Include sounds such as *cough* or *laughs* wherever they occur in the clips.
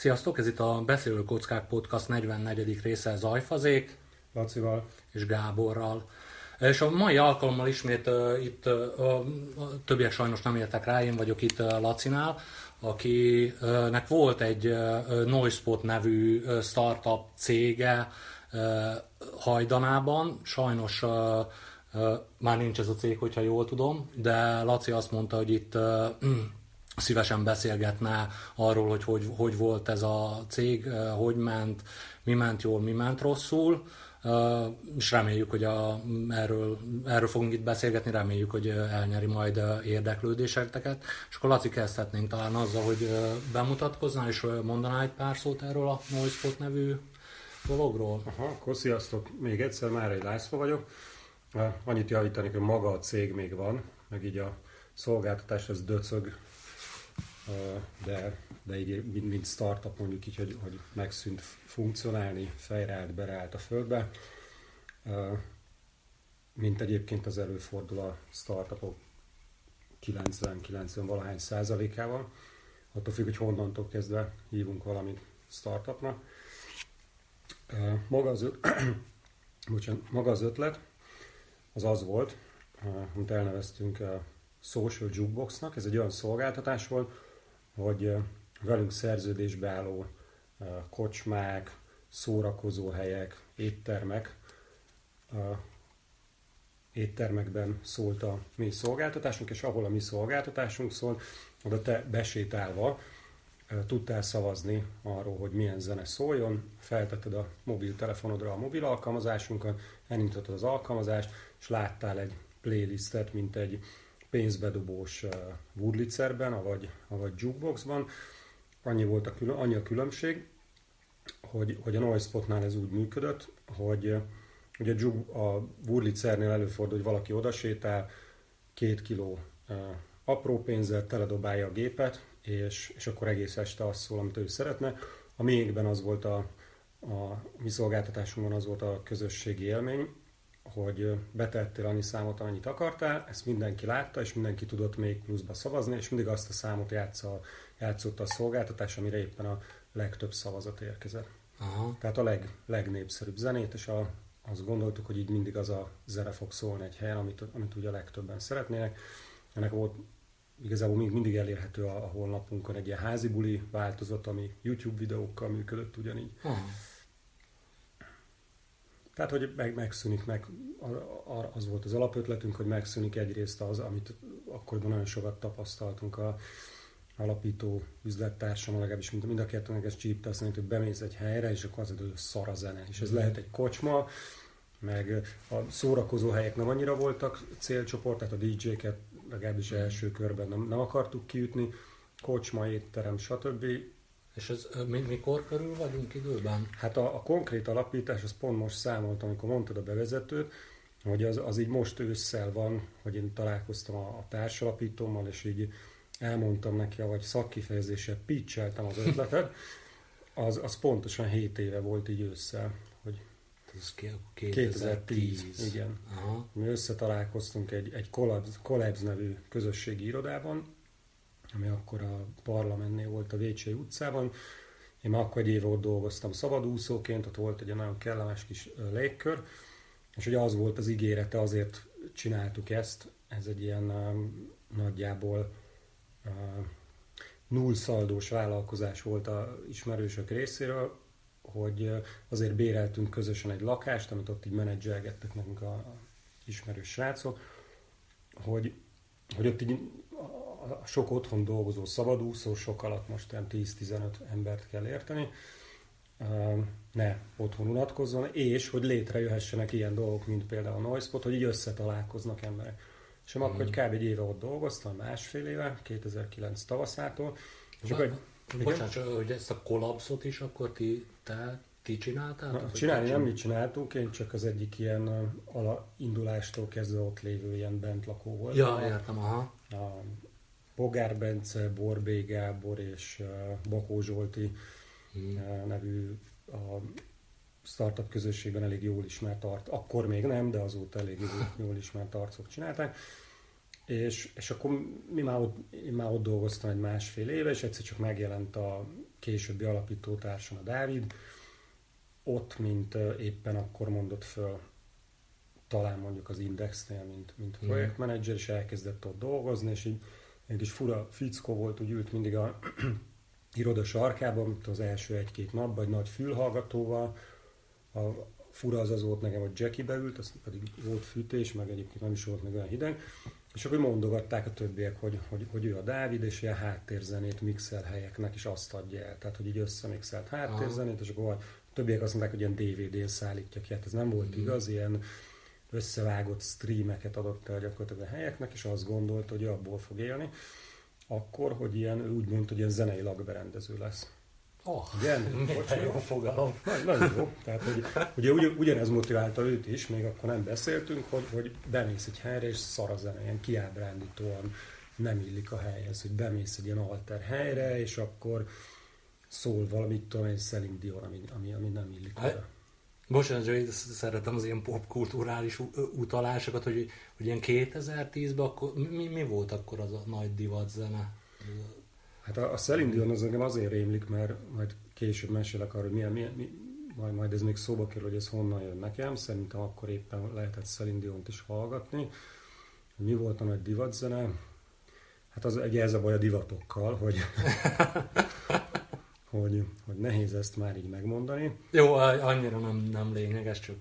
Sziasztok, ez itt a Beszélő Kockák Podcast 44. része Zajfazék. Lacival. És Gáborral. És a mai alkalommal ismét uh, itt uh, a többiek sajnos nem értek rá, én vagyok itt uh, Lacinál, akinek volt egy uh, Noispot nevű uh, startup cége uh, hajdanában. Sajnos uh, uh, már nincs ez a cég, hogyha jól tudom, de Laci azt mondta, hogy itt uh, szívesen beszélgetne arról, hogy, hogy hogy volt ez a cég, hogy ment, mi ment jól, mi ment rosszul, és reméljük, hogy a, erről, erről fogunk itt beszélgetni, reméljük, hogy elnyeri majd érdeklődéseteket. És akkor Laci kezdhetnénk talán azzal, hogy bemutatkoznál és mondaná egy pár szót erről a Noisepot nevű dologról. Aha, akkor sziasztok, még egyszer, már egy László vagyok. Annyit javítani, hogy maga a cég még van, meg így a szolgáltatás az döcög de, de így mint, mint startup mondjuk így, hogy, hogy megszűnt funkcionálni, fejreállt, bereállt a földbe, mint egyébként az előfordul a startupok 90-90 valahány százalékával, attól függ, hogy honnantól kezdve hívunk valamit startupnak. Maga az, *clears throat* bocsánat, maga az ötlet az az volt, amit elneveztünk a Social Jukeboxnak, ez egy olyan szolgáltatás volt, hogy velünk szerződésbe álló kocsmák, szórakozóhelyek, éttermek, éttermekben szólt a mi szolgáltatásunk, és ahol a mi szolgáltatásunk szól, oda te besétálva tudtál szavazni arról, hogy milyen zene szóljon, feltetted a mobiltelefonodra a mobil alkalmazásunkat, elindítottad az alkalmazást, és láttál egy playlistet, mint egy pénzbedobós Woodlitzerben, vagy, vagy Jukeboxban. Annyi, volt a, külön, annyi a különbség, hogy, hogy a Noispotnál ez úgy működött, hogy ugye a, a Woodlitzernél előfordul, hogy valaki odasétál, két kiló apró pénzzel teledobálja a gépet, és, és akkor egész este azt szól, amit ő szeretne. A miénkben az volt a, a mi szolgáltatásunkban az volt a közösségi élmény, hogy betettél annyi számot, amennyit akartál, ezt mindenki látta, és mindenki tudott még pluszba szavazni, és mindig azt a számot játsza, játszott a szolgáltatás, amire éppen a legtöbb szavazat érkezett. Aha. Tehát a leg, legnépszerűbb zenét, és a, azt gondoltuk, hogy így mindig az a zene fog szólni egy helyen, amit, amit ugye a legtöbben szeretnének. Ennek volt igazából még mindig elérhető a, a honlapunkon egy ilyen házi buli változat, ami YouTube videókkal működött ugyanígy. Aha. Tehát, hogy meg, megszűnik, meg, az volt az alapötletünk, hogy megszűnik egyrészt az, amit akkoriban nagyon sokat tapasztaltunk a alapító üzlettársam, legalábbis mind, mind a kettőnek ez csípte, azt mondja, hogy bemész egy helyre, és akkor az hogy szar a zene. És ez mm. lehet egy kocsma, meg a szórakozó helyek nem annyira voltak célcsoport, tehát a DJ-ket legalábbis első körben nem, nem akartuk kiütni, kocsma, étterem, stb. És ez mikor körül vagyunk időben? Hát a, a konkrét alapítás, az pont most számoltam, amikor mondtad a bevezetőt, hogy az, az így most ősszel van, hogy én találkoztam a, a társalapítómmal, és így elmondtam neki, vagy szakkifejezéssel pitcheltem az ötletet, az, az pontosan 7 éve volt így ősszel, hogy ez 2010. 2010. Igen. Aha. Mi összetalálkoztunk egy, egy Collabs, Collabs nevű közösségi irodában, ami akkor a parlamentnél volt a Vécsei utcában. Én már akkor egy éve ott dolgoztam szabadúszóként, ott volt egy nagyon kellemes kis légkör, és ugye az volt az ígérete, azért csináltuk ezt, ez egy ilyen nagyjából nullszaldós vállalkozás volt a ismerősök részéről, hogy azért béreltünk közösen egy lakást, amit ott így menedzselgettek nekünk a ismerős srácok, hogy, hogy ott így a sok otthon dolgozó szabadúszó, sok alatt most 10-15 embert kell érteni, ne otthon unatkozzon, és hogy létrejöhessenek ilyen dolgok, mint például a Noispot, hogy így összetalálkoznak emberek. És akkor, hogy kb. egy éve ott dolgoztam, másfél éve, 2009 tavaszától, és akkor, Bocsánat, hogy ezt a kollapszot is akkor ti, te, ti csináltátok? Na, csinálni nem mi csináltuk, én csak az egyik ilyen ala indulástól kezdve ott lévő ilyen bentlakó volt. Ja, értem, aha. A, Bogár Bence, Borbé Gábor és Bakó Zsolti hmm. nevű a startup közösségben elég jól ismert art, akkor még nem, de azóta elég *laughs* jól ismert arcok csinálták. és, és akkor mi már ott, én már ott dolgoztam egy másfél éve, és egyszer csak megjelent a későbbi alapítótársam, a Dávid, ott, mint éppen akkor mondott föl talán mondjuk az Indexnél, mint, mint mhm. projektmenedzser, és elkezdett ott dolgozni, és így egy kis fura fickó volt, úgy ült mindig a *clears throat* iroda sarkában, mint az első egy-két napban, egy nagy fülhallgatóval. A fura az az volt nekem, hogy Jackie beült, az pedig volt fűtés, meg egyébként nem is volt meg olyan hideg. És akkor mondogatták a többiek, hogy, hogy, hogy ő a Dávid, és ilyen háttérzenét mixel helyeknek is azt adja el. Tehát, hogy így összemixelt háttérzenét, és akkor a többiek azt mondták, hogy ilyen DVD-n szállítja ki. Hát ez nem volt mm. igaz, ilyen összevágott streameket adott el gyakorlatilag a helyeknek, és azt gondolta, hogy abból fog élni, akkor, hogy ilyen, úgy mondta, hogy ilyen zenei lakberendező lesz. Oh, Igen, *laughs* jó fogalom. Nagy, nagyon jó. Tehát, hogy, ugye ugy, ugyanez motiválta őt is, még akkor nem beszéltünk, hogy, hogy bemész egy helyre, és szar a zene, ilyen kiábrándítóan nem illik a helyhez, hogy bemész egy ilyen alter helyre, és akkor szól valamit, tudom, egy Celine Dion, ami, ami, ami nem illik hát, oda. Bocsánat, hogy szeretem az ilyen popkulturális utalásokat, hogy, hogy ilyen 2010-ben akkor mi, mi volt akkor az a nagy divat zene? Hát a, a Celine Dion az engem azért rémlik, mert majd később mesélek arról, hogy milyen, milyen, mi, majd, majd ez még szóba kerül, hogy ez honnan jön nekem. Szerintem akkor éppen lehetett Celine Dion-t is hallgatni. Mi volt a nagy divatzene? Hát az egy ez a baj a divatokkal, hogy *laughs* *laughs* hogy, hogy nehéz ezt már így megmondani. Jó, annyira nem, nem lényeges, csak...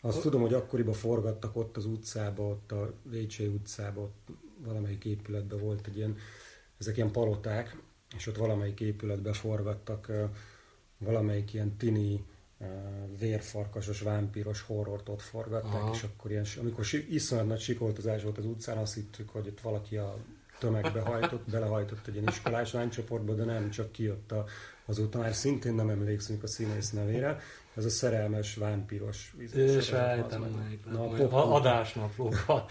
Azt tudom, hogy akkoriban forgattak ott az utcába, ott a Vécsé utcába, ott valamelyik épületben volt egy ilyen, ezek ilyen paloták, és ott valamelyik épületbe forgattak valamelyik ilyen tini vérfarkasos, vámpíros horrort ott forgatták, Aha. és akkor ilyen, amikor iszonyat nagy sikoltozás volt az utcán, azt hittük, hogy ott valaki a tömegbe hajtott, belehajtott egy ilyen iskolás lánycsoportba, de nem, csak kijött a, azóta már szintén nem emlékszünk a színész nevére. Ez a szerelmes, vámpíros sejtem, Na, a adásnaplóban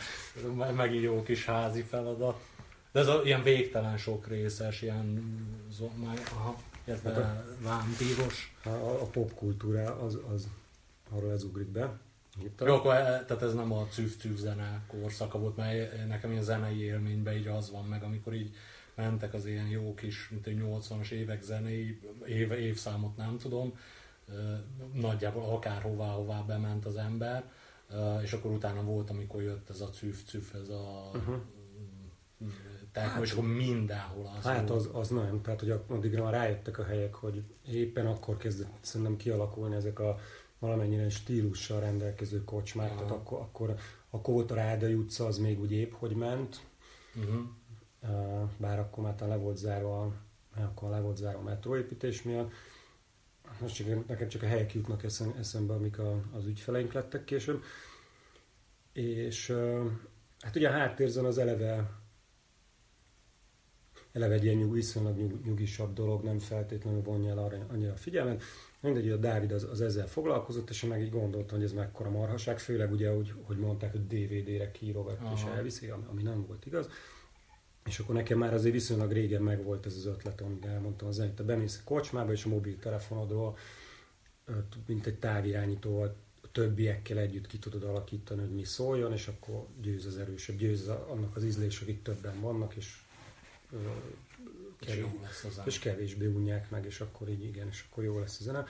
megint jó kis házi feladat. De ez a, ilyen végtelen sok részes, ilyen aha, ez hát a, vámpíros. A, a popkultúra az, az arról ez ugrik be. Jó, akkor e, tehát ez nem a cüv-cüv zene korszaka volt, mert nekem a zenei élményben így az van meg, amikor így mentek az ilyen jó kis, mint egy 80-as évek zenei, év, évszámot nem tudom, nagyjából akárhová, hová bement az ember, és akkor utána volt, amikor jött ez a cüv-cüv, ez a uh-huh. techno, és akkor mindenhol az Hát az, az nem, tehát hogy addigra már rájöttek a helyek, hogy éppen akkor kezdett szerintem kialakulni ezek a valamennyire stílussal rendelkező kocsmák, Aha. tehát akkor, akkor, a Rádai utca, az még úgy épp, hogy ment, uh-huh. bár akkor már le volt zárva, akkor le volt zárva a metróépítés miatt. Most csak, nekem csak a helyek jutnak eszembe, amik a, az ügyfeleink lettek később. És hát ugye a háttérzön az eleve eleve egy ilyen nyug, viszonylag nyug, nyugisabb dolog, nem feltétlenül vonja el arra annyira a figyelmet. Mindegy, hogy a Dávid az, az ezzel foglalkozott, és meg így gondolta, hogy ez mekkora marhaság, főleg ugye, úgy, hogy mondták, hogy DVD-re kírogat és elviszi, ami, ami nem volt igaz. És akkor nekem már azért viszonylag régen megvolt ez az ötlet, amit elmondtam az te bemész a kocsmába, és a mobiltelefonodról, mint egy távirányítóval a többiekkel együtt ki tudod alakítani, hogy mi szóljon, és akkor győz az erősebb, győz annak az ízlés, akik többen vannak, és kevés, jó lesz a és kevésbé unják meg, és akkor így igen, és akkor jó lesz a zene.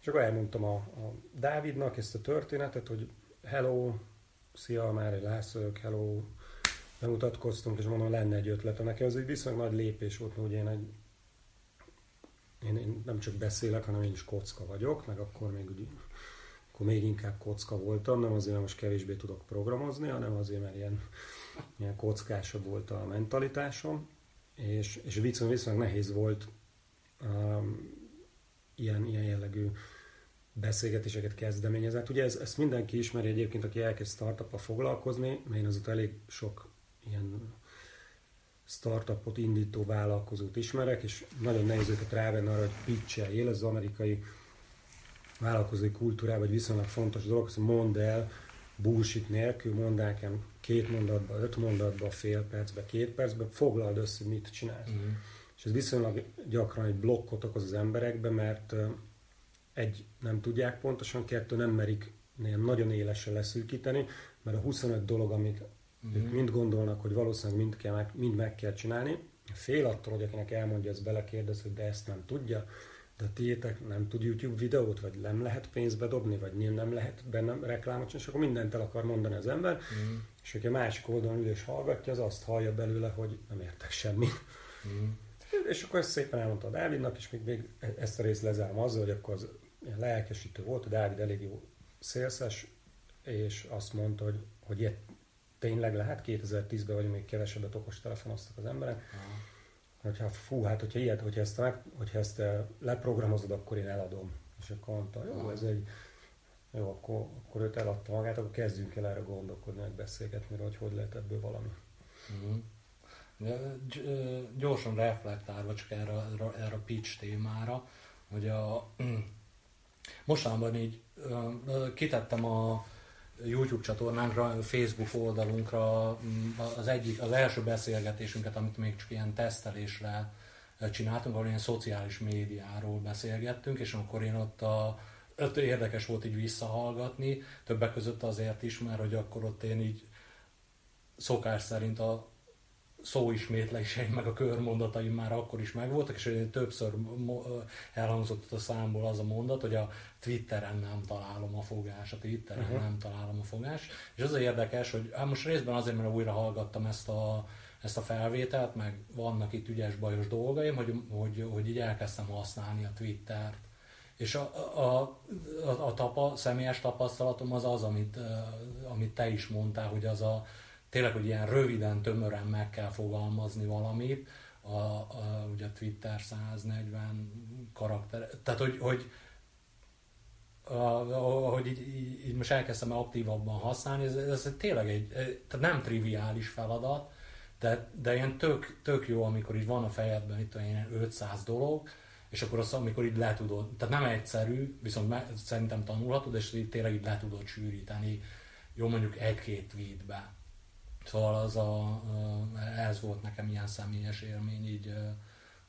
És akkor elmondtam a, a Dávidnak ezt a történetet, hogy hello, szia, már egy Lászlók, hello, bemutatkoztunk, és mondom, lenne egy ötlete. Nekem ez egy viszonylag nagy lépés volt, hogy én egy én, én nem csak beszélek, hanem én is kocka vagyok, meg akkor még úgy, akkor még inkább kocka voltam, nem azért, mert most kevésbé tudok programozni, hanem azért, mert ilyen, ilyen kockásabb volt a mentalitásom és, és viszont viszonylag nehéz volt um, ilyen, ilyen jellegű beszélgetéseket kezdeményezni. Hát ugye ez, ezt mindenki ismeri egyébként, aki elkezd startup foglalkozni, mert én azóta elég sok ilyen startupot indító vállalkozót ismerek, és nagyon nehéz őket rávenni arra, hogy pitcheljél, ez az amerikai vállalkozói kultúrában egy viszonylag fontos dolog, hogy mondd el bullshit nélkül, mondd el két mondatba, öt mondatba, fél percbe, két percbe, foglald össze, mit csinálsz. Uh-huh. És ez viszonylag gyakran egy blokkot okoz az emberekbe, mert egy, nem tudják pontosan, kettő, nem merik ilyen nagyon élesen leszűkíteni, mert a 25 dolog, amit Mm. Ők mind gondolnak, hogy valószínűleg mind, kell, meg, mind meg kell csinálni. Fél attól, hogy akinek elmondja, ez belekérdez, hogy de ezt nem tudja, de tiétek nem tud YouTube videót, vagy nem lehet pénzbe dobni, vagy nem lehet benne reklámot és akkor mindent el akar mondani az ember, mm. és hogyha másik oldalon ül és hallgatja, az azt hallja belőle, hogy nem értek semmit. Mm. És akkor ezt szépen elmondta a Dávidnak, és még, még ezt a részt lezárom azzal, hogy akkor az ilyen lelkesítő volt, a Dávid elég jó szélszes, és azt mondta, hogy, hogy ilyet tényleg lehet, 2010-ben vagyunk, még kevesebbet okos telefonoztak az emberek, Aha. Hogyha fú, hát hogyha ilyet, hogyha ezt, meg, hogyha ezt eh, leprogramozod, akkor én eladom. És akkor mondta, jó, ez egy, jó, akkor, akkor őt eladta magát, akkor kezdjünk el erre gondolkodni, meg beszélgetni, hogy hogy lehet ebből valami. Uh-huh. Gyorsan reflektálva csak erre, erre a pitch témára, hogy a, *clears throat* mostanában így kitettem a YouTube csatornánkra, Facebook oldalunkra az egyik, az első beszélgetésünket, amit még csak ilyen tesztelésre csináltunk, ahol ilyen szociális médiáról beszélgettünk, és akkor én ott a, ott érdekes volt így visszahallgatni, többek között azért is, mert hogy akkor ott én így szokás szerint a szóismétléseim, meg a körmondataim már akkor is megvoltak, és többször elhangzott a számból az a mondat, hogy a Twitteren nem találom a fogás, a Twitteren uh-huh. nem találom a fogás. És az a érdekes, hogy hát most részben azért, mert újra hallgattam ezt a, ezt a felvételt, meg vannak itt ügyes bajos dolgaim, hogy, hogy, hogy így elkezdtem használni a Twittert. És a, a, a, a tapa, személyes tapasztalatom az az, amit, amit te is mondtál, hogy az a, tényleg, hogy ilyen röviden, tömören meg kell fogalmazni valamit, a, a, ugye a Twitter 140 karakter, tehát hogy, hogy ahogy így, így, így most elkezdtem aktívabban használni, ez, ez tényleg egy, tehát nem triviális feladat, de, de ilyen tök, tök jó, amikor így van a fejedben itt olyan 500 dolog, és akkor azt, amikor így le tudod, tehát nem egyszerű, viszont me, szerintem tanulhatod, és így tényleg így le tudod sűríteni, jó mondjuk egy-két tweetbe. Szóval az a, ez volt nekem ilyen személyes élmény így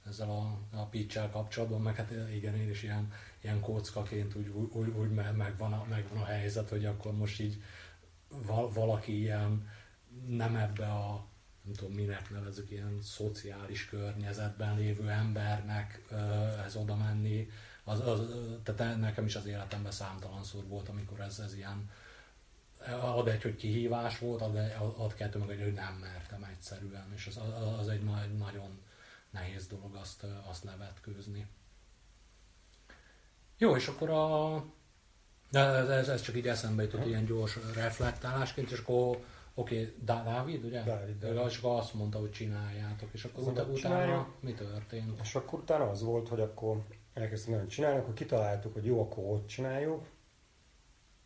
ezzel a, a pitch kapcsolatban, meg hát igen, én is ilyen, ilyen kockaként úgy, úgy, úgy megvan, a, megvan a helyzet, hogy akkor most így val, valaki ilyen nem ebbe a nem tudom minek nevezük, ilyen szociális környezetben lévő embernek ez oda menni, az, az, tehát nekem is az életemben számtalanszor volt, amikor ez, ez ilyen ad egy, hogy kihívás volt, ad, ad kettő meg egy, hogy nem mertem egyszerűen, és az, az egy nagy, nagyon nehéz dolog azt, azt levetkőzni. Jó, és akkor a... De ez, ez csak így eszembe jutott, ilyen gyors reflektálásként, és akkor oké, okay, Dávid, ugye? Dávid, Dávid. És akkor azt mondta, hogy csináljátok, és akkor utána, utána mi történt? És akkor utána az volt, hogy akkor elkezdtünk nagyon csinálni, akkor kitaláltuk, hogy jó, akkor ott csináljuk,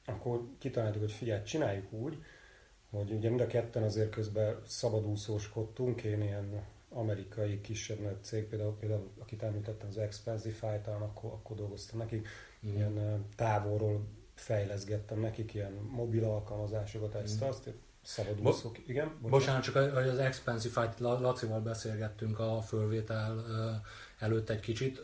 akkor kitaláltuk, hogy figyelj, csináljuk úgy, hogy ugye mind a ketten azért közben szabadúszóskodtunk, én ilyen amerikai kisebb cég, például, például akit említettem, az Expensify, talán akkor, akkor dolgoztam nekik, mm. ilyen távolról fejleszgettem nekik ilyen mobil alkalmazásokat, ezt mm. azt, szabadúszók, Bo- igen. Bocsánat. bocsánat, csak az Expensify-t Lacival beszélgettünk a fölvétel előtt egy kicsit.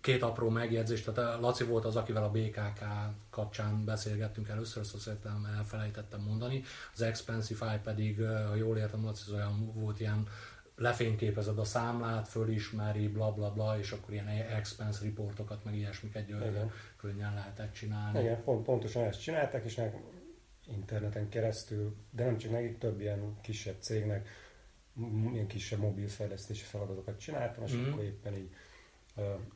Két apró megjegyzés, tehát Laci volt az, akivel a BKK kapcsán beszélgettünk először, azt szerintem elfelejtettem mondani. Az Expensify pedig, ha jól értem, Laci az olyan volt ilyen lefényképezed a számlát, fölismeri, bla bla bla, és akkor ilyen expense reportokat, meg ilyesmiket könnyen lehetett csinálni. Igen, pont, pontosan ezt csinálták, és interneten keresztül, de nem csak nekik, több ilyen kisebb cégnek ilyen kisebb mobilfejlesztési feladatokat csináltam, és mm. akkor éppen így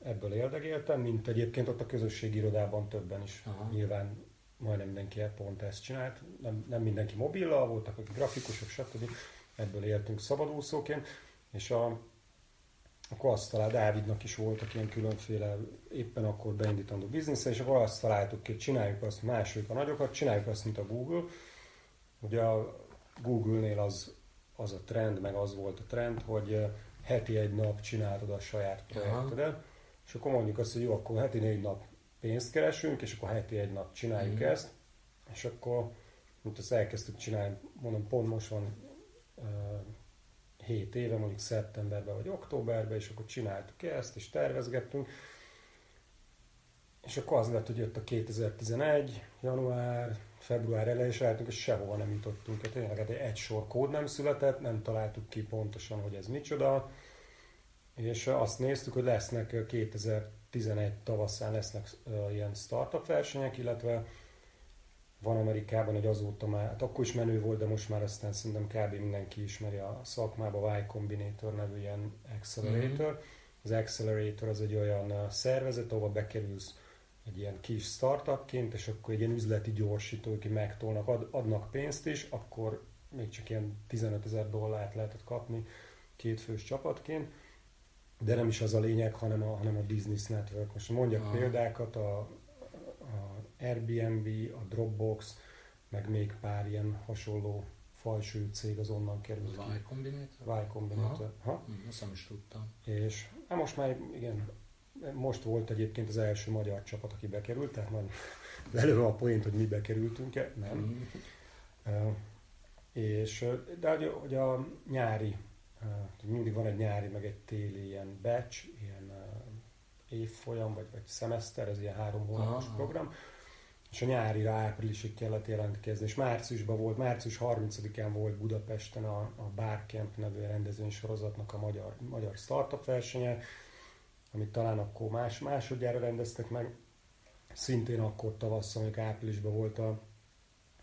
ebből érdegéltem, mint egyébként ott a közösségi irodában többen is Aha. nyilván majdnem mindenki pont ezt csinált. Nem, nem mindenki mobillal voltak, akik grafikusok, stb. Ebből éltünk szabadúszóként, és a, akkor azt talál, Dávidnak is voltak ilyen különféle éppen akkor beindítandó biznisze, és akkor azt találtuk ki, csináljuk azt, második a nagyokat, csináljuk azt, mint a Google. Ugye a Google-nél az az a trend, meg az volt a trend, hogy heti egy nap csinálod a saját projektedet, és akkor mondjuk azt, hogy jó, akkor heti négy nap pénzt keresünk, és akkor heti egy nap csináljuk mm. ezt, és akkor, mint azt elkezdtük csinálni, mondom, pont most van uh, 7 éve, mondjuk szeptemberben vagy októberben, és akkor csináltuk ezt, és tervezgettünk, és akkor az lett, hogy jött a 2011, január, február elején, és rájöttünk, hogy sehova nem jutottunk. Hát tényleg hát egy sor kód nem született, nem találtuk ki pontosan, hogy ez micsoda, és azt néztük, hogy lesznek 2011 tavaszán lesznek ilyen startup versenyek, illetve van Amerikában egy azóta már, hát akkor is menő volt, de most már aztán szerintem kb. mindenki ismeri a szakmába Y Combinator nevű ilyen accelerator. Mm-hmm. Az accelerator az egy olyan szervezet, ahol bekerülsz egy ilyen kis startupként, és akkor egy ilyen üzleti gyorsító, aki megtolnak, ad, adnak pénzt is, akkor még csak ilyen 15 ezer dollárt lehetett kapni kétfős csapatként, de nem is az a lényeg, hanem a, hanem a business network. Most mondjak ah. példákat, a, a Airbnb, a Dropbox, meg még pár ilyen hasonló fajsú cég az onnan került. Az Y Combinator? Y Combinator. Aha. Ha? Hm, azt nem is tudtam. És hát most már igen, most volt egyébként az első magyar csapat, aki bekerült, tehát már előre a poént, hogy mi bekerültünk-e, nem. Mm. Uh, és, de hogy, hogy a nyári, uh, mindig van egy nyári, meg egy téli ilyen batch, ilyen uh, évfolyam, vagy, vagy szemeszter, ez ilyen három hónapos Aha. program, és a nyárira áprilisig kellett jelentkezni, és márciusban volt, március 30-án volt Budapesten a, a Barcamp nevű rendezvénysorozatnak a magyar, magyar startup versenye, amit talán akkor más, másodjára rendeztek meg. Szintén akkor tavasszal, amikor áprilisban volt a,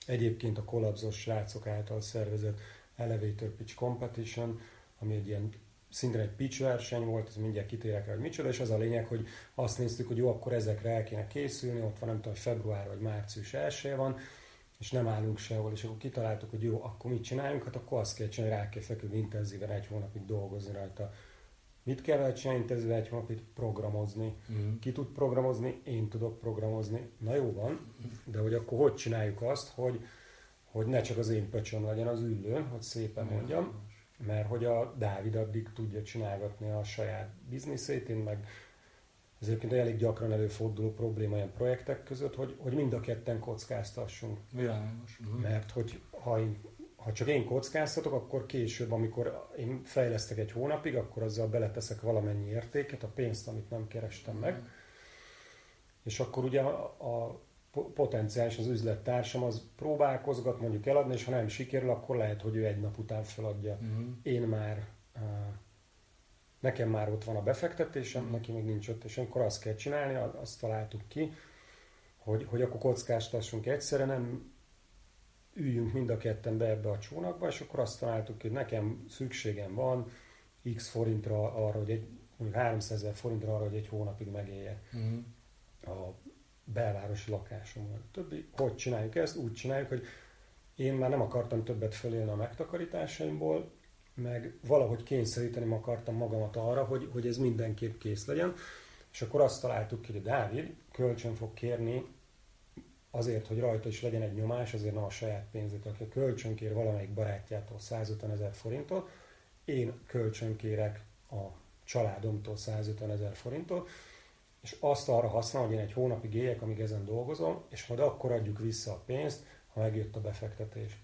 egyébként a kollapzos srácok által szervezett Elevator Pitch Competition, ami egy ilyen szintén egy pitch verseny volt, ez mindjárt kitérek rá, hogy micsoda, és az a lényeg, hogy azt néztük, hogy jó, akkor ezekre el kéne készülni, ott van nem tudom, február vagy március első van, és nem állunk sehol, és akkor kitaláltuk, hogy jó, akkor mit csináljunk, hát akkor azt kell csinálni, rá kell feküdni intenzíven egy hónapig dolgozni rajta. Mit kell csinálni intenzíven egy hónapig? Programozni. Mm. Ki tud programozni? Én tudok programozni. Na jó van, de hogy akkor hogy csináljuk azt, hogy, hogy ne csak az én pöcsön legyen az ülő, hogy szépen mondjam, mert hogy a Dávid addig tudja csinálgatni a saját bizniszét, én meg ez egyébként elég gyakran előforduló probléma ilyen projektek között, hogy, hogy mind a ketten kockáztassunk. Világos. Uh-huh. Mert hogy ha, én, ha csak én kockáztatok, akkor később, amikor én fejlesztek egy hónapig, akkor azzal beleteszek valamennyi értéket, a pénzt, amit nem kerestem meg. És akkor ugye a, a potenciális az üzlettársam az próbálkozgat mondjuk eladni, és ha nem sikerül, akkor lehet, hogy ő egy nap után feladja. Uh-huh. Én már, nekem már ott van a befektetésem, uh-huh. neki még nincs ott, és akkor azt kell csinálni, azt találtuk ki, hogy, hogy akkor kockáztassunk egyszerre, nem üljünk mind a ketten be ebbe a csónakba, és akkor azt találtuk hogy nekem szükségem van x forintra arra, hogy egy, mondjuk 300 ezer forintra arra, hogy egy hónapig megélje. Uh-huh. A belvárosi lakásom van. Többi, hogy csináljuk ezt? Úgy csináljuk, hogy én már nem akartam többet fölélni a megtakarításaimból, meg valahogy kényszeríteni akartam magamat arra, hogy, hogy ez mindenképp kész legyen. És akkor azt találtuk ki, hogy Dávid kölcsön fog kérni azért, hogy rajta is legyen egy nyomás, azért nem a saját pénzét, aki kölcsön kér valamelyik barátjától 150 ezer forintot, én kölcsön kérek a családomtól 150 ezer forintot, és azt arra használ, hogy én egy hónapig éljek, amíg ezen dolgozom, és majd akkor adjuk vissza a pénzt, ha megjött a befektetés.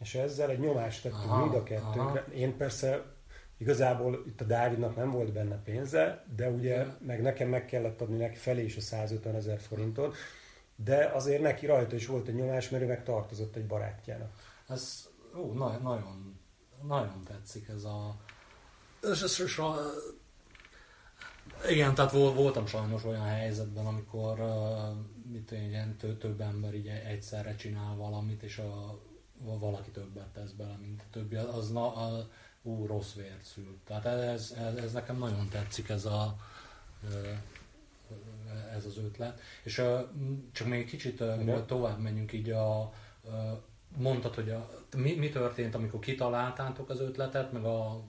És ezzel egy nyomást tettünk aha, mind a kettőnkre. Aha. Én persze igazából itt a Dávidnak nem volt benne pénze, de ugye ja. meg nekem meg kellett adni neki felé is a 150 ezer forintot, de azért neki rajta is volt egy nyomás, mert ő meg tartozott egy barátjának. Ez ó, na, nagyon, nagyon tetszik ez a... Ez, ez, ez a igen, tehát voltam sajnos olyan helyzetben, amikor mit ilyen több ember így egyszerre csinál valamit, és a, valaki többet tesz bele, mint a többi, az na, a, ú, rossz vért szül. Tehát ez, ez, ez nekem nagyon tetszik ez a ez az ötlet. És csak még kicsit tovább menjünk így a mondtad, hogy a, mi, mi történt, amikor kitaláltátok az ötletet, meg a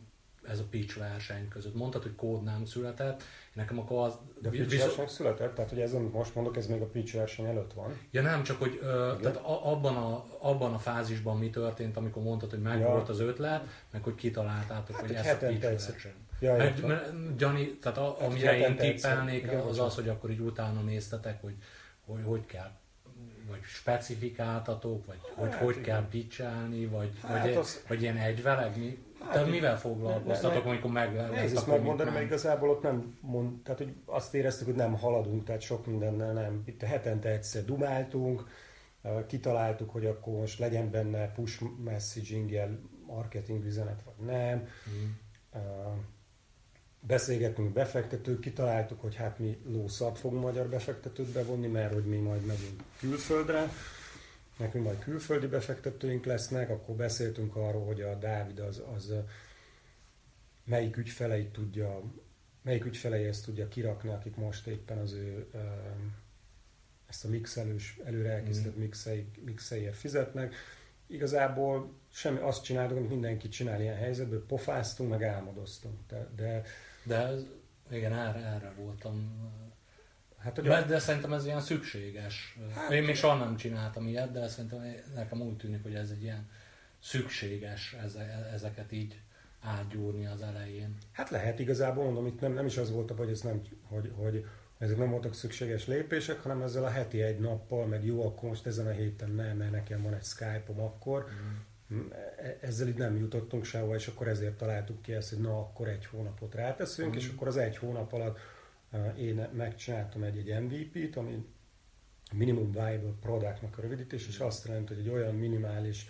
ez a pitch verseny között. Mondtad, hogy kód nem született, nekem akkor az... De a pitch viszont... verseny született? Tehát, hogy ez, amit most mondok, ez még a pitch verseny előtt van? Ja nem, csak hogy ö, tehát a, abban, a, abban a fázisban mi történt, amikor mondtad, hogy meg ja. az ötlet, meg hogy kitaláltátok, hát hogy ez a pitch verseny. Ja, mert, mert, Gianni, tehát a, hát amire én tippelnék, az az, hogy akkor így utána néztetek, hogy hogy, hogy kell vagy specifikáltatok, vagy hát, hogy hogy igen. kell pitchelni, vagy, hát vagy, az... vagy ilyen egyveleg, mi, Hát, tehát mivel foglalkoztatok, amikor meg Nehéz ezt megmondani, mert igazából ott nem mond, tehát hogy azt éreztük, hogy nem haladunk, tehát sok mindennel nem. Itt hetente egyszer dumáltunk, Kitaláltuk, hogy akkor most legyen benne push messaging marketing üzenet, vagy nem. Mm. Beszélgetünk befektetők, kitaláltuk, hogy hát mi lószart fogunk magyar befektetőt bevonni, mert hogy mi majd megyünk külföldre nekünk majd külföldi befektetőink lesznek, akkor beszéltünk arról, hogy a Dávid az, az melyik ügyfeleit tudja, melyik ügyfelei ezt tudja kirakni, akik most éppen az ő ezt a mixelős, előre elkészített mm. mixeiért fizetnek. Igazából semmi, azt csináltuk, amit mindenki csinál ilyen helyzetből, pofáztunk, meg álmodoztunk. De, de, de ez, igen, erre, erre voltam Hát, hogy de, de szerintem ez ilyen szükséges. Hát, Én még soha nem csináltam ilyet, de szerintem nekem úgy tűnik, hogy ez egy ilyen szükséges ezeket így átgyúrni az elején. Hát lehet igazából, mondom, itt nem, nem is az volt, hogy, ez nem, hogy, hogy ezek nem voltak szükséges lépések, hanem ezzel a heti egy nappal, meg jó, akkor most ezen a héten nem, mert nekem van egy Skype-om akkor, mm. E, ezzel itt nem jutottunk sehova, és akkor ezért találtuk ki ezt, hogy na, akkor egy hónapot ráteszünk, mm. és akkor az egy hónap alatt én megcsináltam egy, egy MVP-t, ami Minimum Viable Productnak a rövidítés, és azt jelenti, hogy egy olyan minimális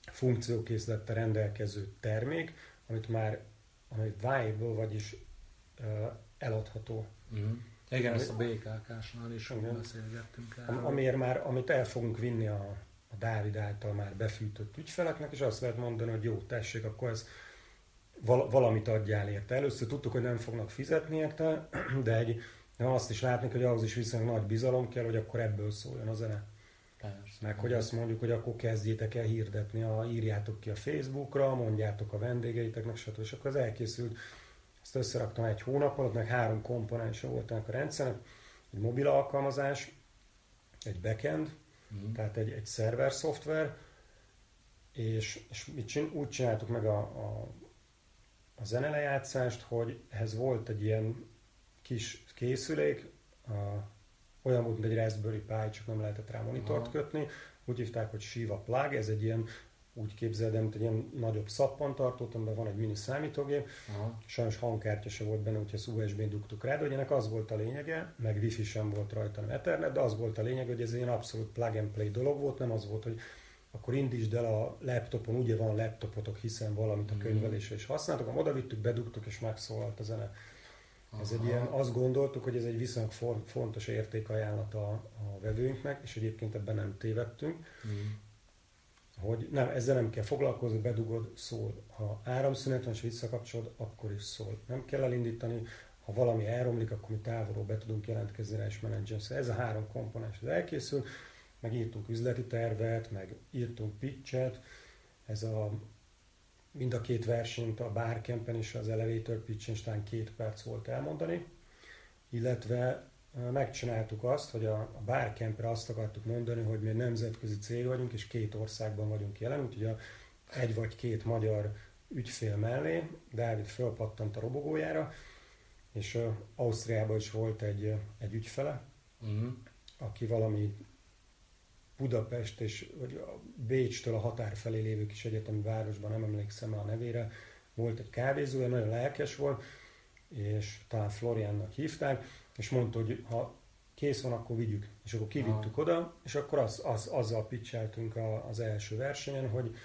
funkciókészlettel rendelkező termék, amit már ami viable, vagyis eladható. Mm. Igen, ezt a BKK-snál is igen. beszélgettünk el. Amiért már, amit el fogunk vinni a, a Dávid által már befűtött ügyfeleknek, és azt lehet mondani, hogy jó, tessék, akkor ez val- valamit adjál érte. Először tudtuk, hogy nem fognak fizetni érte, de egy, de azt is látni, hogy ahhoz is viszonylag nagy bizalom kell, hogy akkor ebből szóljon a zene. Persze. Meg hogy azt mondjuk, hogy akkor kezdjétek el hirdetni, a, írjátok ki a Facebookra, mondjátok a vendégeiteknek, stb. És akkor az elkészült, ezt összeraktam egy hónap alatt, meg három komponens volt ennek a rendszernek, egy mobil alkalmazás, egy backend, mm. tehát egy, egy szerver szoftver, és, és mi csin, úgy csináltuk meg a, a a zenelejátszást, hogy ehhez volt egy ilyen kis készülék, a, olyan volt, mint egy Raspberry Pi, csak nem lehetett rá monitort Aha. kötni. Úgy hívták, hogy Shiva Plug, ez egy ilyen úgy képzeld mint egy ilyen nagyobb szappantartót, amiben van egy mini számítógép. Aha. Sajnos hangkártya se volt benne, úgyhogy ezt USB-n dugtuk rá, de hogy ennek az volt a lényege, meg wifi sem volt rajta, nem Ethernet, de az volt a lényeg, hogy ez egy ilyen abszolút plug and play dolog volt, nem az volt, hogy akkor indítsd el a laptopon, ugye van laptopotok, hiszen valamit a mm. könyvelésre is használtok, oda vittük, bedugtuk és megszólalt a zene. Ez egy ilyen, azt gondoltuk, hogy ez egy viszonylag for, fontos értékajánlat a, a vevőinknek, és egyébként ebben nem tévedtünk, mm. Hogy nem, ezzel nem kell foglalkozni, bedugod, szól. Ha áramszünet van és visszakapcsolod, akkor is szól. Nem kell elindítani, ha valami elromlik, akkor mi távolról be tudunk jelentkezni rá és menedzser. Szóval ez a három komponens az elkészül, meg írtunk üzleti tervet, meg írtunk pitchet. Ez a, mind a két versenyt, a Barcampen és az Elevator pitch talán két perc volt elmondani, illetve megcsináltuk azt, hogy a, a Barcampre azt akartuk mondani, hogy mi nemzetközi cég vagyunk, és két országban vagyunk jelen, úgyhogy a, egy vagy két magyar ügyfél mellé Dávid fölpattant a robogójára, és uh, Ausztriában is volt egy, egy ügyfele, uh-huh. aki valami Budapest és vagy a Bécstől a határ felé lévő kis egyetemi városban, nem emlékszem a nevére, volt egy kávézó, nagyon lelkes volt, és talán Floriannak hívták, és mondta, hogy ha kész van, akkor vigyük. És akkor kivittük oda, és akkor az, az, azzal pitcheltünk az első versenyen, hogy,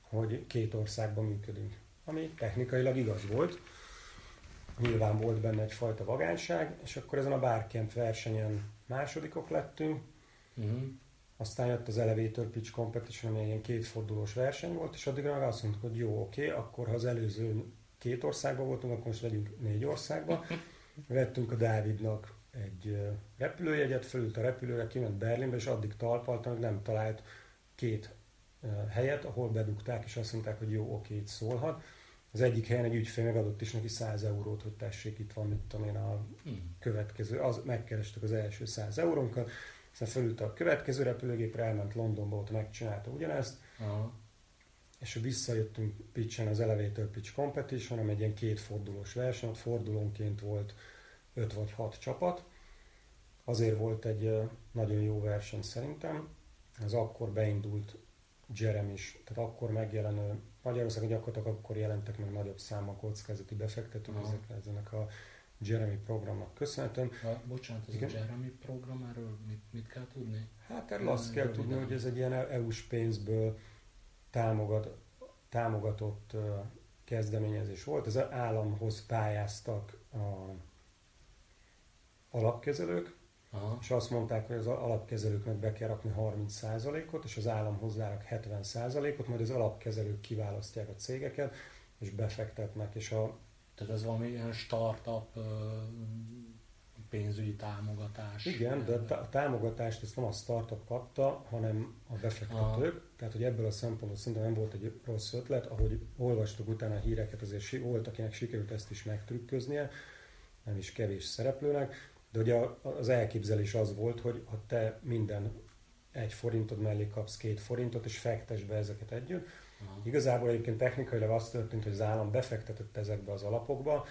hogy két országban működünk. Ami technikailag igaz volt. Nyilván volt benne egyfajta vagányság, és akkor ezen a Barcamp versenyen másodikok lettünk. Uh-huh. Aztán jött az Elevator Pitch Competition, ami egy ilyen kétfordulós verseny volt, és addigra meg azt mondtuk, hogy jó, oké, okay, akkor ha az előző két országban voltunk, akkor most legyünk négy országban. *laughs* Vettünk a Dávidnak egy repülőjegyet, fölült a repülőre, kiment Berlinbe, és addig talpaltam, nem talált két helyet, ahol bedugták, és azt mondták, hogy jó, oké, itt szólhat. Az egyik helyen egy ügyfél megadott is neki 100 eurót, hogy tessék, itt van, mit tudom én, a hmm. következő, az, megkerestek az első 100 eurónkat, aztán fölült a következő repülőgépre, elment Londonba, ott megcsinálta ugyanezt, Aha. És visszajöttünk pitchen az Elevator Pitch Competition, ami egy ilyen kétfordulós verseny, ott fordulónként volt 5 vagy 6 csapat. Azért volt egy nagyon jó verseny szerintem, az akkor beindult Jerem is, tehát akkor megjelenő, Magyarországon gyakorlatilag akkor jelentek meg nagyobb számok kockázati befektetők, ezek, ezenek a Jeremy programnak köszönhetően. Ha, bocsánat, ez Igen? a Jeremy program, erről mit, mit kell tudni? Hát erről azt kell tudni, hogy ez egy ilyen EU-s pénzből támogat, támogatott kezdeményezés volt. Ez államhoz pályáztak a alapkezelők, Aha. és azt mondták, hogy az alapkezelőknek be kell rakni 30%-ot, és az állam hozzárak 70%-ot, majd az alapkezelők kiválasztják a cégeket, és befektetnek, és a... Tehát ez valami ilyen startup pénzügyi támogatás. Igen, de a támogatást ezt nem a startup kapta, hanem a befektetők. Aha. Tehát, hogy ebből a szempontból szerintem nem volt egy rossz ötlet, ahogy olvastuk utána a híreket, azért volt, akinek sikerült ezt is megtrükköznie, nem is kevés szereplőnek, de ugye az elképzelés az volt, hogy ha te minden egy forintod mellé kapsz két forintot, és fektesd be ezeket együtt. Aha. Igazából egyébként technikailag az történt, hogy az állam befektetett ezekbe az alapokba,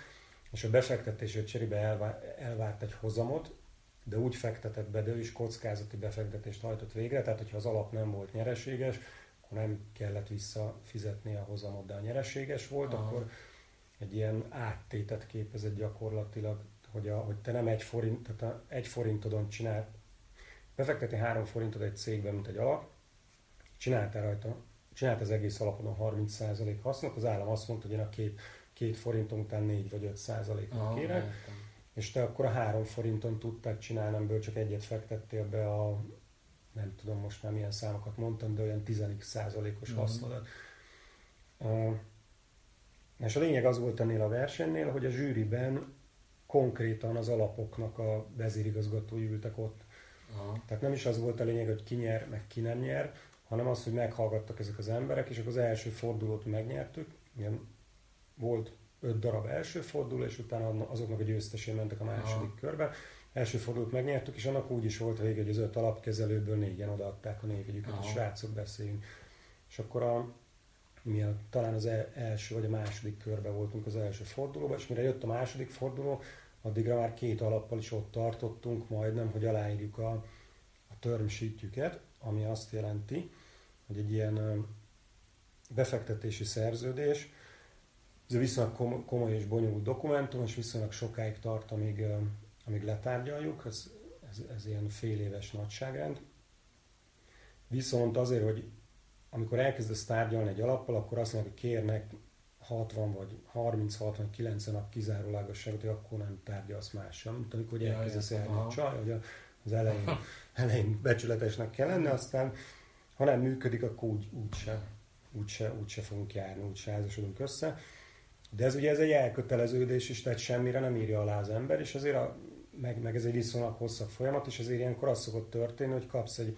és a befektetésért cserébe elvárt egy hozamot, de úgy fektetett be, de ő is kockázati befektetést hajtott végre, tehát hogyha az alap nem volt nyereséges, akkor nem kellett visszafizetni a hozamot, de a nyereséges volt, Aha. akkor egy ilyen áttétet képezett gyakorlatilag, hogy, a, hogy te nem egy, forint, tehát a, egy forintodon csinál, befektetni három forintod egy cégben, mint egy alap, csináltál rajta, csinált az egész alapodon 30% hasznot, az állam azt mondta, hogy én a két, két forinton után 4 vagy 5 százalékot kérek, értem. és te akkor a három forinton tudtál csinálni, amiből csak egyet fektettél be a, nem tudom most már milyen számokat mondtam, de olyan 10 százalékos uh-huh. hasznodat. Uh, és a lényeg az volt ennél a versenynél, hogy a zsűriben konkrétan az alapoknak a vezérigazgatói ültek ott. Aha. Tehát nem is az volt a lényeg, hogy ki nyer, meg ki nem nyer, hanem az, hogy meghallgattak ezek az emberek, és akkor az első fordulót megnyertük. Igen, volt öt darab első forduló, és utána azoknak a győztesén mentek a második Aha. körbe. Első fordulót megnyertük, és annak úgy is volt vége, hogy az öt alapkezelőből négyen odaadták a névjegyüket, a srácok beszéljünk. És akkor a, mi a, talán az el, első vagy a második körbe voltunk az első fordulóban, és mire jött a második forduló, addigra már két alappal is ott tartottunk, majdnem, hogy aláírjuk a, a term ami azt jelenti, hogy egy ilyen befektetési szerződés, ez egy viszonylag komoly és bonyolult dokumentum, és viszonylag sokáig tart, amíg, amíg letárgyaljuk, ez, ez, ez ilyen fél éves nagyságrend. Viszont azért, hogy amikor elkezdesz tárgyalni egy alappal, akkor azt mondják, hogy kérnek 60 vagy 30-60, 90 nap kizárólagosságot, hogy akkor nem tárgyalsz mással. Mint amikor hogy elkezdesz elni a csaj, hogy az elején, *laughs* elején becsületesnek kell lenni, aztán ha nem működik, akkor úgy, úgyse, úgyse, úgyse fogunk járni, úgyse házasodunk össze. De ez ugye ez egy elköteleződés is, tehát semmire nem írja alá az ember, és azért a, meg, meg ez egy viszonylag hosszabb folyamat, és azért ilyenkor az szokott történni, hogy kapsz egy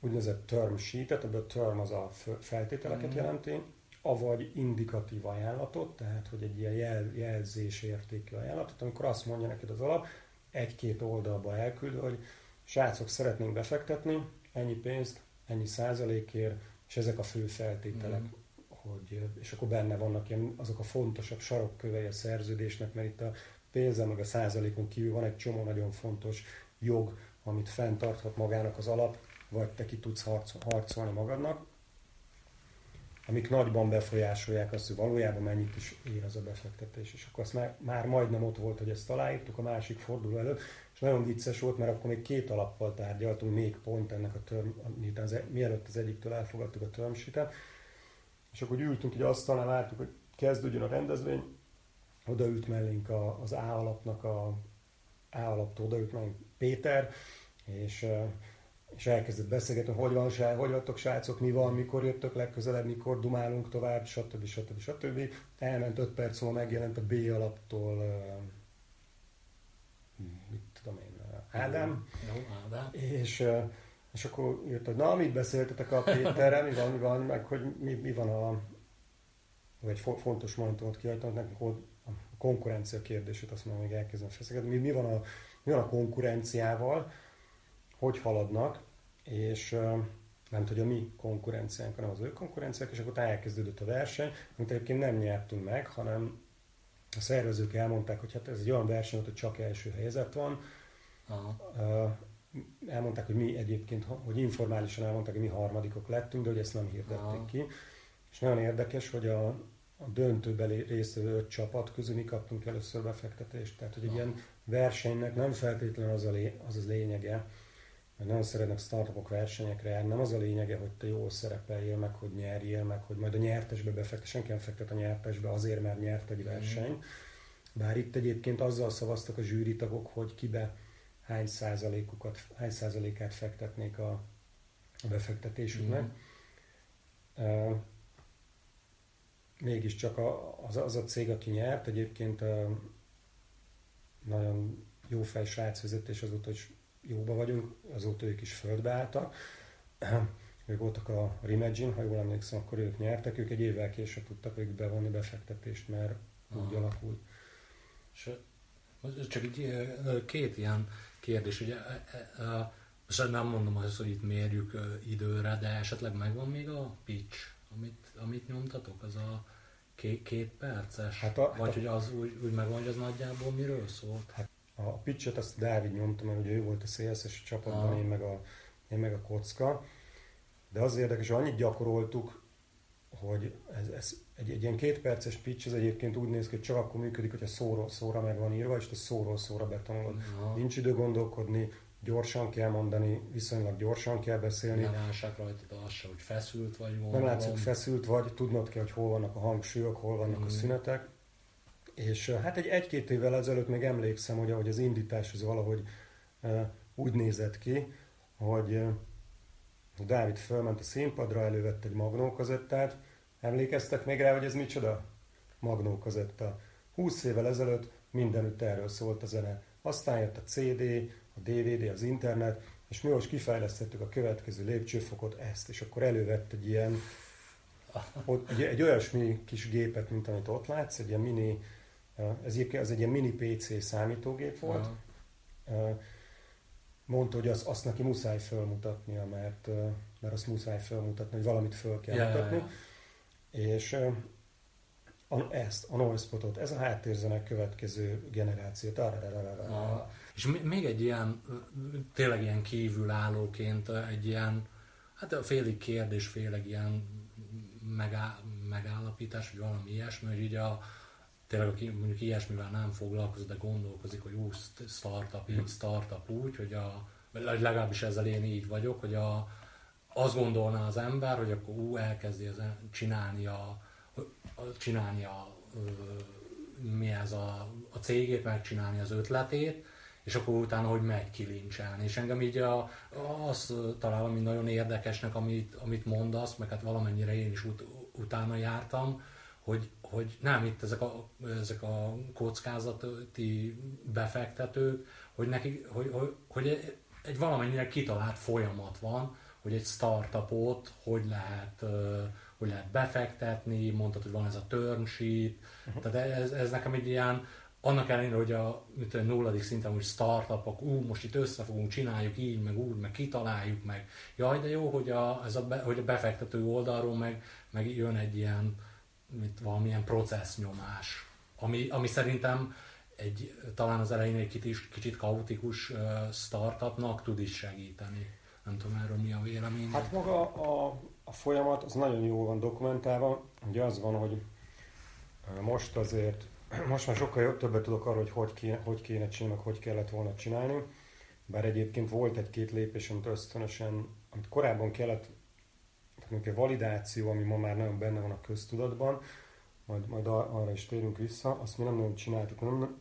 úgynevezett term sheet-et, a term az a feltételeket mm. jelenti, avagy indikatív ajánlatot, tehát hogy egy ilyen jel, jelzés értékű ajánlatot, amikor azt mondja neked az alap, egy-két oldalba elküld, hogy srácok, szeretnénk befektetni, ennyi pénzt, ennyi százalékért, és ezek a fő feltételek. Mm hogy, és akkor benne vannak ilyen, azok a fontosabb sarokkövei a szerződésnek, mert itt a pénzen meg a százalékon kívül van egy csomó nagyon fontos jog, amit fenntarthat magának az alap, vagy te ki tudsz harcolni magadnak, amik nagyban befolyásolják azt, hogy valójában mennyit is ér az a befektetés. És akkor azt már, már majdnem ott volt, hogy ezt aláírtuk a másik forduló előtt, és nagyon vicces volt, mert akkor még két alappal tárgyaltunk, még pont ennek a term, e- mielőtt az egyiktől elfogadtuk a term és akkor ültünk egy asztalnál, vártuk, hogy kezdődjön a rendezvény, odaült mellénk a, az A alapnak, a A alaptól odaült mellénk Péter, és, és elkezdett beszélgetni, hogy van, hogy vagytok srácok, mi van, mikor jöttök legközelebb, mikor dumálunk tovább, stb. stb. stb. Elment 5 perc múlva megjelent a B alaptól, mit tudom én, Ádám. Jó, Ádám. És és akkor írt, hogy na, mit beszéltetek a Péterrel, mi van, mi van, meg hogy mi, mi van a... Egy fontos mondatot kiadtam, nekünk a konkurencia kérdését, azt mondom, még elkezdem feszegetni. Mi, mi, van a, mi van a konkurenciával, hogy haladnak, és nem hogy a mi konkurenciánk, hanem az ő konkurenciák, és akkor elkezdődött a verseny, amit egyébként nem nyertünk meg, hanem a szervezők elmondták, hogy hát ez egy olyan verseny, hogy csak első helyzet van, Aha elmondták, hogy mi egyébként, hogy informálisan elmondták, hogy mi harmadikok lettünk, de hogy ezt nem hirdették Aha. ki. És nagyon érdekes, hogy a, a döntőbeli résztvevő öt csapat közül mi kaptunk először befektetést. Tehát, hogy egy ilyen versenynek nem feltétlenül az a, lé, az, az lényege, mert nagyon szeretnek startupok versenyekre járni, nem az a lényege, hogy te jól szerepeljél, meg hogy nyerjél, meg hogy majd a nyertesbe befektet. Senki nem fektet a nyertesbe azért, mert nyert egy verseny. Bár itt egyébként azzal szavaztak a zsűritagok, hogy kibe hány százalékukat, hány százalékát fektetnék a, a befektetésüknek. Mm. Uh, mégiscsak a, az, az a cég, aki nyert, egyébként uh, nagyon jó fej srác vezetés, azóta is jóba vagyunk, azóta ők is földbe álltak. ők voltak a Remagine, ha jól emlékszem, akkor ők nyertek, ők egy évvel később tudtak ők bevonni befektetést, mert Aha. úgy alakult. És csak egy két ilyen kérdés, ugye, most nem mondom azt, hogy itt mérjük időre, de esetleg megvan még a pitch, amit, amit nyomtatok, az a két, két perces? Hát a, Vagy hát hogy az úgy, úgy megvan, hogy az nagyjából miről szólt? Hát a pitchet azt Dávid nyomta, mert ugye ő volt a CSS csapatban, én meg, a, én meg a kocka. De az érdekes, hogy annyit gyakoroltuk, hogy ez, ez egy, egy ilyen két perces pitch, ez egyébként úgy néz ki, hogy csak akkor működik, hogyha szóról szóra meg van írva, és te szóról szóra betanulod. Ja. Nincs idő gondolkodni, gyorsan kell mondani, viszonylag gyorsan kell beszélni. Nem lássák rajta az se, hogy feszült vagy. Mondom. Nem látszik, feszült vagy, tudnod kell, hogy hol vannak a hangsúlyok, hol vannak mm. a szünetek. És hát egy egy-két évvel ezelőtt még emlékszem, hogy ahogy az indítás az valahogy uh, úgy nézett ki, hogy uh, Dávid fölment a színpadra, elővett egy magnókazettát. Emlékeztek még rá, hogy ez micsoda? Magnókazetta. 20 évvel ezelőtt mindenütt erről szólt a zene. Aztán jött a CD, a DVD, az internet, és mi most kifejlesztettük a következő lépcsőfokot, ezt, és akkor elővett egy ilyen, egy, egy olyasmi kis gépet, mint amit ott látsz, egy ilyen mini, ez, ez egy ilyen mini PC számítógép volt. Aha. Mondta, hogy az, azt neki muszáj felmutatnia, mert, mert azt muszáj felmutatni, hogy valamit föl kell ja, mutatni. Ja, ja. És a, ezt, a noise ez a háttérzene következő generációt. Arra, és még egy ilyen, tényleg ilyen kívülállóként egy ilyen, hát a félig kérdés, félig ilyen megáll, megállapítás, vagy valami ilyesmi, hogy így a, tényleg aki mondjuk ilyesmivel nem foglalkozik, de gondolkozik, hogy úgy startup így, startup úgy, hogy a, legalábbis ezzel én így vagyok, hogy a, azt gondolná az ember, hogy akkor ú, elkezdi az, csinálni a, csinálni a, mi ez a, a cégét, megcsinálni az ötletét, és akkor utána, hogy megy kilincselni. És engem így a, azt találom, ami nagyon érdekesnek, amit, amit mondasz, meg hát valamennyire én is ut, utána jártam, hogy, hogy nem itt ezek a, ezek a kockázati befektetők, hogy, neki, hogy, hogy, hogy egy valamennyire kitalált folyamat van, hogy egy startupot hogy lehet, hogy lehet befektetni, mondtad, hogy van ez a term sheet, uh-huh. tehát ez, ez nekem egy ilyen, annak ellenére, hogy a, a nulladik szinten, hogy startupok, ú, most itt összefogunk, csináljuk így, meg úgy, meg kitaláljuk, meg jaj, de jó, hogy a, ez a, be, hogy a befektető oldalról meg, meg jön egy ilyen, mint valamilyen processznyomás, ami, ami szerintem egy, talán az elején egy kicsit, kicsit kaotikus startupnak tud is segíteni. Nem tudom erről mi a vélemény. Hát maga a, a folyamat az nagyon jól van dokumentálva. Ugye az van, hogy most azért *clears throat* most már sokkal jobb, többet tudok arról, hogy hogy kéne, hogy kéne csinálni, hogy kellett volna csinálni. Bár egyébként volt egy-két lépés, amit ösztönösen, amit korábban kellett, tehát egy validáció, ami ma már nagyon benne van a köztudatban, majd, majd arra is térünk vissza, azt mi nem nagyon csináltuk, nem,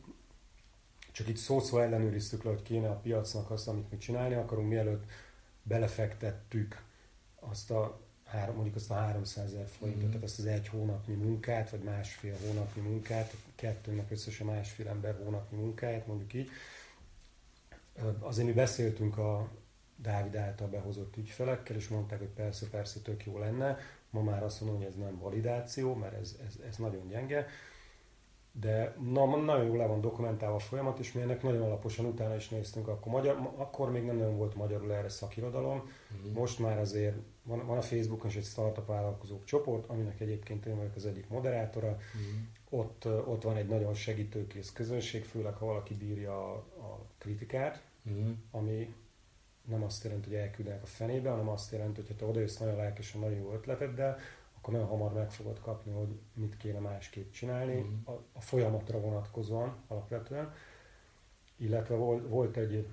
csak itt szó-szó ellenőriztük le, hogy kéne a piacnak azt, amit mi csinálni akarunk, mielőtt belefektettük azt a három, mondjuk azt a 300 ezer forintot, mm. tehát azt az egy hónapnyi munkát, vagy másfél hónapnyi munkát, kettőnek összesen másfél ember hónapnyi munkáját, mondjuk így. Azért mi beszéltünk a Dávid által behozott ügyfelekkel, és mondták, hogy persze, persze, tök jó lenne. Ma már azt mondom, hogy ez nem validáció, mert ez, ez, ez nagyon gyenge de na, nagyon jól le van dokumentálva a folyamat, és mi ennek nagyon alaposan utána is néztünk. Akkor, magyar, akkor még nem nagyon volt magyarul erre szakirodalom, mm. most már azért van, van a Facebookon is egy startup vállalkozók csoport, aminek egyébként én vagyok az egyik moderátora. Mm. Ott, ott van egy nagyon segítőkész közönség, főleg ha valaki bírja a, a kritikát, mm. ami nem azt jelenti, hogy elküldenek a fenébe, hanem azt jelenti, hogy ha te odajössz nagyon lelkesen, nagyon jó ötleteddel, akkor nagyon hamar meg fogod kapni, hogy mit kéne másképp csinálni, mm. a, a folyamatra vonatkozóan alapvetően. Illetve volt, volt egy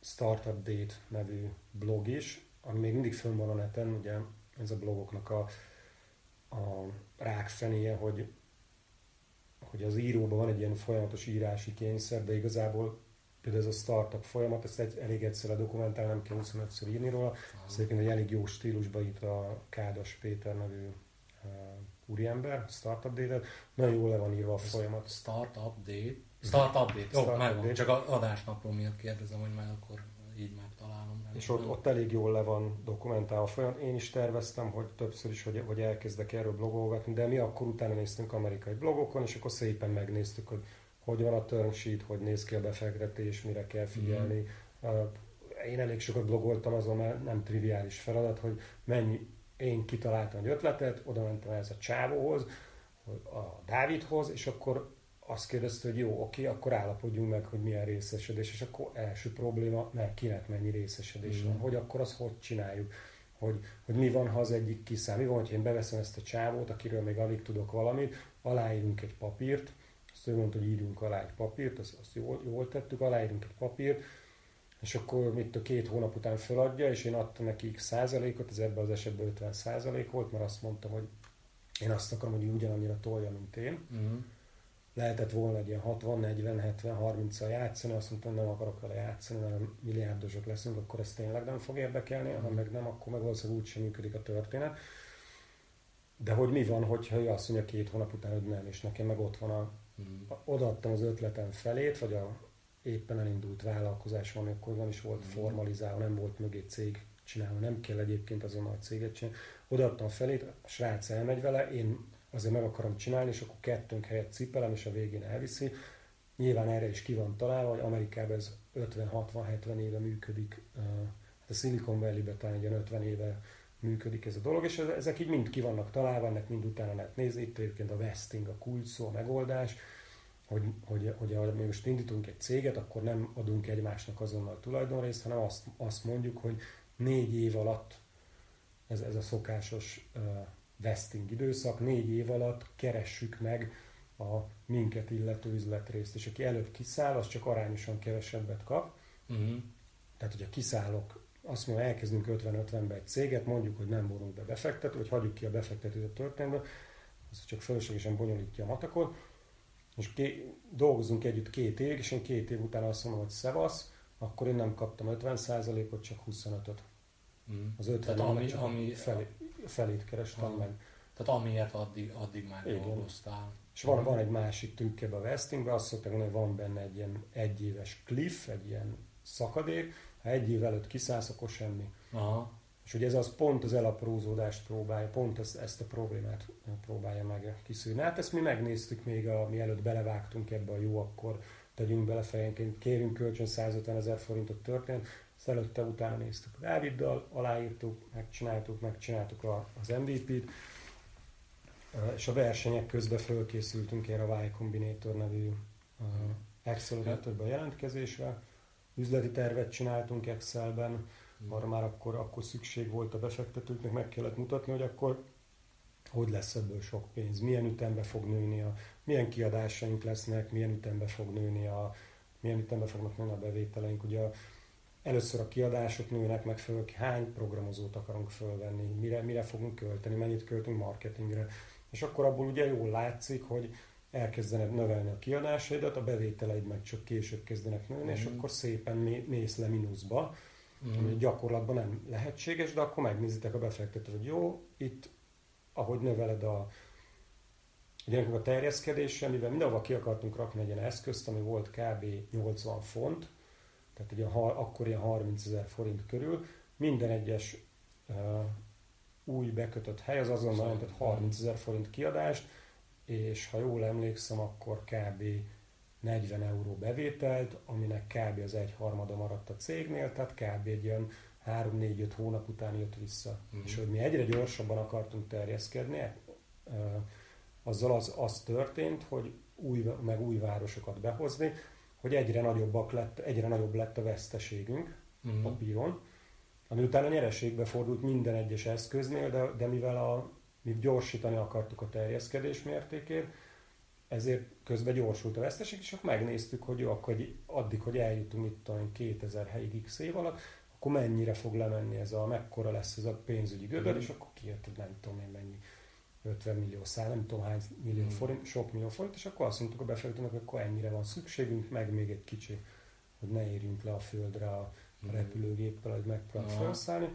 Startup Date nevű blog is, ami még mindig fönn van a neten, ugye ez a blogoknak a, a rákfenéje, hogy, hogy az íróban van egy ilyen folyamatos írási kényszer, de igazából például ez a startup folyamat, ezt egy, elég egyszerre dokumentálni, nem kell 25-ször írni róla. Ez egyébként egy elég jó stílusban itt a Kádas Péter nevű úriember, Startup Date-et. Nagyon jól le van írva a folyamat. Startup Date? Startup Date, jó, Startup megvan. Date. Csak a adásnapról miatt kérdezem, hogy meg akkor így megtalálom. És ott, ott elég jól le van dokumentálva a folyamat. Én is terveztem, hogy többször is, hogy, hogy elkezdek erről blogolgatni, de mi akkor utána néztünk amerikai blogokon, és akkor szépen megnéztük, hogy hogy van a term sheet, hogy néz ki a befektetés, mire kell figyelni. Mm. Én elég sokat blogoltam azon, mert nem triviális feladat, hogy mennyi, én kitaláltam egy ötletet, oda mentem ez a csávóhoz, a Dávidhoz, és akkor azt kérdezte, hogy jó, oké, akkor állapodjunk meg, hogy milyen részesedés, és akkor első probléma, mert kinek mennyi részesedés mm. van, hogy akkor azt hogy csináljuk, hogy, hogy mi van, ha az egyik kiszáll, mi van, hogy én beveszem ezt a csávót, akiről még alig tudok valamit, aláírunk egy papírt, azt ő mondta, hogy írjunk alá egy papírt, azt, azt jól, jól tettük, aláírunk egy papírt, és akkor mit a két hónap után feladja, és én adtam neki x százalékot, ez ebben az esetben 50 százalék volt, mert azt mondtam, hogy én azt akarom, hogy ugyanannyira tolja, mint én. Uh-huh. Lehetett volna egy ilyen 60, 40, 70, 30-al játszani, azt mondtam, nem akarok vele játszani, mert milliárdosok leszünk, akkor ez tényleg nem fog érdekelni, uh-huh. ha meg nem, akkor meg valószínűleg úgysem működik a történet. De hogy mi van, hogyha ő azt mondja két hónap után, hogy nem, és nekem meg ott van a Mm. Odaadtam az ötletem felét, vagy a éppen elindult vállalkozás, ami akkor nem is volt mm. formalizálva, nem volt mögé cég csinálva, nem kell egyébként azonnal a céget csinálni. Odaadtam felét, a srác elmegy vele, én azért meg akarom csinálni, és akkor kettőnk helyett cipelem, és a végén elviszi. Nyilván erre is ki van találva, hogy Amerikában ez 50-60-70 éve működik. Hát a Silicon Valley-ben talán egy 50 éve működik ez a dolog, és ezek így mind ki vannak találva, ennek mind utána lehet nézni. Itt egyébként a vesting, a kulcs szó, a megoldás, hogy, hogy, hogy hogy mi most indítunk egy céget, akkor nem adunk egymásnak azonnal tulajdonrészt, hanem azt, azt mondjuk, hogy négy év alatt, ez, ez a szokásos uh, vesting időszak, négy év alatt keressük meg a minket illető üzletrészt, és aki előbb kiszáll, az csak arányosan kevesebbet kap. Uh-huh. Tehát, hogyha kiszállok azt mondja, elkezdünk 50-50-be egy céget, mondjuk, hogy nem vonunk be befektető, vagy hagyjuk ki a befektetőt a történetbe, az csak fölöslegesen bonyolítja a matakot, és ké, dolgozunk együtt két évig, és én két év után azt mondom, hogy szevasz, akkor én nem kaptam 50%-ot, csak 25-öt. Mm. Az 50 Tehát ami, ami felé, felét kerestem ah. meg. Tehát amiért addig, addig már Igen. dolgoztál. És van, van egy másik trükk ebbe a vestingbe, azt szokták mondani, hogy van benne egy ilyen egyéves cliff, egy ilyen szakadék, ha egy év előtt kiszállsz, akkor semmi. Aha. És ugye ez az pont az elaprózódást próbálja, pont ezt, ezt a problémát próbálja meg kiszűrni. Hát ezt mi megnéztük még, a, mielőtt belevágtunk ebbe a jó, akkor tegyünk bele fejenként, kérünk kölcsön 150 ezer forintot történt, ezt előtte utána néztük Dáviddal, aláírtuk, megcsináltuk, megcsináltuk a, az MVP-t, és a versenyek közben fölkészültünk erre a Y Combinator nevű acceleratorba jelentkezésre, üzleti tervet csináltunk Excelben, arra már akkor, akkor szükség volt a befektetőknek, meg kellett mutatni, hogy akkor hogy lesz ebből sok pénz, milyen ütembe fog nőni, a, milyen kiadásaink lesznek, milyen ütembe fog nőni a, milyen ütembe fognak nőni a bevételeink. Ugye a, először a kiadások nőnek meg föl, hány programozót akarunk fölvenni, mire, mire fogunk költeni, mennyit költünk marketingre. És akkor abból ugye jól látszik, hogy elkezdenek növelni a kiadásaidat, a bevételeid meg csak később kezdenek nőni, mm. és mhm. akkor szépen mész le mínuszba. Ami gyakorlatban nem lehetséges, de akkor megnézitek a befektetőt, hogy jó, itt ahogy növeled a Ugye a terjeszkedéssel, mivel mindenhova ki akartunk rakni egy ilyen eszközt, ami volt kb. 80 font, tehát ugye akkor ilyen 30 ezer forint körül, minden egyes uh, új bekötött hely az azonnal jelentett 30 ezer forint kiadást, és ha jól emlékszem, akkor kb. 40 euró bevételt, aminek kb. az egyharmada maradt a cégnél, tehát kb. egy ilyen 3-4-5 hónap után jött vissza. Mm. És hogy mi egyre gyorsabban akartunk terjeszkedni, azzal az, az történt, hogy új, meg új városokat behozni, hogy egyre, nagyobbak lett, egyre nagyobb lett a veszteségünk mm. papíron, ami utána nyereségbe fordult minden egyes eszköznél, de, de mivel a mi gyorsítani akartuk a terjeszkedés mértékét, ezért közben gyorsult a veszteség, és akkor megnéztük, hogy jó, akkor addig, hogy eljutunk itt a 2000 helyig x év alatt, akkor mennyire fog lemenni ez a, mekkora lesz ez a pénzügyi gödör, mm. és akkor kijött, hogy nem tudom én mennyi, 50 millió szál, nem tudom hány millió mm. forint, sok millió forint, és akkor azt mondtuk a befektetőnek, hogy akkor ennyire van szükségünk, meg még egy kicsi, hogy ne érjünk le a földre a, a mm. repülőgéppel, hogy megpróbáljuk felszállni.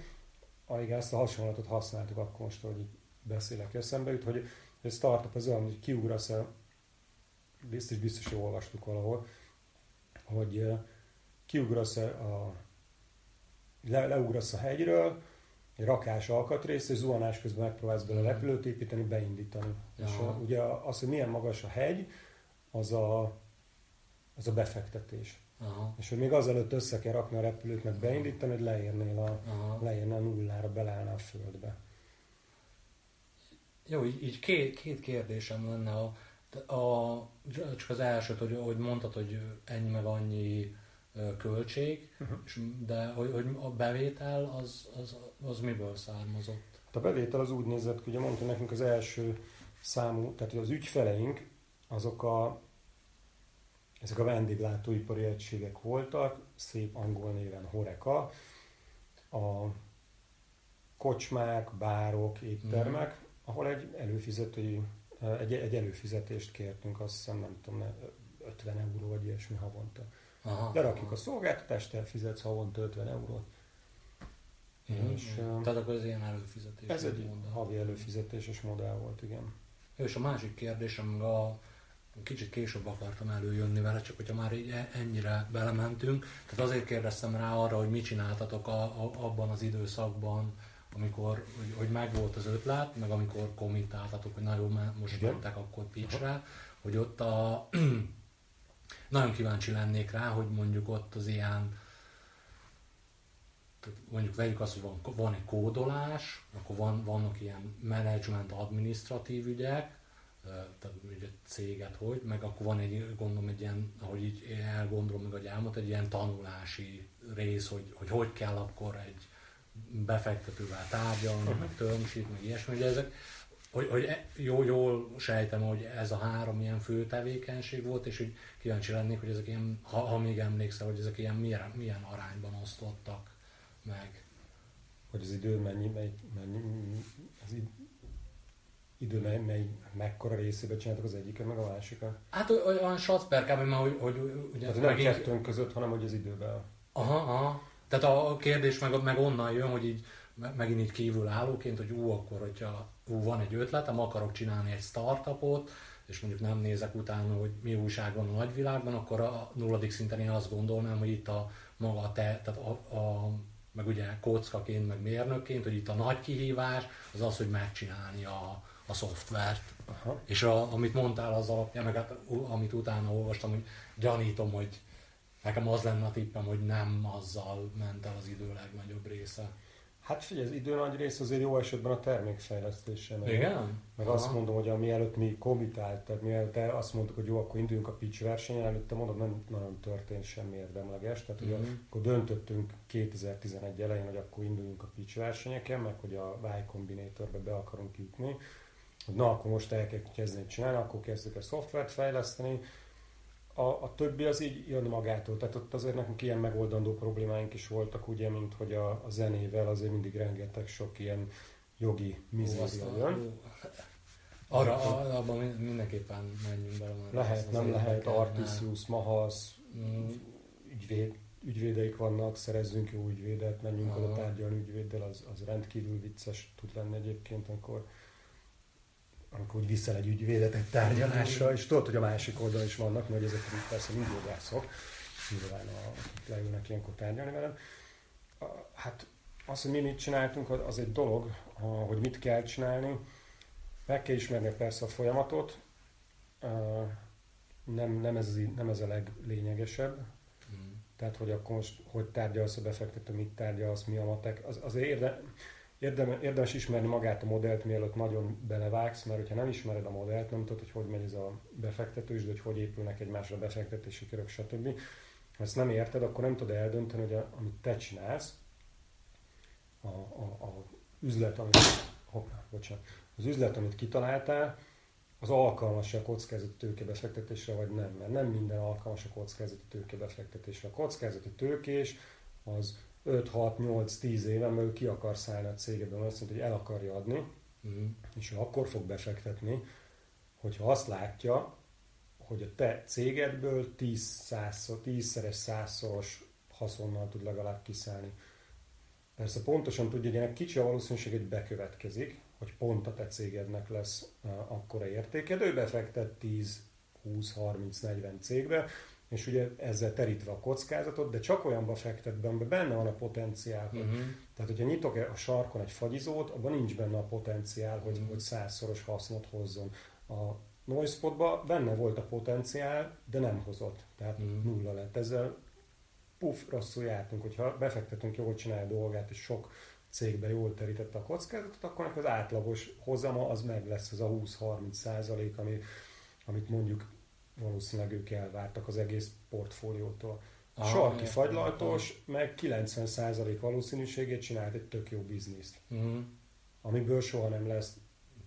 Alig ezt a hasonlatot használtuk akkor most, hogy beszélek, eszembe jut, hogy egy startup az olyan, hogy kiugrasz el, biztos, biztos jól olvastuk valahol, hogy kiugrasz a, le, leugrasz a hegyről, egy rakás alkatrész, és zuhanás közben megpróbálsz bele mhm. repülőt építeni, beindítani. Ja. És a, ugye az, hogy milyen magas a hegy, az a, az a befektetés. Aha. És hogy még azelőtt össze kell rakni a repülőt, meg beindítani, hogy leérnél a, leérnél a nullára, beleállnál a földbe. Jó, így, így két, két kérdésem lenne. A, a, csak az első, hogy, hogy mondtad, hogy ennyi meg annyi költség, uh-huh. és, de hogy, hogy a bevétel az, az, az miből származott? Hát a bevétel az úgy nézett hogy ugye mondta nekünk az első számú, tehát az ügyfeleink, azok a, ezek a vendéglátóipari egységek voltak, szép angol néven Horeka, a kocsmák, bárok, éttermek, uh-huh ahol egy előfizetői, egy, egy előfizetést kértünk, azt hiszem nem tudom, 50 euró vagy ilyesmi havonta. Aha, Lerakjuk aha. a szolgáltatást, te fizetsz havonta 50 eurót. Mm, és, mm. Tehát akkor ez ilyen előfizetés. Ez egy modell. havi előfizetéses modell volt, igen. És a másik kérdésem, a kicsit később akartam előjönni vele, csak hogyha már így e- ennyire belementünk. Tehát azért kérdeztem rá arra, hogy mit csináltatok a, a, abban az időszakban, amikor, hogy, hogy megvolt az ötlet, meg amikor kommentáltatok, hogy nagyon most mentek akkor pitchre, hogy ott a, *clears throat* nagyon kíváncsi lennék rá, hogy mondjuk ott az ilyen, mondjuk vegyük azt, hogy van, van egy kódolás, akkor van, vannak ilyen management administratív ügyek, tehát egy céget hogy, meg akkor van egy, gondolom egy ilyen, ahogy így elgondolom, meg hogy elmondta, egy ilyen tanulási rész, hogy, hogy hogy kell akkor egy befektetővel tárgyalni, uh-huh. meg termsheet, meg ilyesmi, hogy ezek, hogy, hogy e, jó, jól sejtem, hogy ez a három ilyen fő tevékenység volt, és hogy kíváncsi lennék, hogy ezek ilyen, ha, ha még emlékszel, hogy ezek ilyen milyen, milyen arányban osztottak meg. Hogy az idő mennyi, mennyi, mennyi az idő mely, mely, mekkora részébe csináltak az egyiket, meg a másikat? Hát olyan Schatzberg, mert hogy, hogy ugye... Tehát nem kettőnk között, hanem hogy az időben. Aha, aha. Tehát a kérdés meg, meg onnan jön, hogy így megint így kívül állóként, hogy ú, akkor, hogyha ú, van egy ötletem, akarok csinálni egy startupot, és mondjuk nem nézek utána, hogy mi újság van a nagyvilágban, akkor a nulladik szinten én azt gondolnám, hogy itt a maga a te, tehát a, a meg ugye kockaként, meg mérnökként, hogy itt a nagy kihívás az az, hogy megcsinálni a, a szoftvert. Aha. És a, amit mondtál az alapján, meg hát, amit utána olvastam, hogy gyanítom, hogy Nekem az lenne a tippem, hogy nem azzal ment el az idő legnagyobb része. Hát figyelj, az idő nagy része azért jó esetben a termékfejlesztése. Meg, Igen? Meg Aha. azt mondom, hogy mielőtt mi komitált, tehát mielőtt azt mondtuk, hogy jó, akkor induljunk a pitch versenyen, előtte mondom, nem nagyon történt semmi érdemleges. Tehát mm-hmm. ugye, akkor döntöttünk 2011 elején, hogy akkor induljunk a pitch versenyeken, meg hogy a Y Combinatorbe be akarunk jutni. Na, akkor most el kell kezdeni csinálni, akkor kezdjük a szoftvert fejleszteni, a, a többi az így jön magától. Tehát ott azért nekünk ilyen megoldandó problémáink is voltak, ugye, mint hogy a, a zenével azért mindig rengeteg sok ilyen jogi mizéria jön. Arra, abban mindenképpen menjünk bele. Lehet, nem lehet, Artisius, Mahasz, mm. ügyvéd, ügyvédeik vannak, szerezzünk jó ügyvédet, menjünk oda tárgyalni ügyvéddel, az, az rendkívül vicces tud lenni egyébként, amikor amikor úgy viszel egy ügyvédet egy tárgyalásra, és tudod, hogy a másik oldalon is vannak, mert ezek persze mind jogászok, nyilván a, leülnek ilyenkor tárgyalni velem. Hát az, hogy mi mit csináltunk, az egy dolog, hogy mit kell csinálni. Meg kell ismerni persze a folyamatot, nem, nem, ez, nem ez a leglényegesebb. Mm. Tehát, hogy akkor most hogy tárgyalsz a befektető, mit tárgyalsz, mi a matek. Az, azért érde, Érdem, érdemes ismerni magát a modellt, mielőtt nagyon belevágsz, mert hogyha nem ismered a modellt, nem tudod, hogy hogy megy ez a befektetős, hogy hogy épülnek egymásra befektetési körök, stb. Ha ezt nem érted, akkor nem tudod eldönteni, hogy a, amit te csinálsz, a, a, a üzlet, amit hoppá, bocsánat, az üzlet, amit kitaláltál, az alkalmas a kockázati tőkebefektetésre, vagy nem? Mert nem minden alkalmas a kockázati tőkebefektetésre. A kockázati tőkés az 5-6-8-10 éven belül ki akar szállni a cégedben, azt mondja, hogy el akarja adni, uh-huh. és ő akkor fog befektetni, hogyha azt látja, hogy a te cégedből 10 10-szeres, százszoros haszonnal tud legalább kiszállni. Persze pontosan tudja, hogy ennek kicsi a valószínűség, hogy bekövetkezik, hogy pont a te cégednek lesz akkora értéke, de ő befektet 10, 20, 30, 40 cégbe, és ugye ezzel terítve a kockázatot, de csak olyanba fektet be, amiben benne van a potenciál. Uh-huh. Tehát, hogyha nyitok a sarkon egy fagyizót, abban nincs benne a potenciál, hogy, uh-huh. hogy százszoros hasznot hozzon. A Noispotban benne volt a potenciál, de nem hozott. Tehát uh-huh. nulla lett. Ezzel puf, rosszul jártunk. Hogyha befektetünk jól csinálni a dolgát, és sok cégbe jól terítette a kockázatot, akkor az átlagos hozama az meg lesz az a 20-30 százalék, ami, amit mondjuk valószínűleg ők elvártak az egész portfóliótól. A ah, sarki fagylaltos meg 90% valószínűségét csinált egy tök jó bizniszt. Uh-huh. Amiből soha nem lesz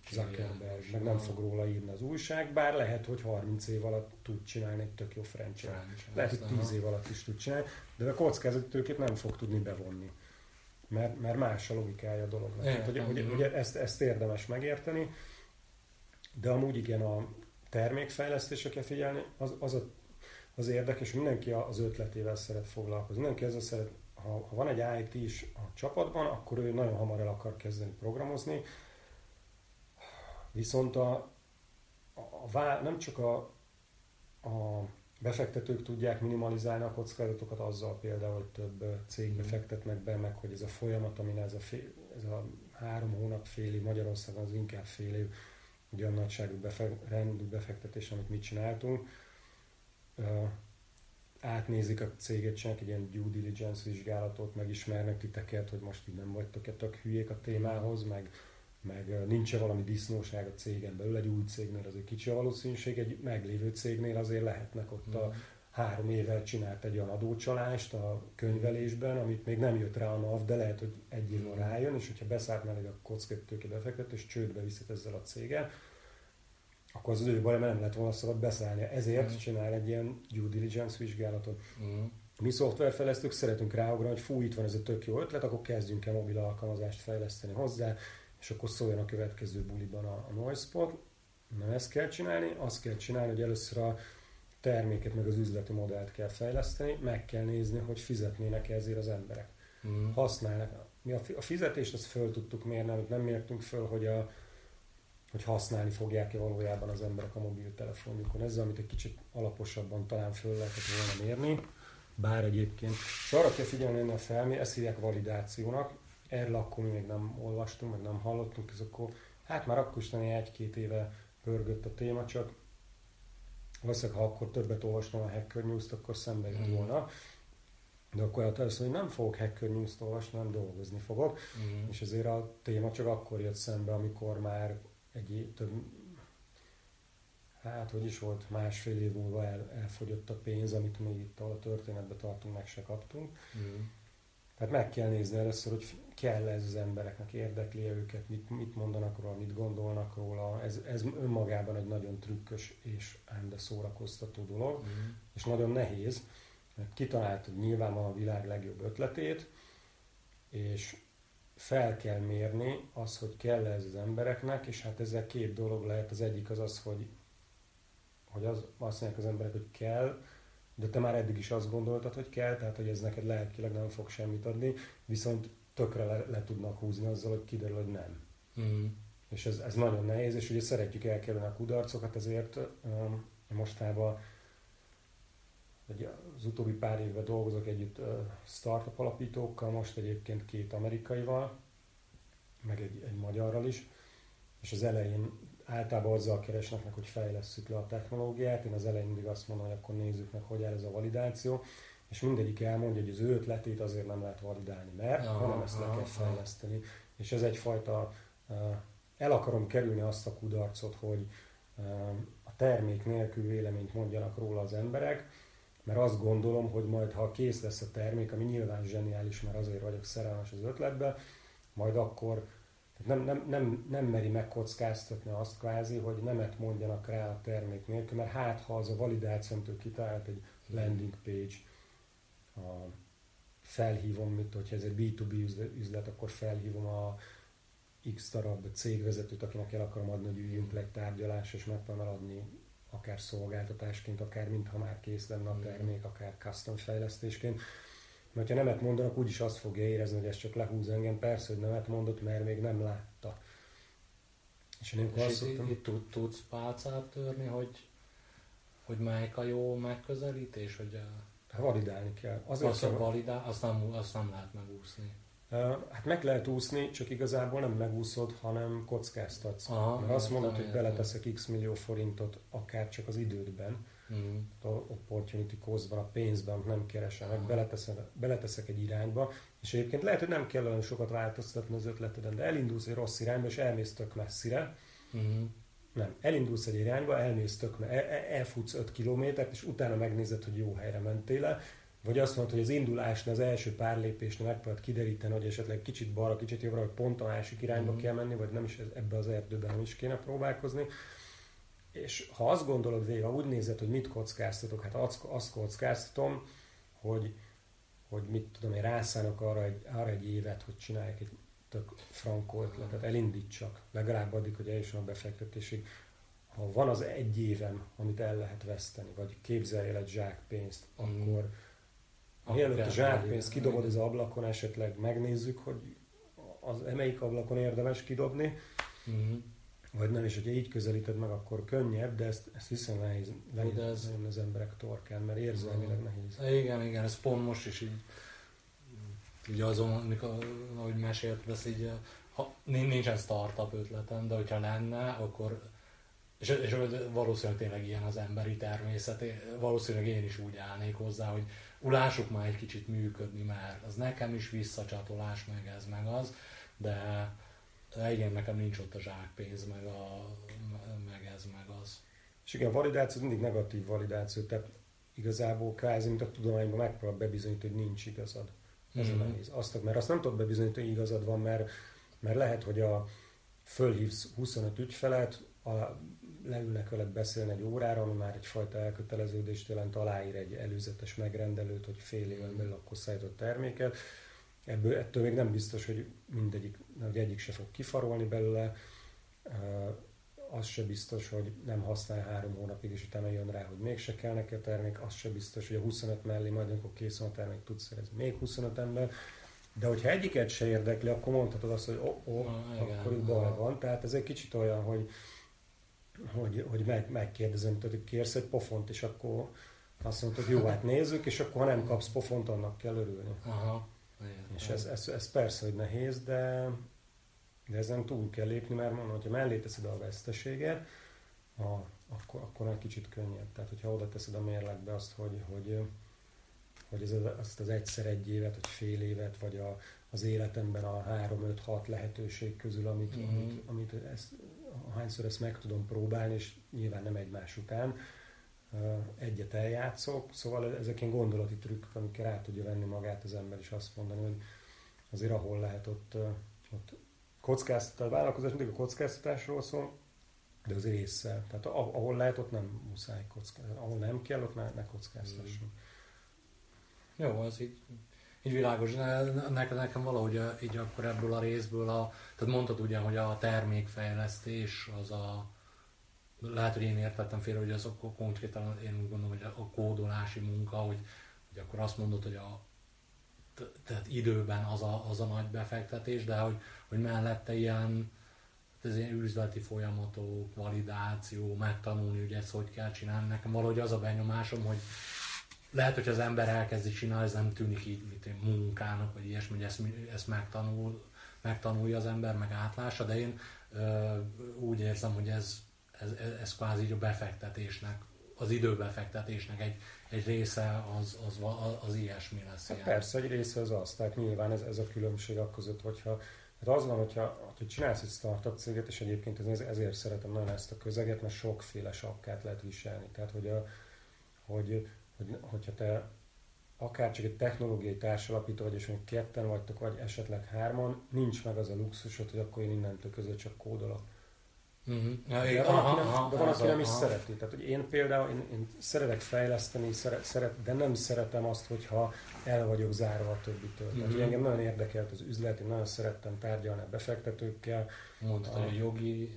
Zuckerberg, meg nem fog róla írni az újság, bár lehet, hogy 30 év alatt tud csinálni egy tök jó franchise. Lehet, hogy 10 év alatt is tud csinálni, de a kockázati tőkét nem fog tudni bevonni. Mert, mert más a logikája a dolognak. Tehát, hogy, hogy, hogy ezt, ezt érdemes megérteni, de amúgy igen, a termékfejlesztésre kell figyelni, az, az, a, az érdekes, hogy mindenki az ötletével szeret foglalkozni. Mindenki ezzel szeret, ha, ha van egy IT is a csapatban, akkor ő nagyon hamar el akar kezdeni programozni, Viszont a, a, a nem csak a, a befektetők tudják minimalizálni a kockázatokat azzal például, hogy több cégbe fektetnek be, meg hogy ez a folyamat, amin ez a, fél, ez a három hónap fél év, Magyarországon az inkább fél év, ugye a nagyságú befe, rendű befektetés, amit mi csináltunk, uh, átnézik a céget, csinálnak egy ilyen due diligence vizsgálatot, megismernek titeket, hogy most így nem vagytok-e tök hülyék a témához, meg meg nincs valami disznóság a cégen belül, egy új cégnél azért kicsi a valószínűség, egy meglévő cégnél azért lehetnek ott a mm. Három éve csinált egy olyan adócsalást a könyvelésben, amit még nem jött rá a NAV, de lehet, hogy egy év rájön, és hogyha beszállt mellé a kockátőke befektet, és csődbe viszed ezzel a céggel, akkor az, az ő baj, mert nem lehet volna szabad beszállni. Ezért mm. csinál egy ilyen due diligence vizsgálatot. Mm. Mi szoftverfejlesztők szeretünk ráugrani, hogy fú, itt van ez a tök jó ötlet, akkor kezdjünk el mobil alkalmazást fejleszteni hozzá, és akkor szóljon a következő buliban a, a noise Nem ezt kell csinálni, azt kell csinálni, hogy először a terméket meg az üzleti modellt kell fejleszteni, meg kell nézni, hogy fizetnének -e ezért az emberek. Mm. Használnak. Mi a fizetést azt föl tudtuk mérni, amit nem mértünk föl, hogy, a, hogy használni fogják-e valójában az emberek a mobiltelefonjukon. Ezzel, amit egy kicsit alaposabban talán föl lehetett volna mérni, bár egyébként. És arra kell figyelni a felmé, ezt hívják validációnak, erről akkor mi még nem olvastunk, meg nem hallottunk, ez akkor, hát már akkor is egy-két éve pörgött a téma, csak valószínűleg ha akkor többet olvastam a Hacker News-t, akkor szembe jött mm. volna. De akkor először, hogy nem fogok Hacker News-t olvasni, nem dolgozni fogok, mm. és ezért a téma csak akkor jött szembe, amikor már egy több, hát hogy is volt, másfél év múlva el, elfogyott a pénz, amit még itt a történetben tartunk, meg se kaptunk. Mm. Tehát meg kell nézni először, hogy kell ez az embereknek, érdekli őket, mit, mit mondanak róla, mit gondolnak róla. Ez, ez önmagában egy nagyon trükkös és ám de szórakoztató dolog, mm. és nagyon nehéz, mert kitaláltad nyilván a világ legjobb ötletét, és fel kell mérni az, hogy kell ez az embereknek, és hát ezzel két dolog lehet. Az egyik az az, hogy, hogy az, azt mondják az emberek, hogy kell, de te már eddig is azt gondoltad, hogy kell, tehát hogy ez neked lelkileg nem fog semmit adni, viszont tökre le, le tudnak húzni azzal, hogy kiderül, hogy nem. Mm. És ez, ez nagyon nehéz, és ugye szeretjük elkerülni a kudarcokat, ezért um, mostában az utóbbi pár évben dolgozok együtt uh, startup alapítókkal, most egyébként két amerikaival, meg egy, egy magyarral is, és az elején általában azzal keresnek meg, hogy fejlesszük le a technológiát. Én az elején mindig azt mondom, hogy akkor nézzük meg, hogy áll ez a validáció. És mindegyik elmondja, hogy az ő ötletét azért nem lehet validálni, mert, aha, hanem ezt le kell fejleszteni. És ez egyfajta, el akarom kerülni azt a kudarcot, hogy a termék nélkül véleményt mondjanak róla az emberek, mert azt gondolom, hogy majd ha kész lesz a termék, ami nyilván zseniális, mert azért vagyok szerelmes az ötletbe, majd akkor nem, nem, nem, nem meri megkockáztatni azt kvázi, hogy nemet mondjanak rá a termék nélkül, mert hát ha az a validációtól kitalált egy landing page, a, felhívom, mint hogyha ez egy B2B üzlet, akkor felhívom a X darab cégvezetőt, akinek el akarom adni, hogy üljünk le egy tárgyalás, és meg tudom eladni akár szolgáltatásként, akár mintha már kész lenne a termék, akár custom fejlesztésként. Mert ha nemet mondanak, úgyis azt fogja érezni, hogy ez csak lehúz engem. Persze, hogy nemet mondott, mert még nem látta. És én és azt szoktam... itt, itt tudsz pálcát törni, hogy, hogy melyik a jó megközelítés, hogy a... Hát validálni kell. Azért azt, kell... validál, azt, nem, azt nem lehet megúszni. Hát meg lehet úszni, csak igazából nem megúszod, hanem kockáztatsz. Aha, Mert azt mondod, hogy beleteszek x millió forintot, akár csak az idődben, mm. opportunity cost a pénzben, nem keresem meg, beleteszek, beleteszek egy irányba, és egyébként lehet, hogy nem kell olyan sokat változtatni az ötleteden, de elindulsz egy rossz irányba, és elmész tök messzire, mm. Nem, elindulsz egy irányba, elmész tök, el, elfutsz 5 kilométert, és utána megnézed, hogy jó helyre mentél le, vagy azt mondod, hogy az indulásnál, az első pár lépésnél megpróbálod kideríteni, hogy esetleg kicsit balra, kicsit jobbra, vagy pont a másik irányba mm. kell menni, vagy nem is ebbe az erdőben nem is kéne próbálkozni. És ha azt gondolod végig, ha úgy nézed, hogy mit kockáztatok, hát azt, azt kockáztatom, hogy, hogy mit tudom én, rászánok arra egy, arra egy évet, hogy csinálják egy tök frankó ötletet, elindítsak, legalább addig, hogy eljusson a befektetésig. Ha van az egy évem, amit el lehet veszteni, vagy képzeljél egy zsák pénzt, mm. akkor Mielőtt a zsákpénzt kidobod az ablakon, esetleg megnézzük, hogy az melyik ablakon érdemes kidobni, mm-hmm. Vagy nem, és hogyha így közelíted meg, akkor könnyebb, de ezt, ezt hiszem nehéz de ez... az emberek torkán, mert érzelmileg mm. nehéz. Igen, igen, ez pont most is így, így azon, amikor, ahogy mesélt, ez így, ha nincsen startup ötletem, de hogyha lenne, akkor és, és valószínűleg tényleg ilyen az emberi természet, valószínűleg én is úgy állnék hozzá, hogy ulássuk már egy kicsit működni, mert az nekem is visszacsatolás, meg ez, meg az, de igen, nekem nincs ott a zsákpénz, meg, a, meg ez, meg az. És igen, a validáció mindig negatív validáció, tehát igazából kvázi, mint a tudományban megpróbál bebizonyítani, hogy nincs igazad. Ez mm-hmm. a nehéz. Azt, mert azt nem tudod bebizonyítani, hogy igazad van, mert, mert lehet, hogy a fölhívsz 25 ügyfelet, a, leülnek veled beszélni egy órára, ami már egyfajta elköteleződést jelent, aláír egy előzetes megrendelőt, hogy fél éven belül akkor szállított terméket. Ebből, ettől még nem biztos, hogy mindegyik, hogy egyik se fog kifarolni belőle. Az se biztos, hogy nem használ három hónapig, és utána jön rá, hogy mégse kell neki a termék. Az se biztos, hogy a 25 mellé majd, amikor kész van a termék, tudsz szerezni még 25 ember. De hogyha egyiket se érdekli, akkor mondhatod azt, hogy oh, oh, ah, akkor itt baj van. Tehát ez egy kicsit olyan, hogy, hogy, hogy meg, megkérdezem, hogy kérsz egy pofont, és akkor azt mondtad, jó, hát nézzük, és akkor ha nem kapsz pofont, annak kell örülni. Aha. Igen, és ez, ez, ez persze, hogy nehéz, de, de ezen túl kell lépni, mert mondom, hogyha mellé teszed a veszteséget, a, akkor, akkor egy kicsit könnyebb. Tehát, hogyha oda teszed a mérlegbe azt, hogy, hogy, hogy ez, azt az egyszer egy évet, vagy fél évet, vagy a, az életemben a három, öt, hat lehetőség közül, amit, mm-hmm. amit, amit ezt, hányszor ezt meg tudom próbálni, és nyilván nem egymás után, egyet eljátszok, szóval ezek ilyen gondolati trükkök, amikkel rá tudja venni magát az ember, és azt mondani, hogy azért ahol lehet ott, ott kockáztatás, a vállalkozás mindig a kockáztatásról szól, de az észsel. Tehát ahol lehet, ott nem muszáj kockáztatni. Ahol nem kell, ott ne, ne kockáztassunk. Jó, az így így világos, nekem, nekem valahogy így akkor ebből a részből, a, tehát mondtad ugye, hogy a termékfejlesztés az a, lehet, hogy én értettem félre, hogy az akkor konkrétan én úgy gondolom, hogy a kódolási munka, hogy, hogy akkor azt mondod, hogy a tehát időben az a, az a nagy befektetés, de hogy, hogy mellette ilyen, ez ilyen üzleti folyamatok, validáció, megtanulni, hogy ezt hogy kell csinálni. Nekem valahogy az a benyomásom, hogy, lehet, hogy az ember elkezdi csinálni, ez nem tűnik így mint munkának, vagy ilyesmi, hogy ezt, ezt megtanul, megtanulja az ember, meg átlása, de én ö, úgy érzem, hogy ez, ez, ez kvázi így a befektetésnek, az időbefektetésnek egy, egy része az, az, az, az ilyesmi lesz. Hát persze, egy része az az, tehát nyilván ez, ez a különbség a között, hogyha Hát az van, hogyha, hogy csinálsz egy startup céget, és egyébként ezért szeretem nagyon ezt a közeget, mert sokféle sapkát lehet viselni. Tehát, hogy, a, hogy hogy, hogyha te akár csak egy technológiai társalapító vagy, és hogy ketten vagytok, vagy esetleg hárman, nincs meg az a luxusod, hogy akkor én innentől között csak kódolok. Uh-huh. Ja, de van, aha, aki, nem, aha, de van, aki nem is aha. szereti. Tehát, hogy én például, én, én szeretek fejleszteni, szeret, szeret, de nem szeretem azt, hogyha el vagyok zárva a többitől. Uh-huh. Tehát, engem nagyon érdekelt az üzlet, én nagyon szerettem tárgyalni a befektetőkkel. Mondtad, a, a jogi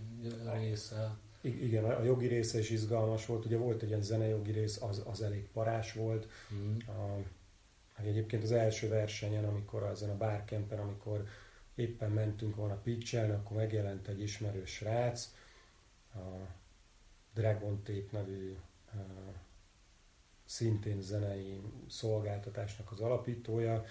része. Igen, a jogi része is izgalmas volt. Ugye volt egy ilyen zenejogi rész, az, az elég parás volt. Uh-huh. A, egyébként az első versenyen, amikor ezen a bárkempen, amikor éppen mentünk volna pitchelni, akkor megjelent egy ismerős srác, a Dragon Tape nevű szintén zenei szolgáltatásnak az alapítója,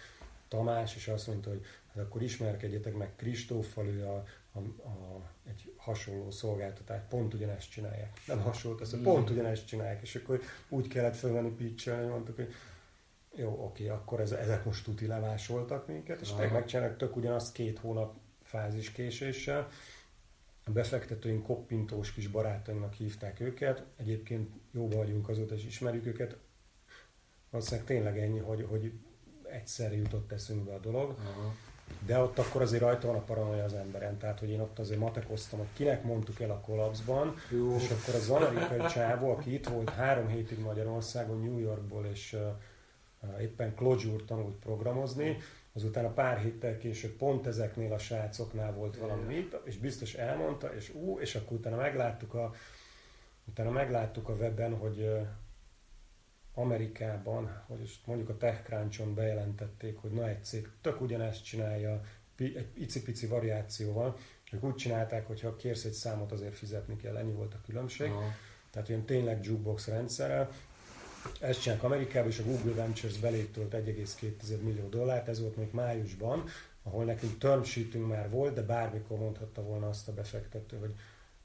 Tamás, és azt mondta, hogy hát akkor ismerkedjetek meg Kristóffal, ő a, a, a, egy hasonló szolgáltatás, pont ugyanezt csinálják. Nem hasonló, azt mm. pont ugyanezt csinálják, és akkor úgy kellett fölvenni pitchelni, mondtuk, hogy jó, oké, akkor ez, ezek most tuti lemásoltak minket, és meg megcsinálnak tök ugyanazt két hónap fázis késéssel. A befektetőink koppintós kis barátainknak hívták őket, egyébként jóban vagyunk azóta, és ismerjük őket. Valószínűleg tényleg ennyi, hogy, hogy egyszer jutott eszünkbe a dolog. Aha. De ott akkor azért rajta van a paranoia az emberen, tehát hogy én ott azért matekoztam, hogy kinek mondtuk el a kollapsban, Jó. és akkor az amerikai csávó, aki itt volt három hétig Magyarországon, New Yorkból, és éppen Clojure tanult programozni, azután a pár héttel később pont ezeknél a srácoknál volt valami, és biztos elmondta, és ú, és akkor utána megláttuk a, utána megláttuk a webben, hogy Amerikában, hogy mondjuk a TechCrunch-on bejelentették, hogy na egy cég tök ugyanezt csinálja, egy icipici variációval, ők úgy csinálták, hogy ha kérsz egy számot, azért fizetni kell, ennyi volt a különbség. Aha. Tehát ilyen tényleg jukebox rendszerrel, ezt csinálják Amerikában, és a Google Ventures belétolt 1,2 millió dollárt, ez volt még májusban, ahol nekünk term sheetünk már volt, de bármikor mondhatta volna azt a befektető, hogy,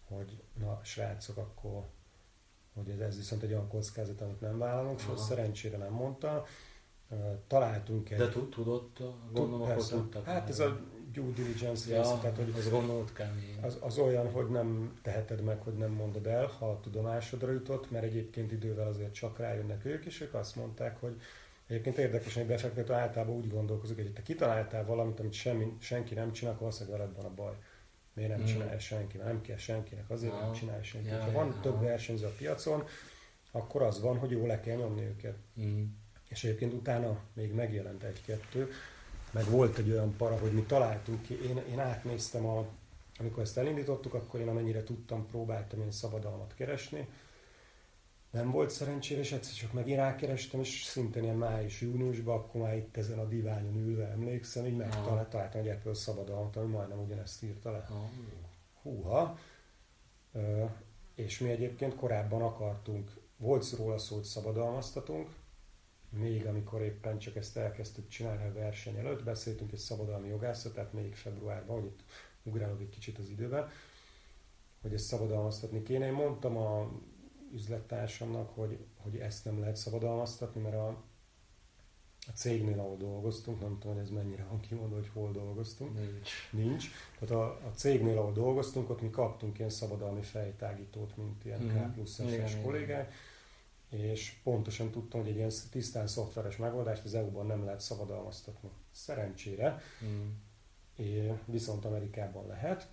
hogy na srácok, akkor hogy ez, ez viszont egy olyan kockázat, amit nem vállalunk, és szerencsére nem mondta. Találtunk egy... De tudott, gondolom, akkor tudtak. Hát ez a due diligence ja, része, tehát hogy az gondolt kemény. Az, az olyan, hogy nem teheted meg, hogy nem mondod el, ha a tudomásodra jutott, mert egyébként idővel azért csak rájönnek ők, és ők azt mondták, hogy Egyébként érdekes, hogy befektető általában úgy gondolkozik, hogy te kitaláltál valamit, amit semmi, senki nem csinál, akkor valószínűleg veled van a baj. Miért nem mm. csinálja senki? Mert nem kell senkinek, azért ja. nem csinálja senki. Ja, ha van ja. több versenyző a piacon, akkor az van, hogy jó le kell nyomni őket. Mm. És egyébként utána még megjelent egy-kettő, meg volt egy olyan para, hogy mi találtuk ki, én, én átnéztem, a, amikor ezt elindítottuk, akkor én amennyire tudtam, próbáltam én szabadalmat keresni. Nem volt szerencsére, és egyszer csak megint rákerestem, és szintén ilyen május-júniusban, akkor már itt ezen a diványon ülve emlékszem, így megtaláltam egy Apple szabadalmat, ami majdnem ugyanezt írta le. Húha! és mi egyébként korábban akartunk, volt róla szó, hogy szabadalmaztatunk, még amikor éppen csak ezt elkezdtük csinálni a verseny előtt, beszéltünk egy szabadalmi jogászat, tehát még februárban, hogy itt ugrálok egy kicsit az időben, hogy ezt szabadalmaztatni kéne. Én mondtam a üzlettársamnak, hogy, hogy ezt nem lehet szabadalmaztatni, mert a, a cégnél, ahol dolgoztunk, nem tudom, hogy ez mennyire van kimondva, hogy hol dolgoztunk. Nincs. Nincs. Tehát a, a cégnél, ahol dolgoztunk, ott mi kaptunk ilyen szabadalmi fejtágítót, mint ilyen mm. K plusz kollégák, és pontosan tudtam, hogy egy ilyen tisztán szoftveres megoldást az EU-ban nem lehet szabadalmaztatni. Szerencsére, mm. É, viszont Amerikában lehet.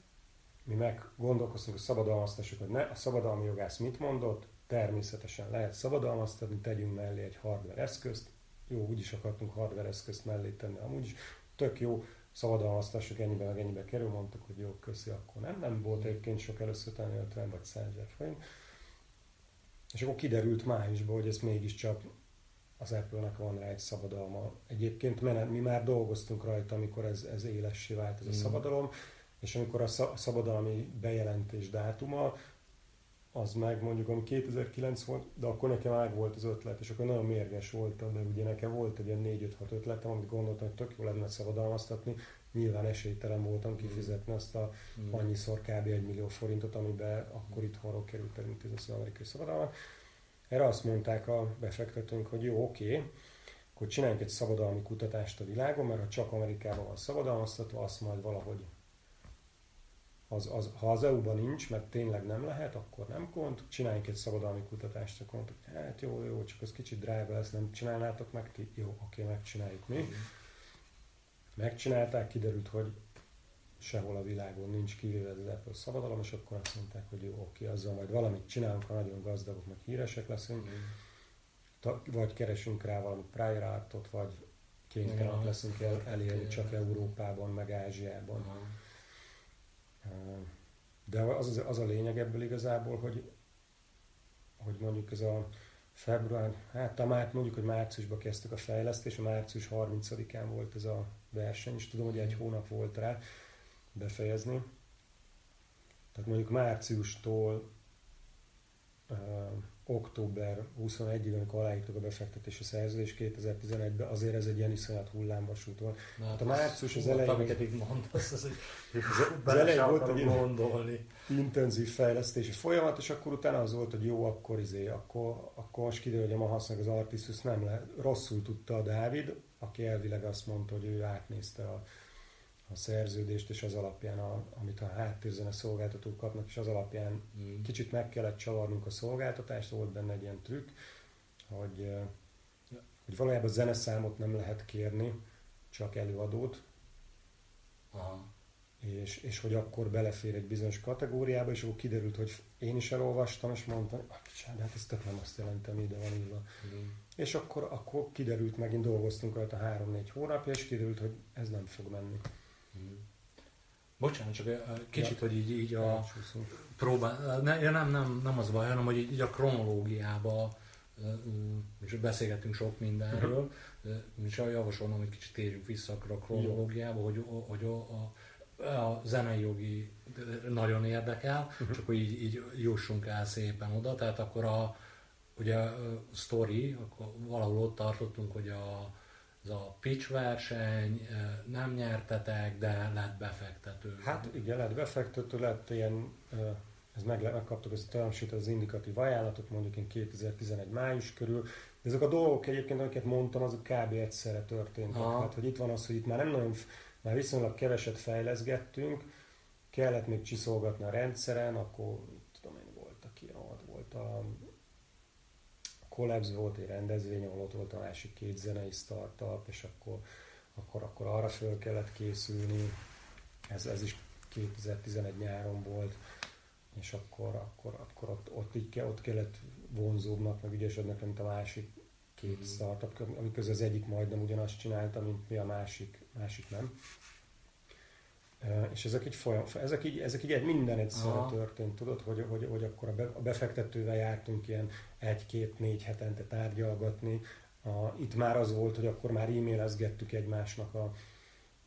Mi meg gondolkoztunk, hogy szabadalmaztassuk, hogy ne, a szabadalmi jogász mit mondott, természetesen lehet szabadalmaztatni, tegyünk mellé egy hardware eszközt, jó, úgyis akartunk hardware eszközt mellé tenni, amúgy is tök jó, szabadalmaztassuk, ennyibe meg ennyibe kerül, mondtuk, hogy jó, köszi, akkor nem. Nem volt egyébként sok először tenni 50 vagy 100 ezer forint és akkor kiderült májusban, hogy ez mégiscsak az Apple-nek van rá egy szabadalma. Egyébként mi már dolgoztunk rajta, amikor ez, ez élessé vált ez a mm. szabadalom, és amikor a szabadalmi bejelentés dátuma, az meg mondjuk, ami 2009 volt, de akkor nekem ág volt az ötlet, és akkor nagyon mérges voltam, de ugye nekem volt egy ilyen 4-5-6 ötletem, amit gondoltam, hogy tök jó lenne szabadalmaztatni, nyilván esélytelen voltam kifizetni azt a mm. annyiszor kb. 1 millió forintot, amiben akkor itthonról került elintézni az amerikai szabadalmat. Erre azt mondták a befektetőnk, hogy jó, oké, akkor csináljunk egy szabadalmi kutatást a világon, mert ha csak Amerikában van szabadalmaztatva, azt majd valahogy az, az, ha az EU-ban nincs, mert tényleg nem lehet, akkor nem gond, csináljunk egy szabadalmi kutatást, akkor mondtuk, hát jó, jó, csak az kicsit drága lesz, nem csinálnátok meg ti? Jó, oké, megcsináljuk mi. Megcsinálták, kiderült, hogy sehol a világon nincs kivéve az Apple szabadalom, és akkor azt mondták, hogy jó, oké, azzal majd valamit csinálunk, ha nagyon gazdagok, meg híresek leszünk, mm. vagy keresünk rá valami prior artot, vagy kénytelenek leszünk el, elérni csak Európában, meg Ázsiában. Aha. De az, az a lényeg ebből igazából, hogy, hogy mondjuk ez a február, hát a már, mondjuk, hogy márciusban kezdtük a fejlesztést, a március 30-án volt ez a verseny, és tudom, hogy egy hónap volt rá befejezni. Tehát mondjuk márciustól október 21-ig, amikor aláírtuk a befektetési szerződés 2011-ben, azért ez egy ilyen iszonyat hullámvasút volt. Na, hát a március az elején... Amiket így mondasz, az, *laughs* az, az elején volt egy gondolni. intenzív fejlesztési folyamat, és akkor utána az volt, hogy jó, akkor izé, akkor, akkor most kiderül, hogy a Mahasznak az Artisus nem le, rosszul tudta a Dávid, aki elvileg azt mondta, hogy ő átnézte a a szerződést, és az alapján, a, amit a háttérzene szolgáltatók kapnak, és az alapján mm. kicsit meg kellett csavarnunk a szolgáltatást, volt benne egy ilyen trükk, hogy, hogy valójában zeneszámot nem lehet kérni, csak előadót, Aha. És, és hogy akkor belefér egy bizonyos kategóriába, és akkor kiderült, hogy én is elolvastam, és mondtam, hogy hát ez tök nem azt jelenti, ami ide van írva. Mm. És akkor, akkor kiderült, megint dolgoztunk rajta három-négy hónapja, és kiderült, hogy ez nem fog menni. Bocsánat, csak kicsit, ja. hogy így, így a próbál, ne, nem, nem, nem az baj, hanem hogy így, így a kronológiába és beszélgettünk sok mindenről, és javasolom, hogy kicsit térjünk vissza a kronológiába, hogy, hogy a, a, a zenei jogi nagyon érdekel, uh-huh. csak hogy így, így jussunk el szépen oda, tehát akkor a, ugye a story, akkor valahol ott tartottunk, hogy a, ez a pitch verseny, nem nyertetek, de lett befektető. Hát igen, lett befektető, lett ilyen, ez meg, megkaptuk ezt a termsít, az indikatív ajánlatot, mondjuk én 2011 május körül. De ezek a dolgok egyébként, amiket mondtam, azok kb. egyszerre történtek. Ha. Hát, hogy itt van az, hogy itt már nem nagyon, már viszonylag keveset fejleszgettünk, kellett még csiszolgatni a rendszeren, akkor tudom én, voltak ilyen, volt a Collabs volt egy rendezvény, ahol ott volt a másik két zenei startup, és akkor, akkor, akkor arra föl kellett készülni. Ez, ez is 2011 nyáron volt, és akkor, akkor, akkor ott, ott, így ott kellett vonzóbbnak, meg ügyesebbnek, mint a másik két mm. startup, amik közül az egyik majdnem ugyanazt csinálta, mint mi a másik, másik nem. És ezek így, folyam, ezek így, ezek így minden egyszerre Aha. történt, tudod, hogy, hogy, hogy akkor a befektetővel jártunk ilyen egy-két-négy hetente tárgyalgatni. A, itt már az volt, hogy akkor már e-mailezgettük egymásnak a,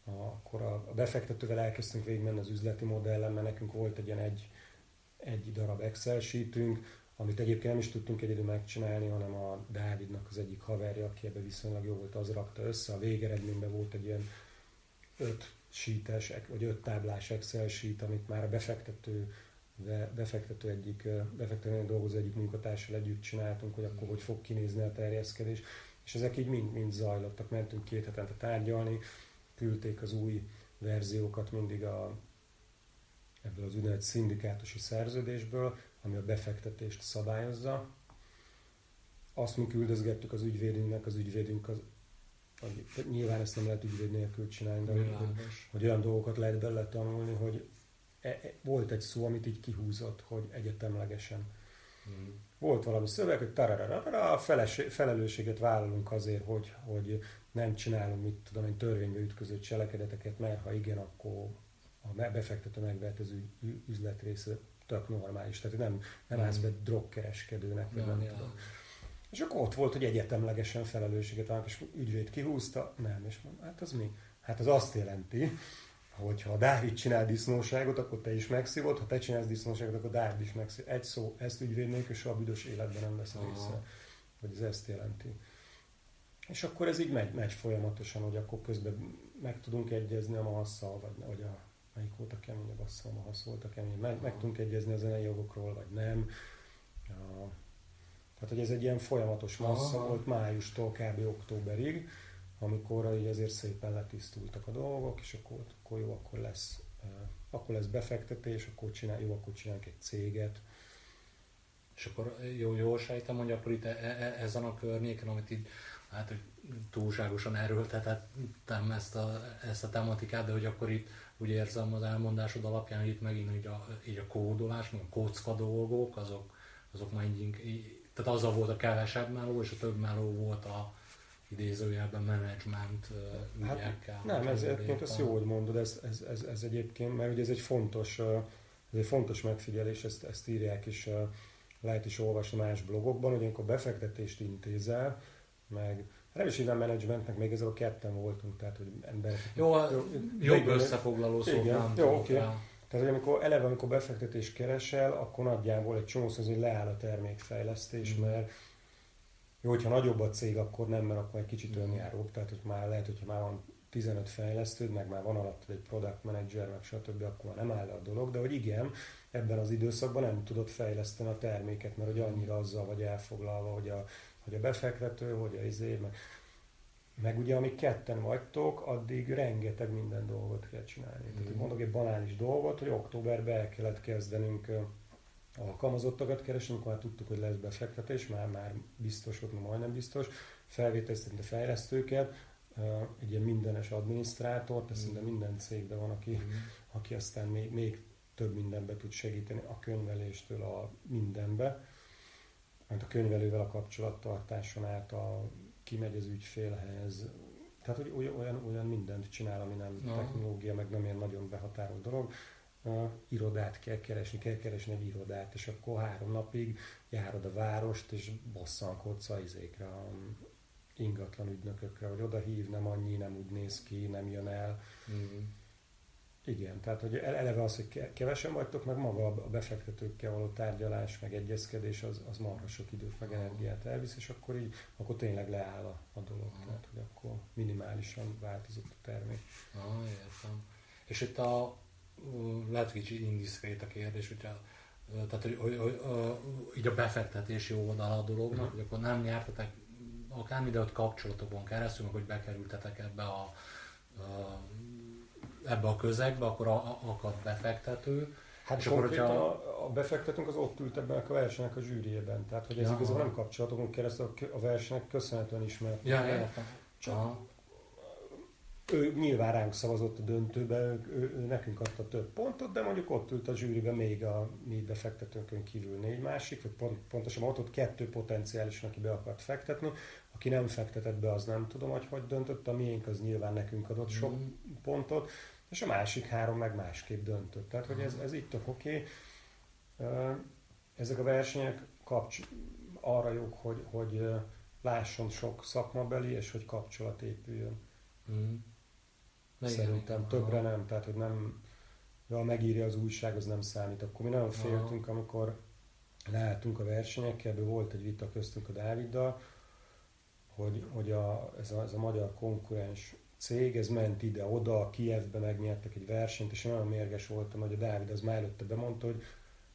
a, akkor a, a befektetővel elkezdtünk végigmenni az üzleti modellen, mert nekünk volt egy ilyen egy, egy darab Excel sheetünk, amit egyébként nem is tudtunk egyedül megcsinálni, hanem a Dávidnak az egyik haverja, aki ebbe viszonylag jó volt, az rakta össze. A végeredményben volt egy ilyen öt sheetes, vagy öt táblás Excel sheet, amit már a befektető befektető egyik, befektetően dolgozó egyik munkatársal együtt csináltunk, hogy akkor hogy fog kinézni a terjeszkedés, és ezek így mind-mind zajlottak, mentünk két hetente tárgyalni, küldték az új verziókat mindig a, ebből az úgynevezett szindikátusi szerződésből, ami a befektetést szabályozza. Azt mi küldözgettük az ügyvédünknek, az ügyvédünk az nyilván ezt nem lehet ügyvéd nélkül csinálni, de hogy, hogy olyan dolgokat lehet bele tanulni, hogy e, e, volt egy szó, amit így kihúzott, hogy egyetemlegesen. Hmm. Volt valami szöveg, hogy a felelősséget vállalunk azért, hogy, hogy nem csinálunk, mit tudom én, törvénybe ütköző cselekedeteket, mert ha igen, akkor a befektető megvehet az ügy, üzletrésze tök normális. Tehát nem, nem állsz be drogkereskedőnek, vagy nem tudom. És akkor ott volt, hogy egyetemlegesen felelősséget vállalnak, és ügyvéd kihúzta, nem, és mondom, hát az mi? Hát az azt jelenti, hogy ha Dávid csinál disznóságot, akkor te is megszívod, ha te csinálsz disznóságot, akkor Dávid is megszív. Egy szó, ezt ügyvéd nélkül soha büdös életben nem lesz része. Hogy ez ezt jelenti. És akkor ez így megy, megy folyamatosan, hogy akkor közben meg tudunk egyezni a mahasszal, vagy, vagy a, melyik volt a keményebb, azt hiszem a mahasz volt a kemény, meg, meg tudunk egyezni a zenei jogokról, vagy nem. A, tehát, hogy ez egy ilyen folyamatos massza volt májustól kb. októberig, amikor így azért szépen letisztultak a dolgok, és akkor, akkor jó, akkor lesz, akkor lesz befektetés, akkor csinál, jó, akkor csinálunk egy céget. És akkor jó, jól sejtem, hogy akkor itt e, e, ezen a környéken, amit itt hát, hogy túlságosan erőltetettem ezt a, ezt a tematikát, de hogy akkor itt úgy érzem az elmondásod alapján, hogy itt megint így a, így a kódolás, meg a kocka dolgok, azok, azok már így, tehát azzal volt a kevesebb meló, és a több meló volt a idézőjelben menedzsment hát, ügyekkel. Nem, ez egyébként ez jó, hogy mondod, ez, ez, ez, ez egyébként, mert ugye ez egy fontos, ez egy fontos megfigyelés, ezt, ezt írják is, lehet is olvasni más blogokban, hogy amikor befektetést intézel, meg nem is hívnám menedzsmentnek, még ezzel a ketten voltunk, tehát hogy emberek. Jó, jó jobb összefoglaló szó. Igen, jó, oké. Okay. Tehát, hogy amikor eleve, amikor befektetés keresel, akkor nagyjából egy csomó hogy leáll a termékfejlesztés, mm. mert jó, hogyha nagyobb a cég, akkor nem, mert akkor egy kicsit mm. önjáróbb, tehát hogy már lehet, hogyha már van 15 fejlesztőd, meg már van alatt egy product manager, meg stb., akkor nem áll le a dolog, de hogy igen, ebben az időszakban nem tudod fejleszteni a terméket, mert hogy annyira azzal vagy elfoglalva, hogy a hogy a befektető, hogy a izé, meg, meg ugye amíg ketten vagytok, addig rengeteg minden dolgot kell csinálni. Mm. Tehát mondok egy banális dolgot, hogy októberben el kellett kezdenünk alkalmazottakat keresni, amikor már tudtuk, hogy lesz befektetés, már, már biztos volt, majdnem biztos, felvételiztetni a fejlesztőket, egy ilyen mindenes adminisztrátor, de szinte mm. minden cégben van, aki, mm. aki aztán még, még több mindenbe tud segíteni, a könyveléstől a mindenbe mert a könyvelővel a kapcsolattartáson át a, kimegy az ügyfélhez, tehát hogy olyan, olyan mindent csinál, ami nem no. technológia, meg nem ilyen nagyon behatárolt dolog. Uh, irodát kell keresni, kell keresni egy irodát, és akkor három napig járod a várost, és bosszankodsz a izékre, a ingatlan ügynökökre, hogy oda hív, nem annyi, nem úgy néz ki, nem jön el. Mm. Igen, tehát hogy eleve az, hogy kevesen vagytok, meg maga a befektetőkkel való tárgyalás, meg egyezkedés, az, az marha sok időt, meg energiát elvisz, és akkor így, akkor tényleg leáll a, a dolog, Aha. tehát hogy akkor minimálisan változott a termék. Ah, értem. És itt a, lehet kicsi indiszkrét a kérdés, hogyha tehát, hogy, hogy, hogy, így a befektetési oldal a dolognak, uh-huh. hogy akkor nem nyertetek akármi, de ott kapcsolatokon keresztül, hogy bekerültetek ebbe a, a ebbe a közegbe, akkor a, akad befektető. Hát és akkor, hogyha... a, a befektetőnk az ott ült ebben a versenynek a zsűriében. Tehát, hogy ez ja. igazából nem kapcsolatokon keresztül a versenynek köszönhetően ismert. Ja. Csak ő nyilván ránk szavazott a döntőbe, ő, ő, ő nekünk adta több pontot, de mondjuk ott ült a zsűriben még a mi befektetőnkön kívül négy másik, vagy pont, pontosan ott, ott kettő potenciálisan, aki be akart fektetni. Aki nem fektetett be, az nem tudom, hogy hogy döntött, a miénk az nyilván nekünk adott sok mm. pontot és a másik három meg másképp döntött. Tehát, hogy ez, ez itt tök oké. Okay. Ezek a versenyek kapcs arra jók, hogy, hogy lásson sok szakmabeli, és hogy kapcsolat épüljön. Mm. Szerintem igen. többre nem, tehát hogy nem, ha megírja az újság, az nem számít. Akkor mi nagyon féltünk, Aha. amikor leálltunk a versenyekkel, ebből volt egy vita köztünk a Dáviddal, hogy, hogy a, ez, a, ez a magyar konkurens cég, ez ment ide-oda, Kievbe megnyertek egy versenyt, és nagyon mérges voltam, hogy a Dávid az már előtte bemondta, hogy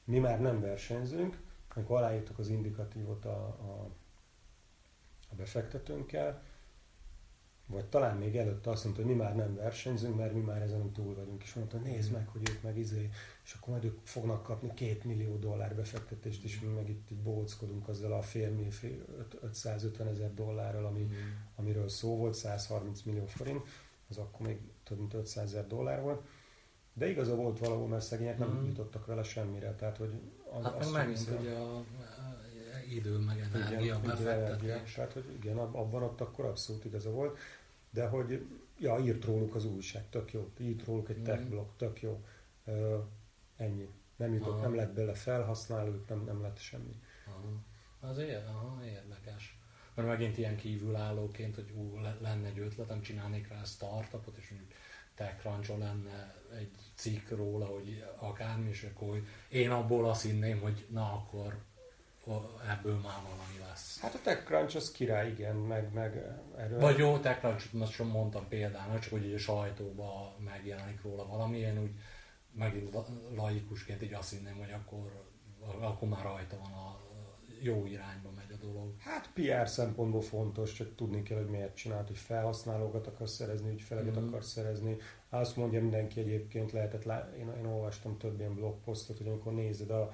mi már nem versenyzünk, amikor aláírtuk az indikatívot a, a, a befektetőnkkel, vagy talán még előtte azt mondta, hogy mi már nem versenyzünk, mert mi már ezen túl vagyunk, és mondta, hogy nézd meg, hogy ők meg izé, és akkor majd ők fognak kapni két millió dollár befektetést, és mi meg itt így bóckodunk azzal a fél, fél 550 ezer dollárral, ami, mm. amiről szó volt, 130 millió forint, az akkor még több mint 500 ezer dollár volt. De igaza volt valahol, mert szegények nem mm. jutottak vele semmire. Tehát, hogy az, hát meg megint ugye a, a idő, meg energia, igen, befektetés. Tehát, hogy igen, abban ott akkor abszolút igaza volt. De hogy, ja, írt róluk az újság, tök jó. Írt róluk egy tech blog, tök jó. Ennyi. Nem jutott, aha. nem lett bele felhasználók, nem, nem lett semmi. Aha. Az ér, aha, érdekes. Mert megint ilyen kívülállóként, hogy ú, lenne egy ötletem, csinálnék rá startupot, és mondjuk TechCrunch-on lenne egy cikk róla, hogy akármi, és akkor én abból azt hinném, hogy na akkor ebből már valami lesz. Hát a TechCrunch az király, igen, meg, meg erről... Vagy jó, TechCrunch-ot most sem mondtam például, csak hogy a sajtóban megjelenik róla valami, én úgy megint laikusként így azt hinném, hogy akkor, akkor már rajta van a jó irányba megy a dolog. Hát PR szempontból fontos, csak tudni kell, hogy miért csinált, hogy felhasználókat akarsz szerezni, ügyfeleket mm. akarsz szerezni. Azt mondja mindenki egyébként, lehetett, lá... én, én olvastam több ilyen blogposztot, hogy amikor nézed a,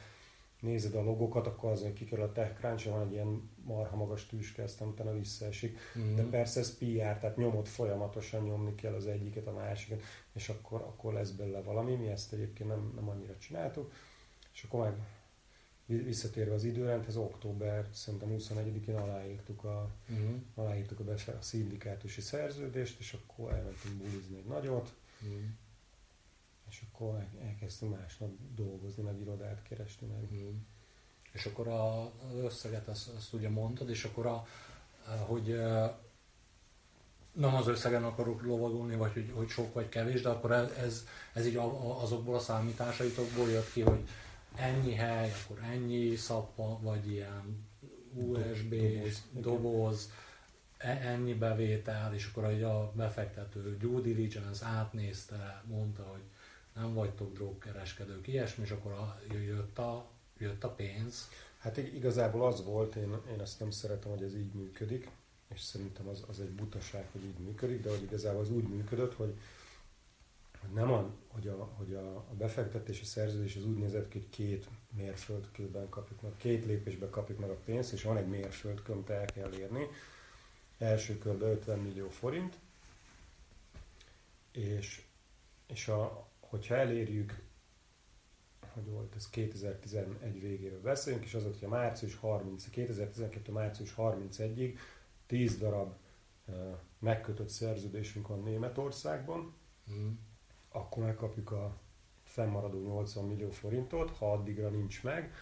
nézed a logokat, akkor az, hogy kikerül a TechCrunch, van egy ilyen marha magas tűske, aztán utána visszaesik. Mm. De persze ez PR, tehát nyomot folyamatosan nyomni kell az egyiket, a másikat, és akkor, akkor lesz belőle valami. Mi ezt egyébként nem, nem annyira csináltuk. És akkor meg visszatérve az időrendhez, október szerintem 21-én aláírtuk a, uh-huh. aláírtuk a, befe- a szindikátusi szerződést, és akkor elmentünk bulizni egy nagyot, uh-huh. és akkor elkezdtünk másnap dolgozni, meg irodát keresni. Meg. Uh-huh. És akkor az összeget azt, azt ugye mondtad, és akkor a, hogy nem az összegen akarok lovagolni, vagy hogy, hogy sok vagy kevés, de akkor ez, ez így azokból a számításaitokból jött ki, hogy ennyi hely, akkor ennyi szappa, vagy ilyen USB, doboz, doboz e, ennyi bevétel, és akkor a befektető due diligence átnézte, mondta, hogy nem vagytok drogkereskedők, ilyesmi, és akkor a, jött, a, jött a pénz. Hát igazából az volt, én, én azt nem szeretem, hogy ez így működik, és szerintem az, az egy butaság, hogy így működik, de hogy igazából az úgy működött, hogy hogy nem a, hogy a, hogy a, a befektetési szerződés az úgy nézett ki, hogy két mérföldkőben kapjuk meg, két lépésben kapjuk meg a pénzt, és van egy mérföldkő, amit el kell érni. Első körben 50 millió forint, és, és a, hogyha elérjük, hogy volt ez 2011 végéről beszélünk, és az, hogyha március 30, 2012. március 31-ig 10 darab megkötött szerződésünk van Németországban, mm akkor megkapjuk a fennmaradó 80 millió forintot, ha addigra nincs meg,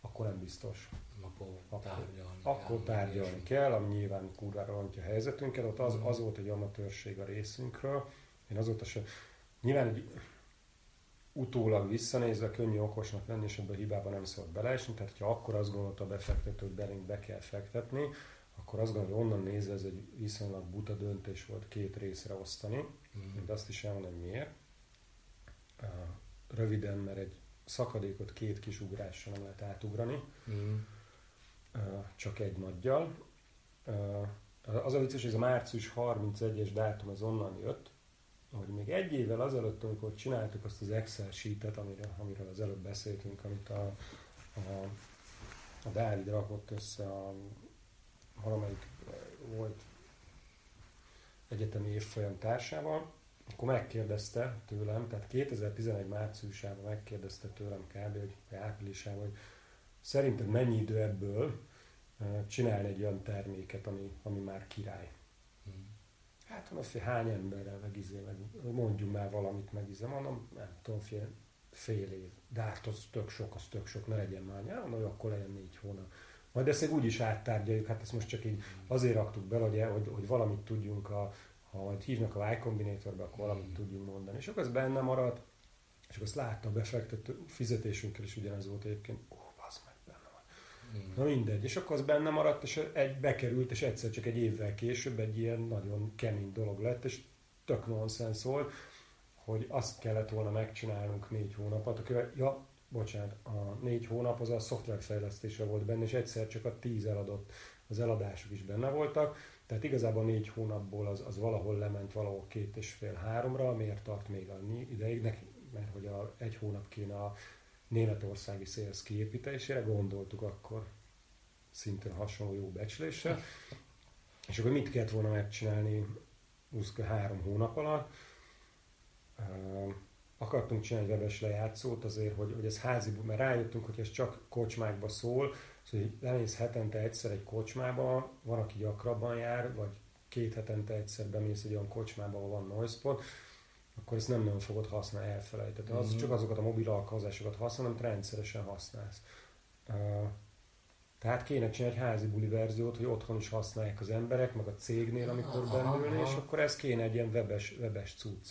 akkor nem biztos. Akkor tárgyalni, akkor tárgyalni kell, ami nyilván kurvára rontja a helyzetünket. Ott az, az volt egy amatőrség a részünkről. Én azóta sem... Nyilván egy utólag visszanézve könnyű okosnak lenni, és ebbe a hibába nem szabad beleesni. Tehát, ha akkor azt gondolta a befektető, hogy belénk be kell fektetni, akkor azt gondolom, hogy onnan nézve ez egy viszonylag buta döntés volt két részre osztani. Mm. De azt is elmondom, hogy miért. Röviden, mert egy szakadékot két kis ugrással nem lehet átugrani, mm. csak egy nagyjal. Az a vicces, hogy ez a március 31-es dátum az onnan jött, hogy még egy évvel azelőtt, amikor csináltuk azt az Excel sheetet, amiről, amiről az előbb beszéltünk, amit a, a, a Dávid rakott össze a valamelyik volt egyetemi évfolyam társával, akkor megkérdezte tőlem, tehát 2011 márciusában megkérdezte tőlem kb. hogy áprilisában, hogy szerinted mennyi idő ebből csinálni egy olyan terméket, ami, ami már király. Hát van hogy hány emberrel meg izé, mondjuk már valamit meg izé, mondom, nem tudom, fél, fél év. De hát az tök sok, az tök sok, ne legyen már nyár, mondom, akkor legyen négy hónap. Majd ezt úgy is áttárgyaljuk, hát ezt most csak így azért raktuk be, hogy, hogy, hogy valamit tudjunk, a, ha majd hívnak a Y Combinatorba, akkor valamit tudjunk mondani. És akkor ez benne maradt, és akkor azt látta a befektető fizetésünkkel is ugyanez volt egyébként, ó, az meg benne van. Mm. Na mindegy, és akkor az benne maradt, és egy bekerült, és egyszer csak egy évvel később egy ilyen nagyon kemény dolog lett, és tök nonsens volt, hogy azt kellett volna megcsinálnunk négy hónapot, akkor, ja, bocsánat, a négy hónap az a szoftverfejlesztésre volt benne, és egyszer csak a tíz eladott, az eladások is benne voltak, tehát igazából négy hónapból az, az valahol lement valahol két és fél háromra, miért tart még annyi ideig, neki, mert hogy a, egy hónap kéne a németországi szélsz kiépítésére, gondoltuk akkor szintén hasonló jó becsléssel, és akkor mit kellett volna megcsinálni 23 hónap alatt, akartunk csinálni webes lejátszót azért, hogy, hogy ez házi, mert rájöttünk, hogy ez csak kocsmákba szól, szóval hogy lemész hetente egyszer egy kocsmába, van, aki gyakrabban jár, vagy két hetente egyszer bemész egy olyan kocsmába, ahol van noisepod, akkor ezt nem nagyon fogod használni, elfelejtett. Az mm-hmm. csak azokat a mobil alkalmazásokat használ, amit rendszeresen használsz. Uh, tehát kéne csinálni egy házi buli verziót, hogy otthon is használják az emberek, meg a cégnél, amikor bennülni, és akkor ez kéne egy ilyen webes, webes cucc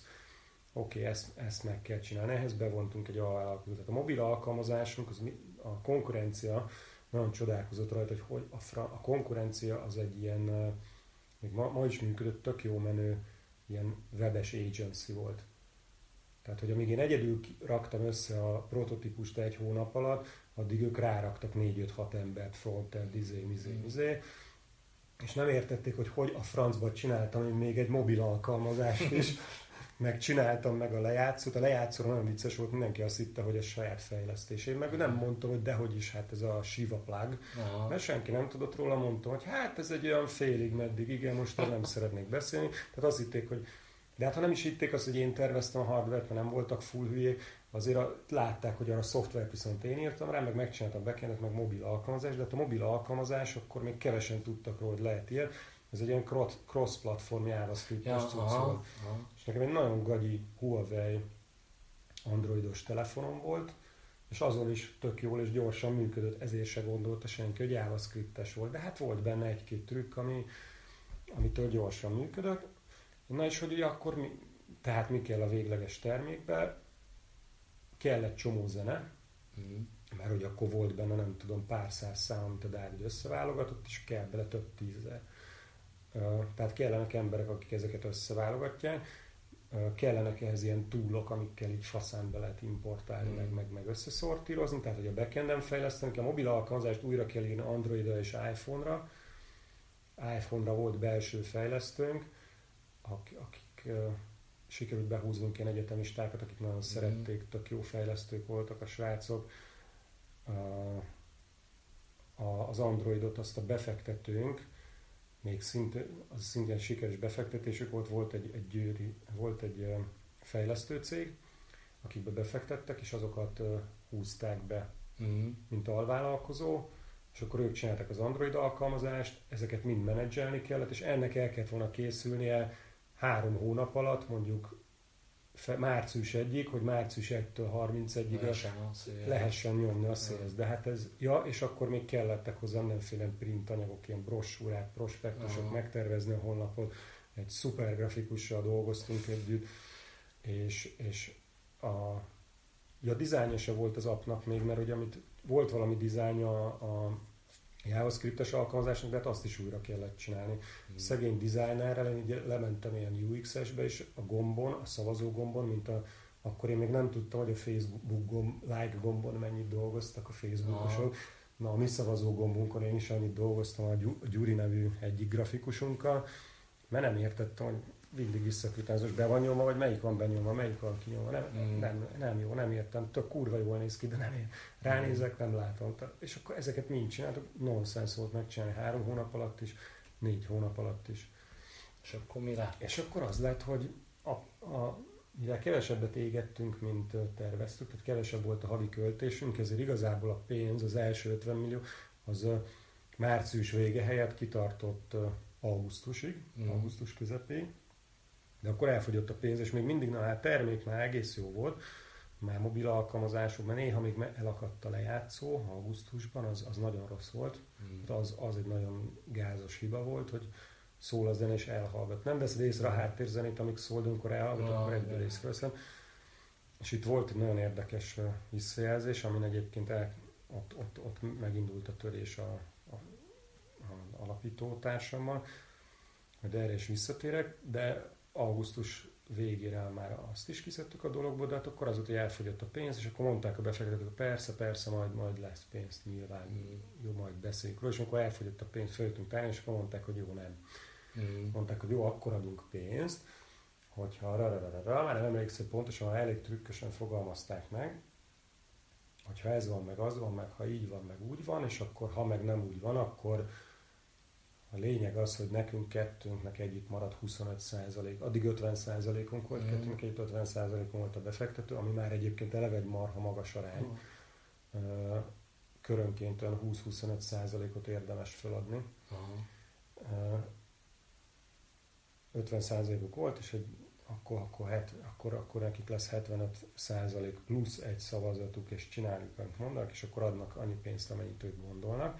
oké, okay, ezt, ezt meg kell csinálni, ehhez bevontunk egy alkalmazót. A mobil alkalmazásunk, az, a konkurencia, nagyon csodálkozott rajta, hogy, hogy a, fra, a konkurencia az egy ilyen, még ma, ma is működött, tök jó menő, ilyen webes agency volt. Tehát, hogy amíg én egyedül raktam össze a prototípust egy hónap alatt, addig ők ráraktak 4-5-6 embert, frontend, izé, izé, izé, és nem értették, hogy hogy a francba csináltam én még egy mobil alkalmazást is, *laughs* meg csináltam meg a lejátszót. A lejátszóra nagyon vicces volt, mindenki azt hitte, hogy ez saját fejlesztés. Én meg nem mondtam, hogy dehogy is, hát ez a Shiva plug. Aha. Mert senki nem tudott róla, mondtam, hogy hát ez egy olyan félig meddig, igen, most már nem szeretnék beszélni. Tehát azt hitték, hogy de hát ha nem is hitték azt, hogy én terveztem a hardware-t, mert nem voltak full hülyék, azért a, látták, hogy arra a szoftvert viszont én írtam rá, meg megcsináltam backendet, meg mobil alkalmazás, de hát a mobil alkalmazás, akkor még kevesen tudtak róla, hogy lehet ilyen. Ez egy ilyen cross- cross-platform JavaScript-es Ja, aha. És nekem egy nagyon gagyi Huawei androidos telefonom volt, és azon is tök jól és gyorsan működött, ezért se gondolta senki, hogy JavaScript-es volt. De hát volt benne egy-két trükk, ami, amitől gyorsan működött. Na és hogy ugye akkor mi, tehát mi kell a végleges termékbe? Kell egy csomó zene, Mhm. mert hogy akkor volt benne, nem tudom, pár száz szám, amit a Dávid összeválogatott, és kell bele több tízezer. Tehát kellenek emberek, akik ezeket összeválogatják, kellenek ehhez ilyen túlok, amikkel így faszán be lehet importálni, Mm. meg, meg, meg összeszortírozni, tehát hogy a backenden fejleszteni, kell, a mobil alkalmazást újra kell írni Androidra és iPhone-ra. iPhone-ra volt belső fejlesztőnk, ak- akik ö, sikerült behúznunk ilyen egyetemistákat, akik nagyon szerették, tök jó fejlesztők voltak a srácok. A, a, az Androidot azt a befektetőnk, még szinte, az szintén sikeres befektetésük volt, volt egy, egy győri, volt egy fejlesztő cég, akikbe befektettek, és azokat húzták be, Mhm. mint alvállalkozó, és akkor ők csináltak az Android alkalmazást, ezeket mind menedzselni kellett, és ennek el kellett volna készülnie három hónap alatt, mondjuk március 1-ig, hogy március 1-től 31-ig a Lehessen a nyomni a szélsz. De hát ez, ja, és akkor még kellettek hozzá mindenféle print anyagok, ilyen brossúrák, prospektusok, Aha. megtervezni a honlapot. Egy szuper grafikussal dolgoztunk együtt, és, és a, ja, a dizájnja se volt az appnak még, mert ugye amit volt valami dizájnja a JavaScript-es alkalmazásnak, de hát azt is újra kellett csinálni. Mhm. Szegény designerrel, én ugye lementem ilyen UX-esbe, és a gombon, a szavazó gombon, mint a akkor én még nem tudtam, hogy a Facebook gomb, like gombon mennyit dolgoztak a Facebookosok. Na, a mi szavazó gombunkon én is annyit dolgoztam a Gyuri nevű egyik grafikusunkkal, mert nem értettem, hogy mindig visszakütázós be van nyomva, vagy melyik van benyomva, melyik van kinyomva. Nem, Mm. nem, nem jó, nem értem. Tök kurva jól néz ki, de nem én. Ránézek, nem látom. És akkor ezeket mind csináltuk. Nonsens volt megcsinálni három hónap alatt is, négy hónap alatt is. És akkor mi lett? És akkor az lett, hogy a, a, mivel kevesebbet égettünk, mint terveztük, tehát kevesebb volt a havi költésünk, ezért igazából a pénz, az első 50 millió, az március vége helyett kitartott augusztusig, Mm. augusztus közepéig, de akkor elfogyott a pénz, és még mindig, na hát termék már egész jó volt, már mobil alkalmazások, mert néha még elakadt a lejátszó augusztusban, az, az nagyon rossz volt. Hát az, az egy nagyon gázos hiba volt, hogy szól a zene és elhallgat. Nem veszed észre a háttérzenét, amíg szól, de amikor elhallgat, Ja, akkor egyből észreveszem. És itt volt egy nagyon érdekes visszajelzés, amin egyébként el, ott, ott, ott megindult a törés a, a, a alapító társammal, de erre is visszatérek, de augusztus végére már azt is kiszedtük a dologból, de hát akkor az volt, hogy elfogyott a pénz, és akkor mondták a befektetők, persze, persze, majd, majd lesz pénz, nyilván, Mm. jó, majd beszéljük róla, és amikor elfogyott a pénz, föltünk tárni, és akkor mondták, hogy jó, nem. Mhm. Mondták, hogy jó, akkor adunk pénzt, hogyha rarararara, már nem emlékszem pontosan, ha elég trükkösen fogalmazták meg, hogyha ez van, meg az van, meg ha így van, meg úgy van, és akkor ha meg nem úgy van, akkor a lényeg az, hogy nekünk kettőnknek együtt marad 25% addig 50 unk volt, Mhm. kettőnknek együtt 50 volt a befektető, ami már egyébként eleve egy marha magas arány. Ö, Körönként olyan 20-25 százalékot érdemes feladni. Ö, 50 százalékuk volt, és egy, akkor, akkor, het, akkor, akkor nekik lesz 75 százalék plusz egy szavazatuk, és csináljuk, amit mondanak, és akkor adnak annyi pénzt, amennyit ők gondolnak.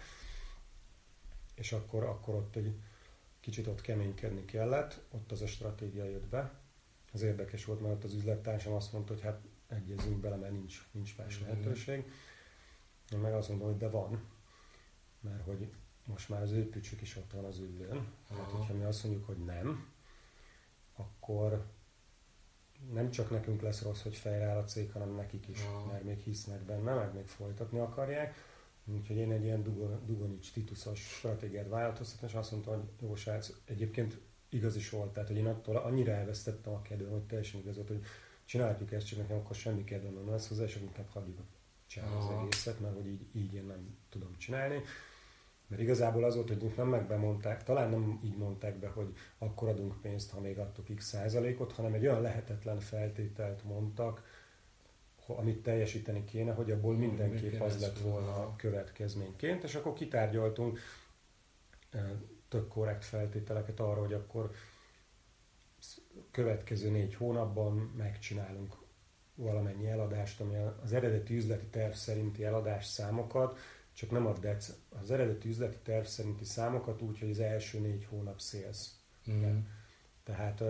És akkor, akkor ott egy kicsit ott keménykedni kellett, ott az a stratégia jött be. Az érdekes volt, mert ott az üzlettársam azt mondta, hogy hát egyezünk bele, mert nincs, nincs más Mhm. lehetőség. Én meg azt mondom, hogy de van, mert hogy most már az ő tücsük is ott van az ülőn. Tehát, Aha. hogyha mi azt mondjuk, hogy nem, akkor nem csak nekünk lesz rossz, hogy fejre a cég, hanem nekik is, ja. mert még hisznek benne, meg még folytatni akarják. Úgyhogy én egy ilyen Dugonics tituszos stratégiát változtattam, és azt mondtam, hogy jó srác, egyébként igaz is volt, tehát hogy én attól annyira elvesztettem a kedvem, hogy teljesen igaz volt, hogy csináljuk ezt, csak nekem akkor semmi kedvem nem lesz hozzá, és inkább hagyjuk csinálni az egészet, mert hogy így, így én nem tudom csinálni. Mert igazából az volt, hogy nem meg bemondták, talán nem így mondták be, hogy akkor adunk pénzt, ha még adtuk x százalékot, hanem egy olyan lehetetlen feltételt mondtak, amit teljesíteni kéne, hogy abból mindenképp az lett volna a következményként, és akkor kitárgyaltunk tök korrekt feltételeket arra, hogy akkor következő négy hónapban megcsinálunk valamennyi eladást, ami az eredeti üzleti terv szerinti eladás számokat, csak nem ad dec- az eredeti üzleti terv szerinti számokat úgy, hogy az első négy hónap szélsz. Mm. Tehát,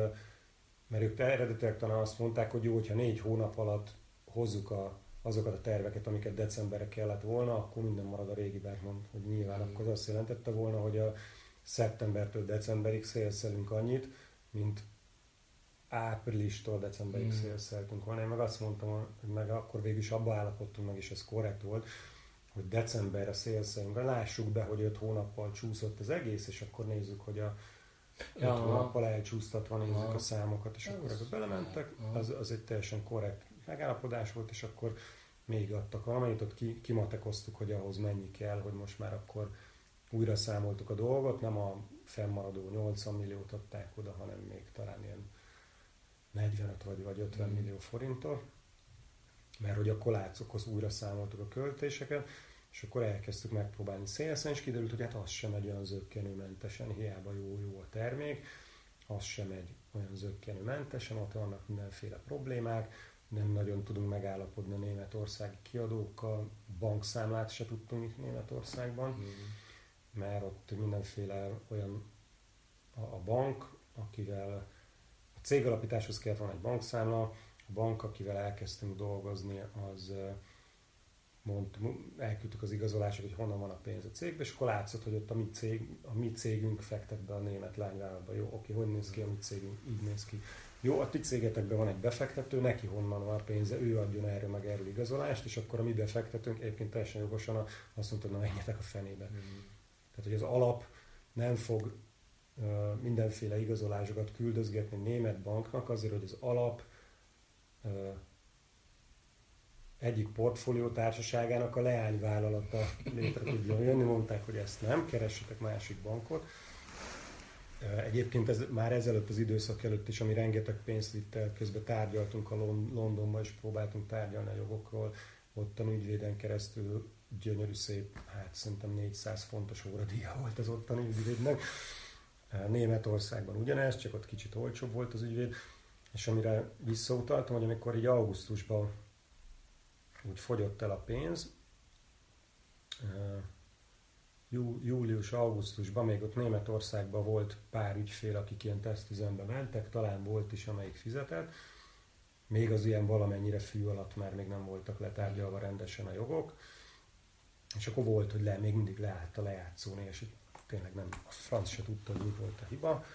mert ők eredetileg talán azt mondták, hogy jó, hogyha négy hónap alatt hozzuk a, azokat a terveket, amiket decemberre kellett volna, akkor minden marad a régi Bergman, hogy nyilván mm. akkor az azt jelentette volna, hogy a szeptembertől decemberig szélszelünk annyit, mint áprilistól decemberig mm. szélszeltünk volna. Én meg azt mondtam, hogy meg akkor végül is abba állapodtunk meg, és ez korrekt volt, hogy decemberre szélszelünk. Lássuk be, hogy öt hónappal csúszott az egész, és akkor nézzük, hogy a ja, öt hónappal elcsúsztatva nézzük a számokat, és akkor ezek belementek. Az, az egy teljesen korrekt megállapodás volt, és akkor még adtak valamit, ott ki, kimatekoztuk, hogy ahhoz mennyi kell, hogy most már akkor újra számoltuk a dolgot, nem a fennmaradó 80 milliót adták oda, hanem még talán ilyen 45 vagy, vagy 50 mm. millió forintot, mert hogy akkor látszokhoz újra számoltuk a költéseket, és akkor elkezdtük megpróbálni. Szélszen, és kiderült, hogy hát az sem egy olyan zöggenőmentesen, hiába jó-jó a termék, az sem egy olyan zöggenőmentesen, ott vannak mindenféle problémák, nem nagyon tudunk megállapodni németországi kiadókkal, bankszámlát se tudtunk Németországban, mm mert ott mindenféle olyan a, a bank, akivel a cégalapításhoz kellett volna egy bankszámla, a bank, akivel elkezdtünk dolgozni, az mond, elküldtük az igazolásokat, hogy honnan van a pénz a cégbe, és akkor látszott, hogy ott a mi, cég, a mi cégünk fektet be a német lányvállalatba. Jó, oké, hogy néz ki a mi cégünk? Így néz ki. Jó, a ti cégetekben van egy befektető, neki honnan van a pénze, ő adjon erről meg erről igazolást, és akkor a mi befektetőnk egyébként teljesen jogosan azt mondta, na menjetek a fenébe. Mm. Tehát, hogy az alap nem fog uh, mindenféle igazolásokat küldözgetni német banknak azért, hogy az alap uh, egyik portfólió társaságának a leányvállalata létre tudjon jönni. Mondták, hogy ezt nem, keressetek másik bankot. Egyébként ez már ezelőtt az időszak előtt is, ami rengeteg pénzt vitt el, közben tárgyaltunk a Londonban, és próbáltunk tárgyalni a jogokról, ott a ügyvéden keresztül gyönyörű szép, hát szerintem 400 fontos óradíja volt az ottani ügyvédnek. Németországban ugyanez, csak ott kicsit olcsóbb volt az ügyvéd, és amire visszautaltam, hogy amikor így augusztusban úgy fogyott el a pénz, jú, július-augusztusban még ott Németországban volt pár ügyfél, akik ilyen tesztüzembe mentek, talán volt is, amelyik fizetett, még az ilyen valamennyire fű alatt már még nem voltak letárgyalva rendesen a jogok, és akkor volt, hogy le, még mindig leállt a lejátszóni, és tényleg nem, a franc se tudta, hogy mi volt a hiba.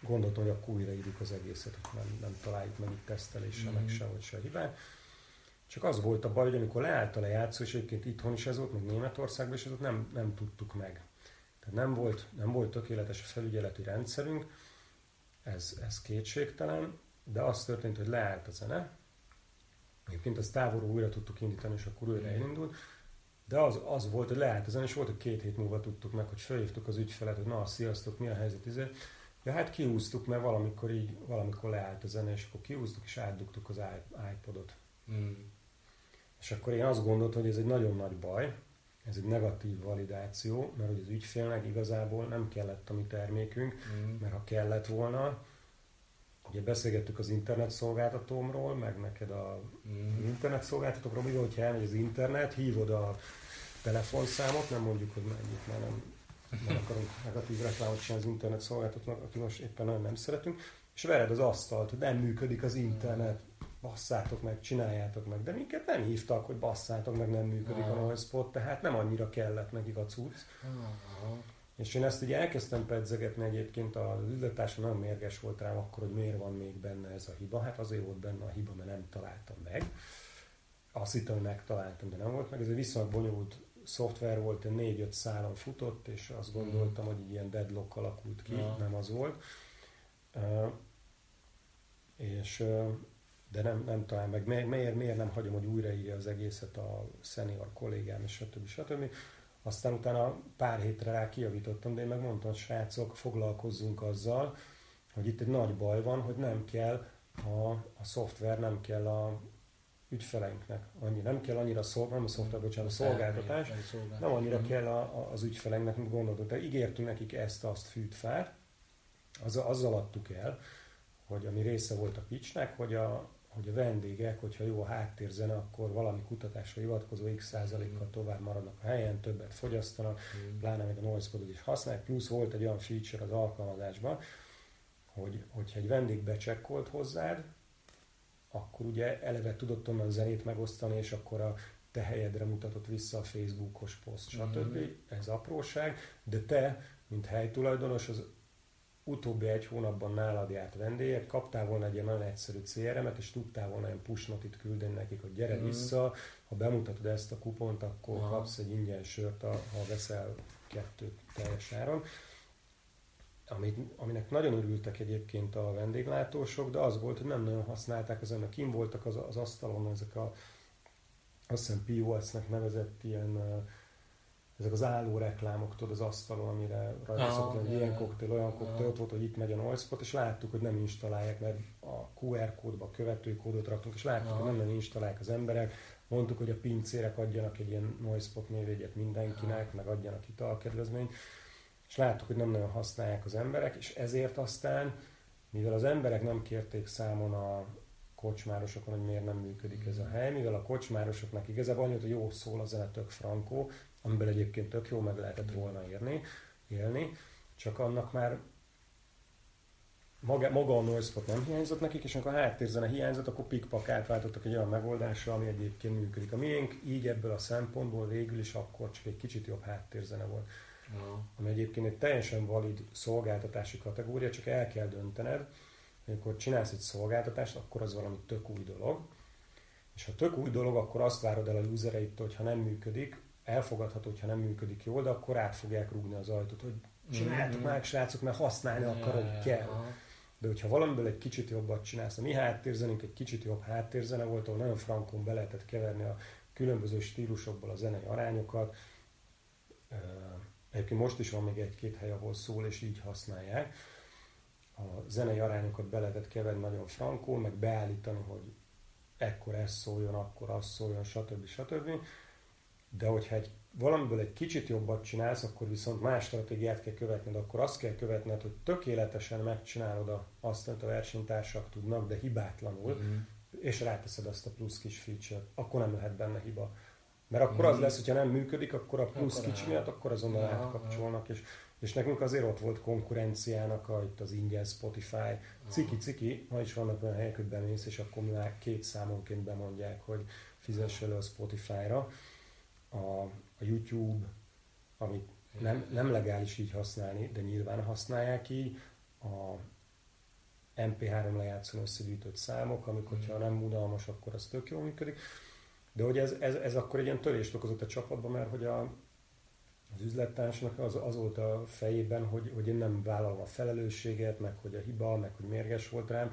Gondoltam, hogy akkor újraírjuk az egészet, hogy nem, nem találjuk meg itt teszteléssel, mm-hmm. meg sehogy se a hibát. Csak az volt a baj, hogy amikor leállt a lejátszó, és egyébként itthon is ez volt, meg Németországban is ez volt, nem, nem tudtuk meg. Tehát nem volt, nem volt tökéletes a felügyeleti rendszerünk, ez, ez kétségtelen, de az történt, hogy leállt a zene, Egyébként az távolról újra tudtuk indítani, és akkor újra elindult. De az, az volt, hogy leállt ezen, és volt, hogy két hét múlva tudtuk meg, hogy felhívtuk az ügyfelet, hogy na, sziasztok, mi a helyzet, izé. Ja, hát kiúztuk, mert valamikor így, valamikor leállt a zene, és akkor kiúztuk, és átdugtuk az iPodot. Mm. És akkor én azt gondoltam, hogy ez egy nagyon nagy baj, ez egy negatív validáció, mert hogy az ügyfélnek igazából nem kellett a mi termékünk, mm. mert ha kellett volna, Ugye beszélgettük az internet szolgáltatómról, meg neked a mm. internet szolgáltatókról, mi van, hogyha elmegy az internet, hívod a telefonszámot, nem mondjuk, hogy mennyit, mert nem, nem akarunk negatív reklámot csinálni az internet szolgáltatóknak, aki most éppen nagyon nem szeretünk, és vered az asztalt, hogy nem működik az internet, basszátok meg, csináljátok meg, de minket nem hívtak, hogy basszátok meg, nem működik a noise spot, tehát nem annyira kellett nekik a cucc. És én ezt ugye elkezdtem pedzegetni egyébként, az üzletársam nagyon mérges volt rám akkor, hogy miért van még benne ez a hiba. Hát azért volt benne a hiba, mert nem találtam meg. Azt hittem, hogy megtaláltam, de nem volt meg. Ez egy viszonylag bonyolult szoftver volt, négy-öt szálon futott, és azt hmm. gondoltam, mm. hogy egy ilyen deadlock alakult ki, ja. nem az volt. Uh, és uh, de nem, nem talán meg. Miért, miért nem hagyom, hogy újraírja az egészet a senior kollégám, és stb. stb. Aztán utána pár hétre rá kijavítottam, de én meg mondtam, hogy srácok, foglalkozzunk azzal, hogy itt egy nagy baj van, hogy nem kell a, a szoftver, nem kell a ügyfeleinknek. Annyi, nem kell annyira szol, nem a szoftver, bocsánat, a szolgáltatás, nem annyira kell a, a, az ügyfeleinknek, mint gondoltuk. De ígértünk nekik ezt, azt, fűt, fát, az, azzal adtuk el, hogy ami része volt a pitchnek, hogy a, hogy a vendégek, hogyha jó a háttérzene, akkor valami kutatásra hivatkozó x százalékkal tovább maradnak a helyen, többet fogyasztanak, mm. pláne még a noise code is használják, plusz volt egy olyan feature az alkalmazásban, hogy, hogyha egy vendég becsekkolt hozzád, akkor ugye eleve tudott onnan zenét megosztani, és akkor a te helyedre mutatott vissza a Facebookos poszt, stb. Mm. Ez apróság, de te, mint helytulajdonos, az utóbbi egy hónapban nálad járt vendégek, kaptál volna egy ilyen nagyon egyszerű CRM-et, és tudtál volna ilyen push notit küldeni nekik, hogy gyere mm. vissza, ha bemutatod ezt a kupont, akkor Aha. kapsz egy ingyen sört, ha veszel kettőt teljes áron. Amit, aminek nagyon örültek egyébként a vendéglátósok, de az volt, hogy nem nagyon használták, az ennek kim voltak az, az asztalon ezek a azt hiszem POS-nek nevezett ilyen ezek az álló reklámok tudod az asztalon, amire rajta szokott hogy ilyen koktél, olyan koktél, ott volt, hogy itt megy a noisepot, és láttuk, hogy nem installálják, mert a QR kódba követőkódot raktunk, és láttuk, Aha. hogy nem nem installálják az emberek. Mondtuk, hogy a pincérek adjanak egy ilyen noisepot névjegyet mindenkinek, Aha. meg adjanak italkedvezményt, és láttuk, hogy nem nagyon használják az emberek, és ezért aztán, mivel az emberek nem kérték számon a kocsmárosokon, hogy miért nem működik ez a hely, mivel a kocsmárosoknak igazából annyit, hogy jó szól a zene, tök frankó, amiből egyébként tök jó meg lehetett volna érni, élni, csak annak már maga, maga a noise nem hiányzott nekik, és amikor a háttérzene hiányzott, akkor pikpak átváltottak egy olyan megoldásra, ami egyébként működik. A miénk így ebből a szempontból végül is akkor csak egy kicsit jobb háttérzene volt. Uh-huh. Ami egyébként egy teljesen valid szolgáltatási kategória, csak el kell döntened, hogy amikor csinálsz egy szolgáltatást, akkor az valami tök új dolog. És ha tök új dolog, akkor azt várod el a usereittől, hogy ha nem működik, elfogadható, hogyha nem működik jól, de akkor át fogják rúgni az ajtót, hogy csináljátok mm-hmm. már srácok, mert használni akarom, kell. De hogyha valamiből egy kicsit jobbat csinálsz, a mi háttérzenünk egy kicsit jobb háttérzene volt, ahol nagyon frankon be lehetett keverni a különböző stílusokból a zenei arányokat. Egyébként most is van még egy-két hely, ahol szól, és így használják. A zenei arányokat be lehetett keverni nagyon frankon, meg beállítani, hogy ekkor ez szóljon, akkor az szóljon, stb. stb. De hogyha egy, valamiből egy kicsit jobbat csinálsz, akkor viszont más stratégiát kell követned, akkor azt kell követned, hogy tökéletesen megcsinálod azt, amit a versenytársak tudnak, de hibátlanul, mm. és ráteszed azt a plusz kis feature akkor nem lehet benne hiba. Mert akkor mm. az lesz, hogyha nem működik, akkor a plusz akkor kicsi miatt, akkor azonnal ja, átkapcsolnak, és, és nekünk azért ott volt konkurenciának a, itt az ingyen Spotify, ciki-ciki, ha is vannak olyan helyek, hogy bemész, és akkor már két számonként bemondják, hogy fizess elő a Spotify-ra a, a YouTube, amit nem, nem legális így használni, de nyilván használják így, a MP3 lejátszón összegyűjtött számok, amik, hogyha nem unalmas, akkor az tök jól működik. De hogy ez, ez, ez akkor egy ilyen törést okozott a csapatban, mert hogy a, az üzlettársnak az, az volt a fejében, hogy, hogy én nem vállalom a felelősséget, meg hogy a hiba, meg hogy mérges volt rám,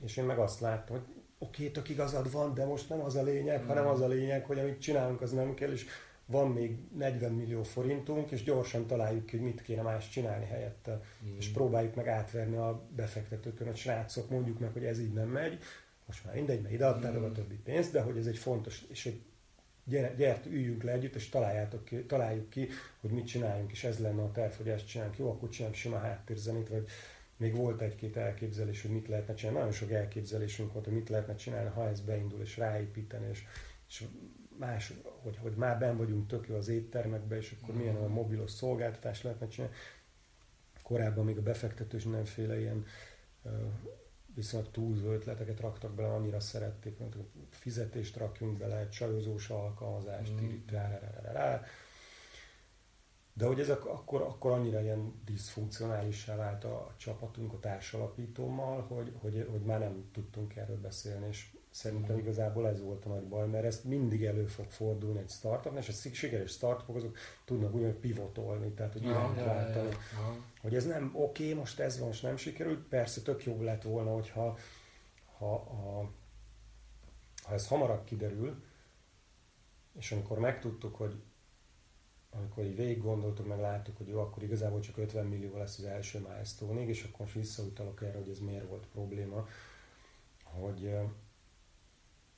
és én meg azt láttam, hogy oké, tök igazad van, de most nem az a lényeg, mm. hanem az a lényeg, hogy amit csinálunk, az nem kell, és van még 40 millió forintunk, és gyorsan találjuk ki, hogy mit kéne más csinálni helyette. Mm. És próbáljuk meg átverni a befektetőkön, hogy srácok, mondjuk meg, hogy ez így nem megy, most már mindegy, mert ide adtál mm. a többi pénzt, de hogy ez egy fontos, és hogy gyere, gyert, üljünk le együtt, és találjátok ki, találjuk ki, hogy mit csináljunk, és ez lenne a terv, hogy ezt csinálunk. Jó, akkor csinálunk sima háttérzenét, vagy még volt egy-két elképzelés, hogy mit lehetne csinálni. Nagyon sok elképzelésünk volt, hogy mit lehetne csinálni, ha ez beindul, és ráépíteni, és, és más, hogy, hogy már ben vagyunk tök jó az éttermekbe, és akkor milyen a mobilos szolgáltatás lehetne csinálni. Korábban még a befektetős mindenféle ilyen viszonylag túlzó ötleteket raktak bele, annyira szerették, hogy fizetést rakjunk bele, csajozós alkalmazást, mm. rá, rá, rá, rá, rá. De hogy ez akkor, akkor annyira ilyen diszfunkcionálissá vált a, a csapatunk a társalapítómmal, hogy, hogy, hogy már nem tudtunk erről beszélni, és szerintem igazából ez volt a nagy baj, mert ezt mindig elő fog fordulni egy startup, és a sikeres startupok azok tudnak úgy, pivotolni, tehát hogy irányt váltani. Hogy ez nem oké, okay, most ez van, most nem sikerült, persze tök jó lett volna, hogyha ha, ha, ha ez hamarabb kiderül, és amikor megtudtuk, hogy amikor így végig gondoltuk, meg láttuk, hogy jó, akkor igazából csak 50 millió lesz az első milestone és akkor most visszautalok erre, hogy ez miért volt probléma, hogy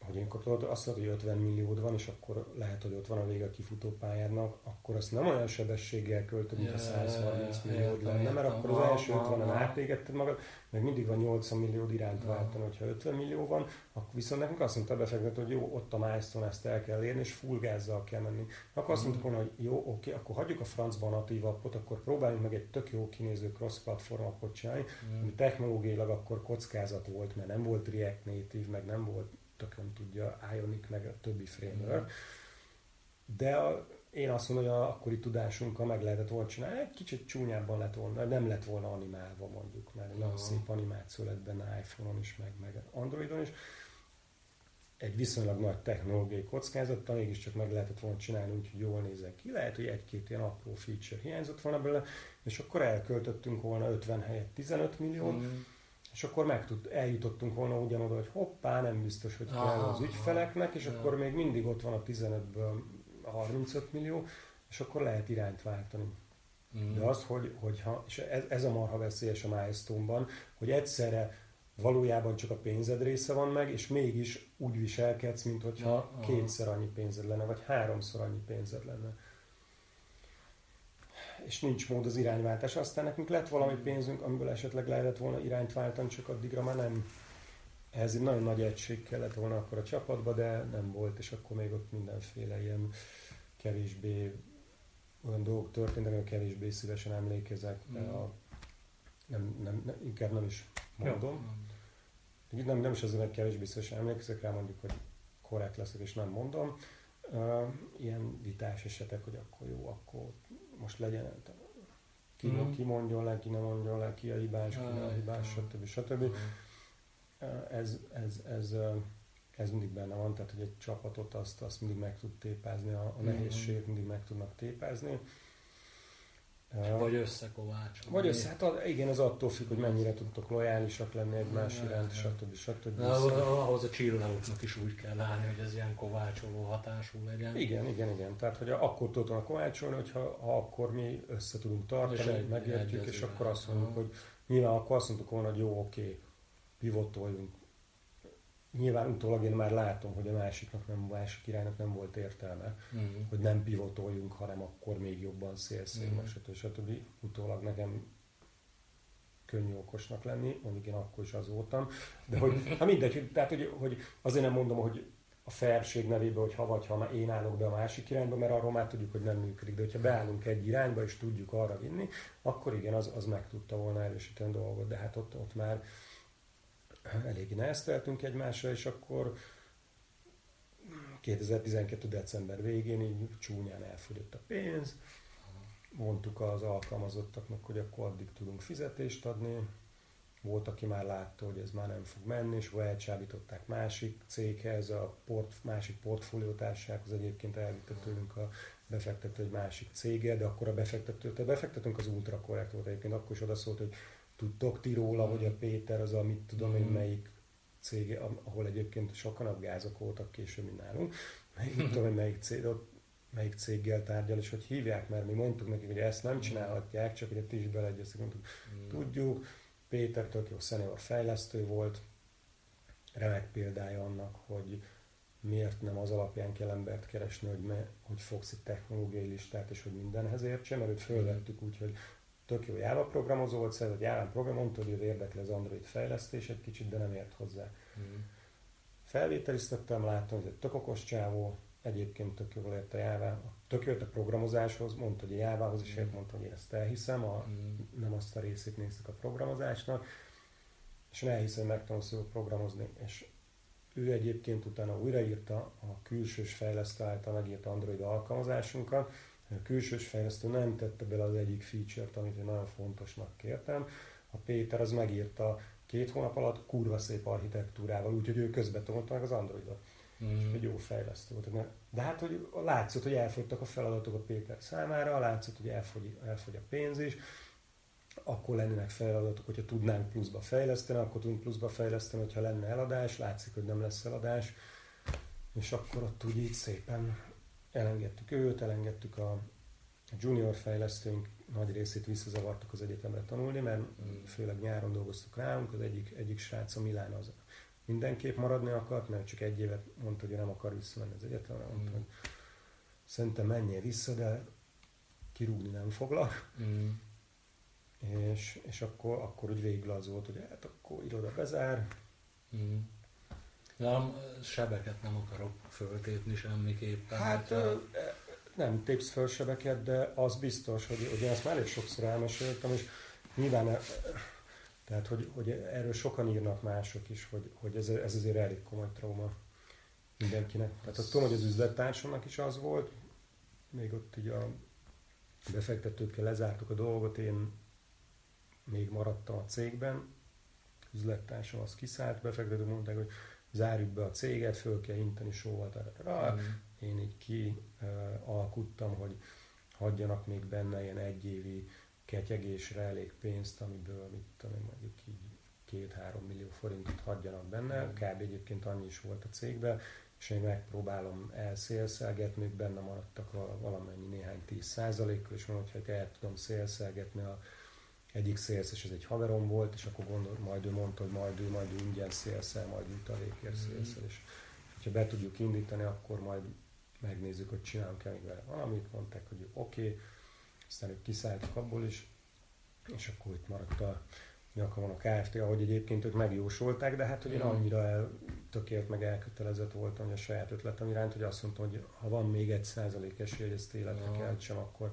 hogy én tudod, azt mondod, hogy 50 milliód van, és akkor lehet, hogy ott van a vége a kifutópályádnak, akkor azt nem olyan sebességgel költöd, mint a 130 milliód lenne, mert akkor az első 50-en átégetted magad, meg mindig van 80 milliód irányt váltani, hogyha 50 millió van, akkor viszont nekünk azt mondta befektető, hogy jó, ott a milestone, ezt el kell érni, és full gázzal kell menni. Akkor azt mondtuk volna, hogy jó, oké, akkor hagyjuk a francban natív appot, akkor próbáljunk meg egy tök jó kinéző cross-platform appot csinálni, ami technológiailag akkor kockázat volt, mert nem volt React Native, meg nem volt tökön tudja, Ionic meg a többi framework. De a, én azt mondom, hogy a akkori tudásunkkal meg lehetett volna csinálni, egy kicsit csúnyábban lett volna, nem lett volna animálva mondjuk, mert nagyon szép animáció lett benne iPhone-on is, meg, meg Androidon is. Egy viszonylag nagy technológiai kockázattal mégiscsak meg lehetett volna csinálni úgy, hogy jól nézek ki. Lehet, hogy egy-két ilyen apró feature hiányzott volna belőle, és akkor elköltöttünk volna 50 helyett 15 milliót, mm és akkor meg tud, eljutottunk volna ugyanoda, hogy hoppá, nem biztos, hogy kell az ügyfeleknek, és akkor még mindig ott van a 15-ből 35 millió, és akkor lehet irányt váltani. Mm. De az, hogy, hogyha, és ez, ez a marha veszélyes a milestone hogy egyszerre valójában csak a pénzed része van meg, és mégis úgy viselkedsz, mint hogyha kétszer annyi pénzed lenne, vagy háromszor annyi pénzed lenne és nincs mód az irányváltás. Aztán nekünk lett valami pénzünk, amiből esetleg lehetett volna irányt váltani, csak addigra már nem. Ez egy nagyon nagy egység kellett volna akkor a csapatba, de nem volt, és akkor még ott mindenféle ilyen kevésbé olyan dolgok történtek, amik kevésbé szívesen emlékezek, de mm. a, nem, nem, nem, inkább nem is mondom. Nem, nem is azért, mert kevésbé szívesen emlékezek rá, mondjuk, hogy korrekt leszek, és nem mondom. Uh, ilyen vitás esetek, hogy akkor jó, akkor most legyen, ki, mm. ki mondjon le, ki nem mondjon le, ki a hibás, ki nem a hibás, stb. stb. Mm. Ez, ez, ez, ez mindig benne van, tehát hogy egy csapatot azt, azt mindig meg tud tépázni, a, a nehézség mindig meg tudnak tépázni. Vagy összekovácsolni. Vagy össze, hát igen, az attól függ, hogy mennyire tudtok lojálisak lenni egymás iránt, stb. stb. Ahhoz a csillagoknak is úgy kell állni, hogy ez ilyen kovácsoló hatású legyen. Igen, igen, igen. Tehát, hogy akkor tudunk kovácsolni, hogyha ha akkor mi össze tudunk tartani, és megértjük, és akkor azt mondjuk, hogy nyilván akkor azt mondtuk volna, hogy jó, oké, pivotoljunk, nyilván utólag én már látom, hogy a másiknak nem, a másik iránynak nem volt értelme, mm. hogy nem pivotoljunk, hanem akkor még jobban szélszél, mm. stb. stb. Utólag nekem könnyű okosnak lenni, mondjuk én akkor is az voltam, de hogy, ha mindegy, tehát hogy, hogy azért nem mondom, hogy a felség nevébe, hogy ha vagy ha már én állok be a másik irányba, mert arról már tudjuk, hogy nem működik. De hogyha beállunk egy irányba, és tudjuk arra vinni, akkor igen, az, az meg tudta volna erősíteni dolgot, de hát ott, ott már elég nehezteltünk egymásra, és akkor 2012. december végén így csúnyán elfogyott a pénz, mondtuk az alkalmazottaknak, hogy akkor addig tudunk fizetést adni, volt, aki már látta, hogy ez már nem fog menni, és elcsábították másik céghez, a port, másik portfóliótársághoz egyébként elvitte tőlünk a befektető egy másik cége, de akkor a befektető, a befektetőnk az ultra korrekt volt egyébként, akkor is odaszólt, hogy tudtok ti róla, hogy a Péter az a mit tudom én melyik cég, ahol egyébként sokan a gázok voltak később, mint nálunk, melyik, tudom én melyik cég, ott melyik céggel tárgyal, és hogy hívják, mert mi mondtuk nekik, hogy ezt nem csinálhatják, csak hogy ti is beleegyeztek, mondtuk, tudjuk, Péter tök jó senior fejlesztő volt, remek példája annak, hogy miért nem az alapján kell embert keresni, hogy, me, hogy fogsz egy technológiai listát, és hogy mindenhez értsen, mert őt fölvettük úgy, hogy tök jó Java programozó volt, szerint, hogy Java program, mondta, hogy érdekli az Android fejlesztés egy kicsit, de nem ért hozzá. Mm. Felvételiztettem, láttam, hogy egy tök okos csávó, egyébként tök jól ért a Java, tök jött a programozáshoz, mondta, hogy a Java-hoz is ért, mondta, hogy én ezt elhiszem, a, mm. nem azt a részét néztük a programozásnak, és elhiszem, hogy megtanulsz programozni, és ő egyébként utána újraírta a külsős fejlesztő által megírt Android alkalmazásunkat, A külsős fejlesztő nem tette bele az egyik feature-t, amit én nagyon fontosnak kértem. A Péter az megírta két hónap alatt kurva szép architektúrával, úgyhogy ő közbetolta meg az Androidot. Mm. És egy jó fejlesztő volt. De hát, hogy látszott, hogy elfogytak a feladatok a Péter számára, látszott, hogy elfogy, elfogy a pénz is, akkor lennének feladatok, hogyha tudnánk pluszba fejleszteni, akkor tudunk pluszba fejleszteni, hogyha lenne eladás, látszik, hogy nem lesz eladás, és akkor ott úgy így szépen elengedtük őt, elengedtük a junior fejlesztőink nagy részét visszazavartuk az egyetemre tanulni, mert főleg nyáron dolgoztuk ránk, az egyik, egyik srác a Milán az mindenképp maradni akart, mert csak egy évet mondta, hogy nem akar visszamenni az egyetemre, mondta, mm. hogy szerintem menjél vissza, de kirúgni nem foglak. Mm. És, és akkor, akkor úgy végül az volt, hogy hát akkor iroda bezár. Mm. Nem, sebeket nem akarok föltépni semmiképpen. Hát hogyha... nem tépsz föl sebeket, de az biztos, hogy, hogy ezt már elég sokszor elmeséltem, és nyilván tehát, hogy, hogy erről sokan írnak mások is, hogy, hogy ez, ez azért elég komoly trauma mindenkinek. Tehát azt tudom, hogy az üzlettársamnak is az volt, még ott így a befektetőkkel lezártuk a dolgot, én még maradtam a cégben, üzlettársam az kiszállt, befektetők mondták, hogy zárjuk be a céget, föl kell inteni sóval, tehát mm. én így ki uh, alkuttam, hogy hagyjanak még benne ilyen egyévi ketyegésre elég pénzt, amiből mit tudom én, mondjuk így két-három millió forintot hagyjanak benne, kb. egyébként annyi is volt a cégben, és én megpróbálom elszélszelgetni, benne maradtak valamennyi néhány tíz százalékkal, és mondom, hogy el tudom szélszelgetni a egyik szélsz, és ez egy haverom volt, és akkor gondol, majd ő mondta, hogy majd ő, majd ő ingyen szélszel, majd jutalékért mm-hmm. szélszel, és ha be tudjuk indítani, akkor majd megnézzük, hogy csinálunk-e még vele valamit, mondták, hogy oké, okay. aztán ők kiszálltak abból is, és akkor itt maradt a nyakon a Kft., ahogy egyébként ők megjósolták, de hát hogy én mm. annyira el, tökélt meg elkötelezett voltam, hogy a saját ötletem iránt, hogy azt mondtam, hogy ha van még egy százalék esély, hogy ezt életre mm. keltsem, akkor,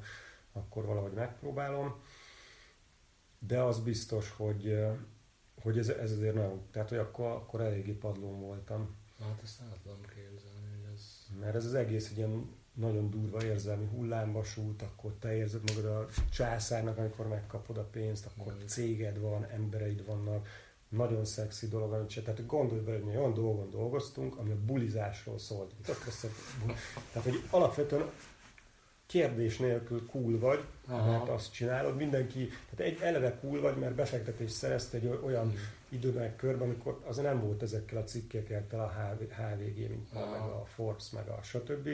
akkor valahogy megpróbálom de az biztos, hogy, hogy ez, ez azért nagyon, tehát hogy akkor, akkor eléggé padlón voltam. Hát ezt nem tudom képzelni, hogy ez... Mert ez az egész egy ilyen nagyon durva érzelmi hullámba sult, akkor te érzed magad a császárnak, amikor megkapod a pénzt, akkor mm. céged van, embereid vannak, nagyon szexi dolog, amit se. Tehát gondolj bele, hogy olyan dolgon dolgoztunk, ami a bulizásról szólt. Tehát, hogy alapvetően kérdés nélkül cool vagy, Aha. mert azt csinálod, mindenki, tehát egy eleve cool vagy, mert befektetés szerezte egy olyan mm. időben körben, amikor az nem volt ezekkel a cikkekkel a HVG, mint Aha. meg a Forbes, meg a stb.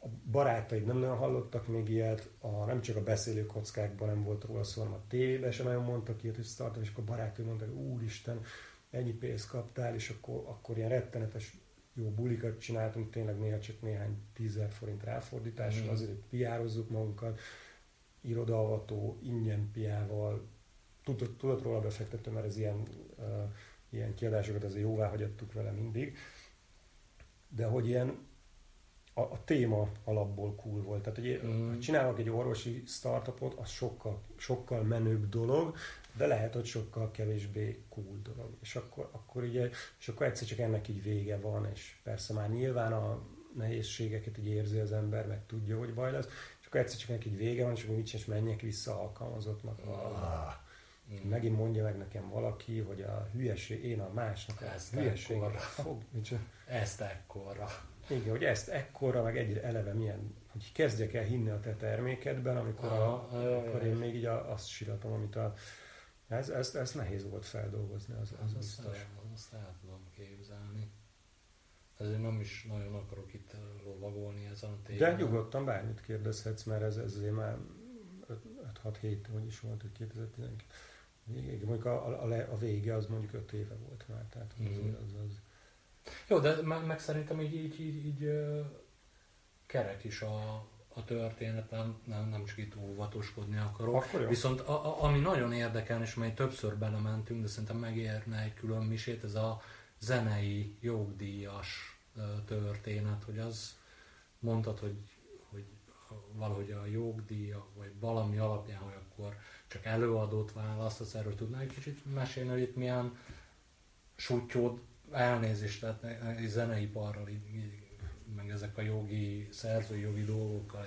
A barátaid nem nagyon hallottak még ilyet, a, nem csak a beszélő kockákban nem volt róla szó, hanem a tévében sem nagyon mondtak ilyet, hogy startup, és akkor barátaid mondták, hogy úristen, ennyi pénzt kaptál, és akkor, akkor ilyen rettenetes jó bulikat csináltunk, tényleg néha csak néhány tízer forint ráfordítással, mm. azért, hogy piározzuk magunkat, irodalvató, ingyen piával, tudott, tudott róla befektető, mert ez ilyen, uh, ilyen kiadásokat azért jóvá hagyattuk vele mindig, de hogy ilyen a, a téma alapból cool volt. Tehát, hogy mm. csinálok egy orvosi startupot, az sokkal, sokkal menőbb dolog, de lehet, hogy sokkal kevésbé cool dolog. És akkor, akkor ugye, és akkor egyszer csak ennek így vége van, és persze már nyilván a nehézségeket így érzi az ember, meg tudja, hogy baj lesz, és akkor egyszer csak ennek így vége van, és akkor mit is menjek vissza alkalmazottnak. Ah. Mm. Megint mondja meg nekem valaki, hogy a hülyeség, én a másnak a ezt hülyeségre fog. Ezt ekkorra. Igen, hogy ezt ekkora, meg egyre eleve milyen, hogy kezdjek el hinni a te termékedben, amikor, a, amikor én még így azt síratom, amit a, ez, ezt, ezt nehéz volt feldolgozni, az, az azt biztos. El, azt el tudom képzelni. Ezért nem is nagyon akarok itt lovagolni ezen a témán. De nyugodtan bármit kérdezhetsz, mert ez, ez azért már 5-6 hét, hogy is volt, hogy 2012. Végig, mondjuk a, a, a, vége az mondjuk 5 éve volt már, tehát az, mm. az, az, Jó, de meg, meg szerintem így, így, így, így kerek is a, a történet, nem, nem, csak itt óvatoskodni akarok. Akkor Viszont a, a, ami nagyon érdekel, és mely többször belementünk, de szerintem megérne egy külön misét, ez a zenei jogdíjas történet, hogy az mondtad, hogy, hogy valahogy a jogdíja, vagy valami alapján, hogy akkor csak előadót választasz, erről tudnál egy kicsit mesélni, hogy itt milyen sutyód, elnézést, tehát zeneiparral így, így meg ezek a jogi, szerzői jogi dolgokkal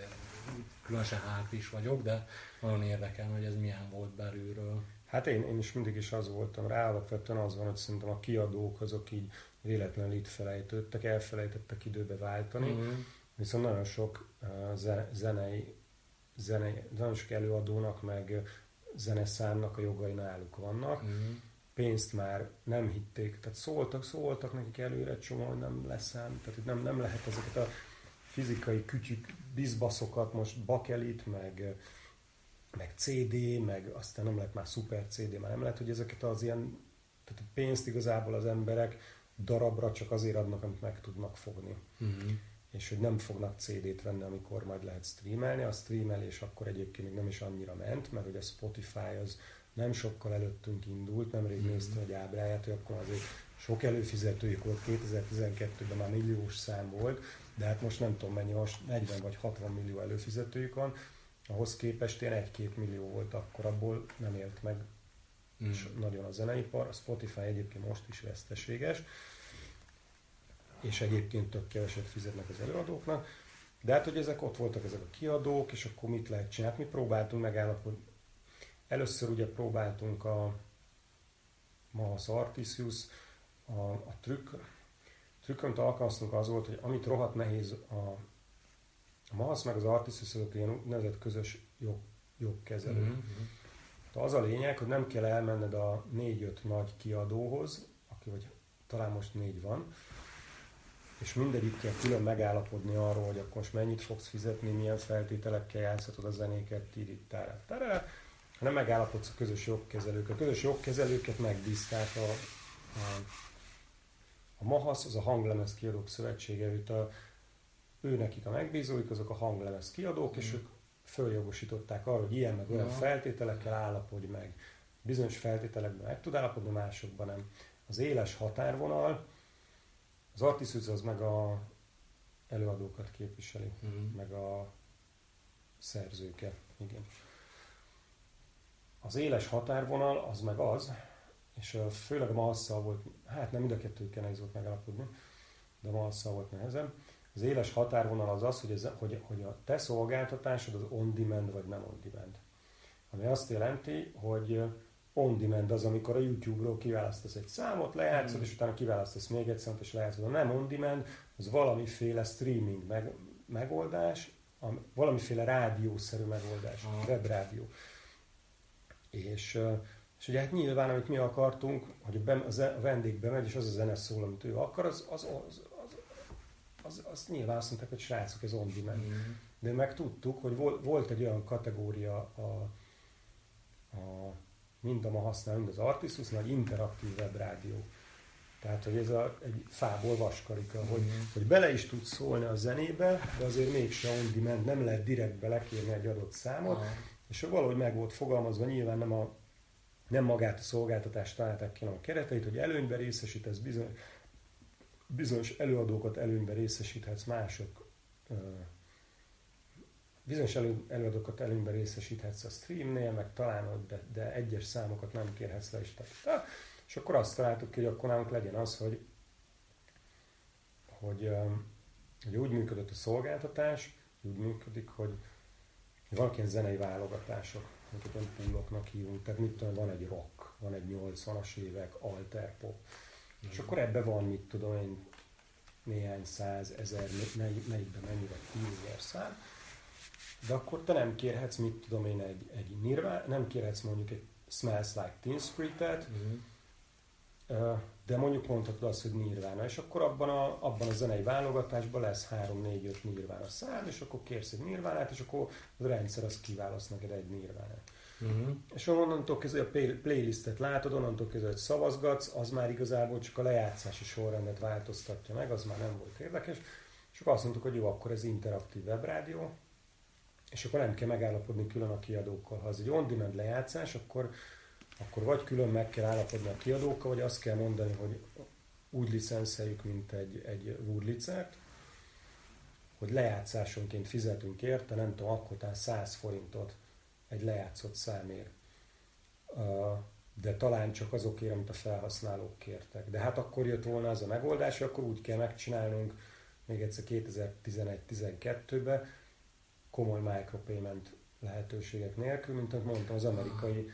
különösen hát is vagyok, de nagyon érdekel, hogy ez milyen volt belülről. Hát én, én is mindig is az voltam rá, alapvetően az van, hogy szerintem a kiadók azok így véletlenül itt felejtődtek, elfelejtettek időbe váltani, mm-hmm. viszont nagyon sok uh, zenei, zenei, nagyon sok előadónak, meg zeneszámnak a jogai náluk vannak. Mm-hmm. Pénzt már nem hitték, tehát szóltak, szóltak nekik előre egy csomó, hogy nem leszám, tehát itt nem, nem lehet ezeket a fizikai kütyük, bizbaszokat, most bakelit, meg meg CD, meg aztán nem lehet már szuper CD, már nem lehet, hogy ezeket az ilyen, tehát a pénzt igazából az emberek darabra csak azért adnak, amit meg tudnak fogni. Uh-huh. És hogy nem fognak CD-t venni, amikor majd lehet streamelni. A streamelés akkor egyébként még nem is annyira ment, mert hogy a Spotify az nem sokkal előttünk indult, nemrég néztem egy ábráját, hogy akkor azért sok előfizetőjük volt, 2012-ben már milliós szám volt, de hát most nem tudom mennyi, most 40 vagy 60 millió előfizetőjük van, ahhoz képest ilyen 1-2 millió volt akkor, abból nem élt meg mm. és nagyon a zeneipar. A Spotify egyébként most is veszteséges, és egyébként tök keveset fizetnek az előadóknak. De hát, hogy ezek ott voltak, ezek a kiadók, és akkor mit lehet csinálni? Mi próbáltunk megállapodni. Először ugye próbáltunk a Mahas Artisius, a, a trükk, trükkönt alkalmaztunk az volt, hogy amit rohadt nehéz a a MASZ meg az Artisus azok ilyen úgynevezett közös jog, jogkezelők. Mm-hmm. az a lényeg, hogy nem kell elmenned a négy-öt nagy kiadóhoz, aki vagy talán most négy van, és mindegyikkel külön megállapodni arról, hogy akkor most mennyit fogsz fizetni, milyen feltételekkel játszhatod a zenéket, tirittára, hanem megállapodsz a közös jogkezelők. A közös jogkezelőket megbízták a, a, a MAHASZ, az a Hanglemez Kiadók Szövetsége, őt a ő nekik a megbízóik, azok a hanglemez kiadók, mm. és ők följogosították arra, hogy ilyen meg olyan ja. feltételekkel állapodj meg. Bizonyos feltételekben meg tud állapodni, másokban nem. Az éles határvonal, az Artisus az meg a előadókat képviseli, mm. meg a szerzőket. Igen. Az éles határvonal az meg az, és főleg a Malszal volt, hát nem mind a kettőkkel nehéz volt megalapodni, de a Malszal volt nehezebb, az éles határvonal az az, hogy, ez, hogy, hogy a te szolgáltatásod az on-demand vagy nem on-demand. Ami azt jelenti, hogy on-demand az, amikor a YouTube-ról kiválasztasz egy számot, lejátszod, mm. és utána kiválasztasz még egy számot, és lejátszod. A nem on-demand az valamiféle streaming meg, megoldás, a, valamiféle rádiószerű megoldás, ah. webrádió. És, és ugye hát nyilván, amit mi akartunk, hogy a, vendég bemegy, és az a zene szól, amit ő akar, az, az, az, az, az nyilván azt mondták, hogy srácok, ez on demand. Mm. De meg tudtuk, hogy volt egy olyan kategória a, a mind a ma használ, mind az Artisus, nagy interaktív webrádió. Tehát, hogy ez a, egy fából vaskarika, mm. hogy, hogy bele is tudsz szólni a zenébe, de azért mégse on demand, nem lehet direkt belekérni egy adott számot, mm. És valahogy meg volt fogalmazva, nyilván nem, a, nem magát a szolgáltatást találták ki, hanem a kereteit, hogy előnybe részesítesz bizony, bizonyos előadókat előnybe részesíthetsz, mások bizonyos elő, előadókat előnybe részesíthetsz a streamnél, meg talán, de, de egyes számokat nem kérhetsz le is. Tehát, és akkor azt találtuk ki, hogy akkor nálunk legyen az, hogy, hogy, hogy úgy működött a szolgáltatás, úgy működik, hogy vannak ilyen zenei válogatások, amiket olyan pooloknak hívunk, tehát mit tudom, van egy rock, van egy 80-as évek, alter pop, és akkor ebbe van, mit tudom én, néhány száz, ezer, melyikben mennyi vagy tízezer szám, de akkor te nem kérhetsz, mit tudom én, egy, egy nirván, nem kérhetsz mondjuk egy Smells Like Teen Spirit-et, uh-huh. De mondjuk mondhatod azt, hogy Nirvana, és akkor abban a, abban a zenei válogatásban lesz 3-4-5 Nirvana szám, és akkor kérsz egy Nirvánát, és akkor a rendszer az kiválaszt neked egy Nirvánát. Uh-huh. És onnantól kezdve a playlistet látod, onnantól kezdve, hogy szavazgatsz, az már igazából csak a lejátszási sorrendet változtatja meg, az már nem volt érdekes. És akkor azt mondtuk, hogy jó, akkor ez interaktív webrádió, és akkor nem kell megállapodni külön a kiadókkal. Ha ez egy on-demand lejátszás, akkor, akkor vagy külön meg kell állapodni a kiadókkal, vagy azt kell mondani, hogy úgy licenszeljük, mint egy, egy Woodlicert, hogy lejátszásonként fizetünk érte, nem tudom, akkor 100 forintot egy lejátszott számért. De talán csak azokért, amit a felhasználók kértek. De hát akkor jött volna az a megoldás, akkor úgy kell megcsinálnunk, még egyszer 2011-12-ben, komoly micropayment lehetőségek nélkül, mint ahogy mondtam, az amerikai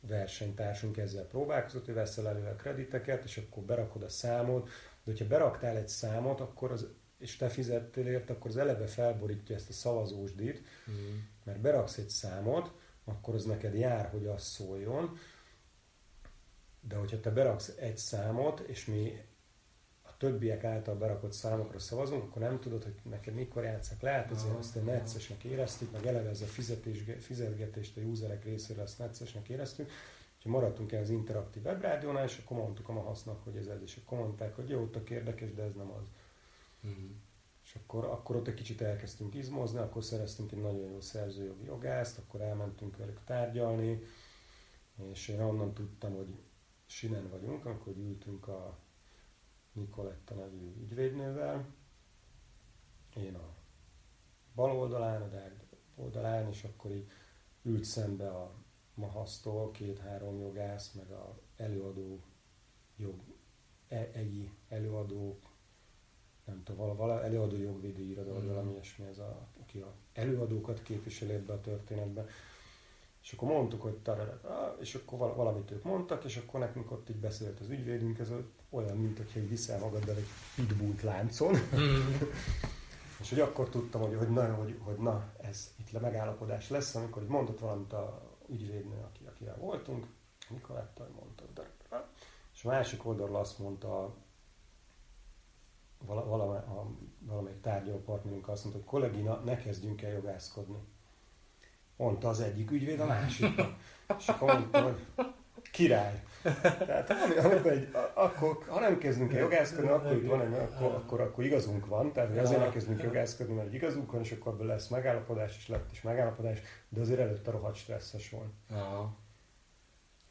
versenytársunk ezzel próbálkozott, hogy veszel elő a krediteket, és akkor berakod a számot, de hogyha beraktál egy számot, akkor az, és te fizettél ért, akkor az eleve felborítja ezt a szavazósdit, mm. mert beraksz egy számot, akkor az neked jár, hogy az szóljon, de hogyha te beraksz egy számot, és mi többiek által berakott számokra szavazunk, akkor nem tudod, hogy neked mikor játszak le, hát ezért azt egy neccesnek éreztük, meg eleve ez a fizetés, fizetgetést a userek részéről azt neccesnek éreztük, Úgyhogy maradtunk el az interaktív webrádiónál, és akkor mondtuk a hasznak, hogy ez ez, és akkor mondták, hogy jó, ott érdekes, de ez nem az. Mm. És akkor, akkor ott egy kicsit elkezdtünk izmozni, akkor szereztünk egy nagyon jó szerzőjogi jogászt, akkor elmentünk velük tárgyalni, és én onnan tudtam, hogy sinen vagyunk, akkor ültünk a Nikoletta nevű ügyvédnővel, én a bal oldalán, a Dárd oldalán, és akkor így ült szembe a Mahasztól két-három jogász, meg a előadó jog, e, egi előadók, nem tudom, vala, előadó jogvédő irodalom, mm. valami ilyesmi, ez a, aki a előadókat képviseli ebbe a történetbe. És akkor mondtuk, hogy tarara, és akkor valamit ők mondtak, és akkor nekünk ott így beszélt az ügyvédünk, ez olyan, mint hogyha így viszel magaddal egy pitbullt láncon. Mm. *laughs* és hogy akkor tudtam, hogy, hogy, na, hogy, hogy na, ez itt le megállapodás lesz, amikor így mondott valamit a ügyvédnő, aki, akivel voltunk, Nikoletta, mondta, és a másik oldalról azt mondta vala, vala, a, valamelyik tárgyaló partnerünk azt mondta, hogy kollégina, ne kezdjünk el jogászkodni. Mondta az egyik ügyvéd a másiknak. És akkor mondta, hogy király. Tehát amikor egy, akkor, ha nem kezdünk el jogászkodni, akkor itt van egy, akkor, akkor, akkor igazunk van. Tehát hogy azért nem kezdünk jogászkodni, mert igazunk van, és akkor ebből lesz megállapodás, és lett is megállapodás, de azért előtte rohadt stresszes volt. Aha.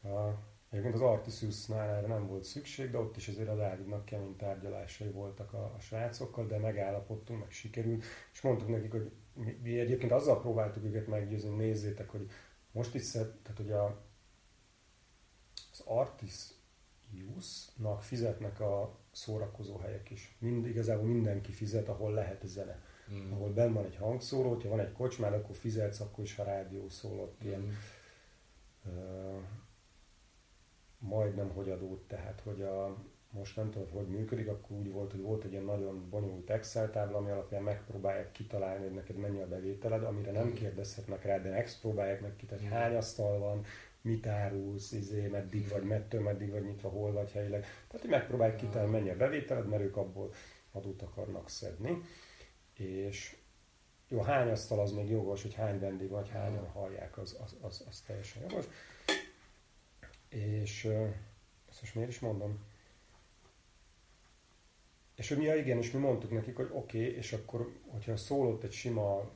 A, egyébként az Artisiusnál erre nem volt szükség, de ott is azért a Dávidnak kemény tárgyalásai voltak a, a srácokkal, de megállapodtunk, meg sikerült, és mondtuk nekik, hogy mi, mi egyébként azzal próbáltuk őket meggyőzni, nézzétek, hogy most is, tehát hogy a, az Artisiusnak fizetnek a szórakozó helyek is. Mind, igazából mindenki fizet, ahol lehet zene. Mm. Ahol benn van egy hangszóró, ha van egy kocsmán, akkor fizetsz, akkor is a rádió szólott. Mm. Ilyen, uh, majdnem hogy adót, tehát hogy a, most nem tudom, hogy működik, akkor úgy volt, hogy volt egy ilyen nagyon bonyolult Excel tábla, ami alapján megpróbálják kitalálni, hogy neked mennyi a bevételed, amire nem kérdezhetnek rá, de ezt próbálják meg kitalálni, hogy hány asztal van, mit árulsz, izé, meddig vagy, mettől meddig vagy nyitva, hol vagy helyileg. Tehát, hogy megpróbálják kitalálni, mennyi a bevételed, mert ők abból adót akarnak szedni. És jó, hány asztal az még jogos, hogy hány vendég vagy, hányan hallják, az, az, az, az teljesen jogos. És ezt most miért is mondom? És hogy mi, ja, igen, és mi mondtuk nekik, hogy oké, okay, és akkor, hogyha szólott egy sima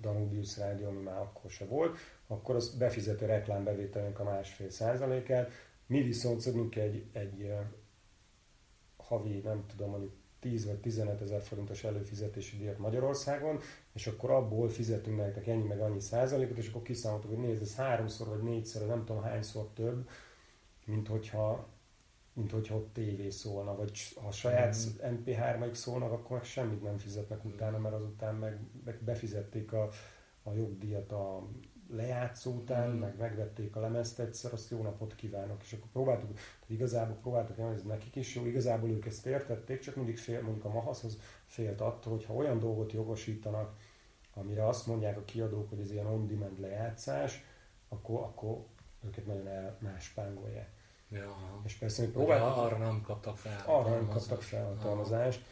Danubius rádió, ami már akkor se volt, akkor az befizető reklámbevételünk a másfél százalékát. Mi viszont szedünk egy, egy havi, nem tudom, mondjuk 10 vagy 15 ezer forintos előfizetési díjat Magyarországon, és akkor abból fizetünk nektek ennyi meg annyi százalékot, és akkor kiszámoltuk, hogy nézd, ez háromszor vagy négyszer, nem tudom hányszor több, mint hogyha, mint hogyha ott tévé szólna, vagy ha saját mm. MP3-aik szólnak, akkor meg semmit nem fizetnek utána, mert azután meg, meg befizették a, a jogdíjat a lejátszó után, mm. meg megvették a lemezt egyszer, azt jó napot kívánok, és akkor próbáltuk, tehát igazából próbáltuk hogy ez nekik is jó, igazából ők ezt értették, csak mindig fél, mondjuk a Mahaszhoz félt attól, hogy ha olyan dolgot jogosítanak, amire azt mondják a kiadók, hogy ez ilyen on-demand lejátszás, akkor, akkor őket nagyon elmáspángolják. Ja. És persze mi próbáltuk... Arra nem kaptak fel. Arra nem kaptak felhatalmazást.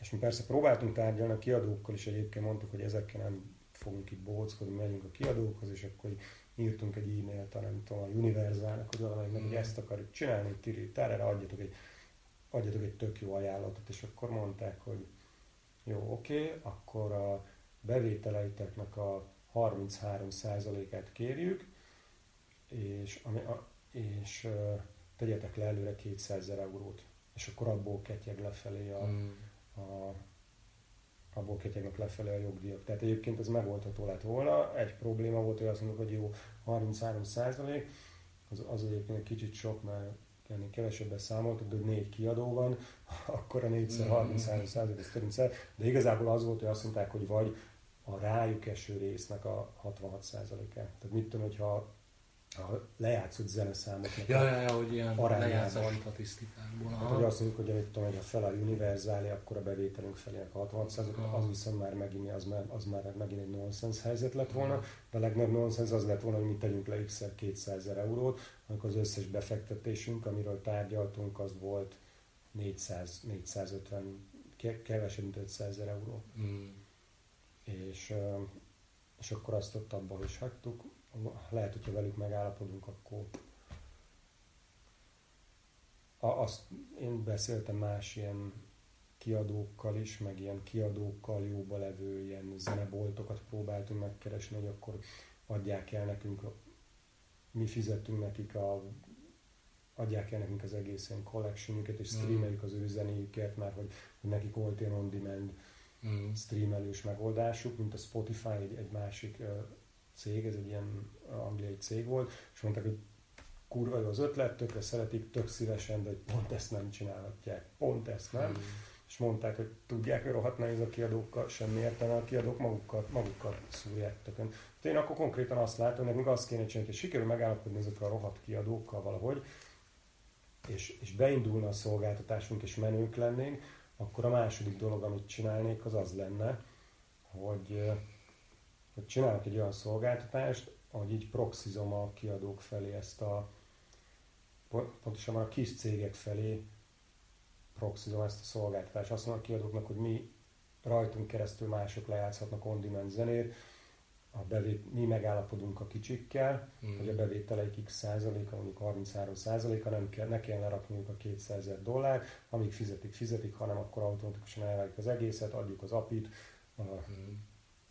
És mi persze próbáltunk tárgyalni a kiadókkal is egyébként mondtuk, hogy ezekkel nem fogunk itt bohóckodni, megyünk a kiadókhoz, és akkor írtunk egy e-mailt a, nem tudom, a Universalnak, hogy valamelyiknek, mm. hogy ezt akarjuk csinálni, tiri, erre adjatok egy, adjatok egy tök jó ajánlatot, és akkor mondták, hogy jó, oké, okay, akkor a bevételeiteknek a 33%-át kérjük, és, ami, a, és tegyetek le előre 200 eurót, és akkor abból ketyeg lefelé a, mm. a abból ketyegnek lefelé a jogdíjak. Tehát egyébként ez megoldható lett volna. Egy probléma volt, hogy azt mondjuk, hogy jó, 33 százalék, az, az egyébként egy kicsit sok, mert ennél kevesebbet számoltuk, de négy kiadó van, *laughs* akkor a 4x33 százalék, több mint de igazából az volt, hogy azt mondták, hogy vagy a rájuk eső résznek a 66 százaléka. Tehát mit tudom, hogyha a lejátszott zeneszámoknak ja, ja, ja, hogy ilyen lejátszási statisztikákból. Hát, hogy azt mondjuk, hogy, tudom, hogy ha fel a univerzáli, akkor a bevételünk felének a 60 az viszont már megint, az már, az már megint egy nonsens helyzet lett volna, de a legnagyobb nonsens az lett volna, hogy mi tegyünk le x 200 ezer eurót, amikor az összes befektetésünk, amiről tárgyaltunk, az volt 400, 450, kevesebb, mint 500 ezer euró. Mm. És, és akkor azt ott abban is hagytuk lehet, hogyha velük megállapodunk, akkor a, azt én beszéltem más ilyen kiadókkal is, meg ilyen kiadókkal jóba levő ilyen zeneboltokat próbáltunk megkeresni, hogy akkor adják el nekünk, mi fizettünk nekik a adják el nekünk az egész ilyen collectionüket, és mm. streameljük az ő zenéjüket, mert hogy, hogy nekik volt ilyen on-demand mm. streamelős megoldásuk, mint a Spotify, egy, egy másik cég, ez egy ilyen angliai cég volt, és mondták, hogy kurva jó az ötlet, tökre szeretik, tök szívesen, de hogy pont ezt nem csinálhatják, pont ezt nem. Mm. És mondták, hogy tudják, hogy rohadt nehéz a kiadókkal, semmi értelme a kiadók magukkal, magukkal szúrják tökön. De én akkor konkrétan azt látom, hogy nekünk azt kéne csinálni, hogy sikerül megállapodni ezekkel a rohadt kiadókkal valahogy, és, és beindulna a szolgáltatásunk, és menők lennénk, akkor a második dolog, amit csinálnék, az az lenne, hogy hogy csinálok egy olyan szolgáltatást, hogy így proxizom a kiadók felé ezt a, pontosan a kis cégek felé proxizom ezt a szolgáltatást. Azt mondom a kiadóknak, hogy mi rajtunk keresztül mások lejátszhatnak on-demand zenét, a bevét, mi megállapodunk a kicsikkel, mm. hogy a bevételeik x százaléka, mondjuk 33 százaléka, nem kell, ne kell lerakniuk a 200 ezer dollár, amíg fizetik, fizetik, hanem akkor automatikusan elvágjuk az egészet, adjuk az apit, a, mm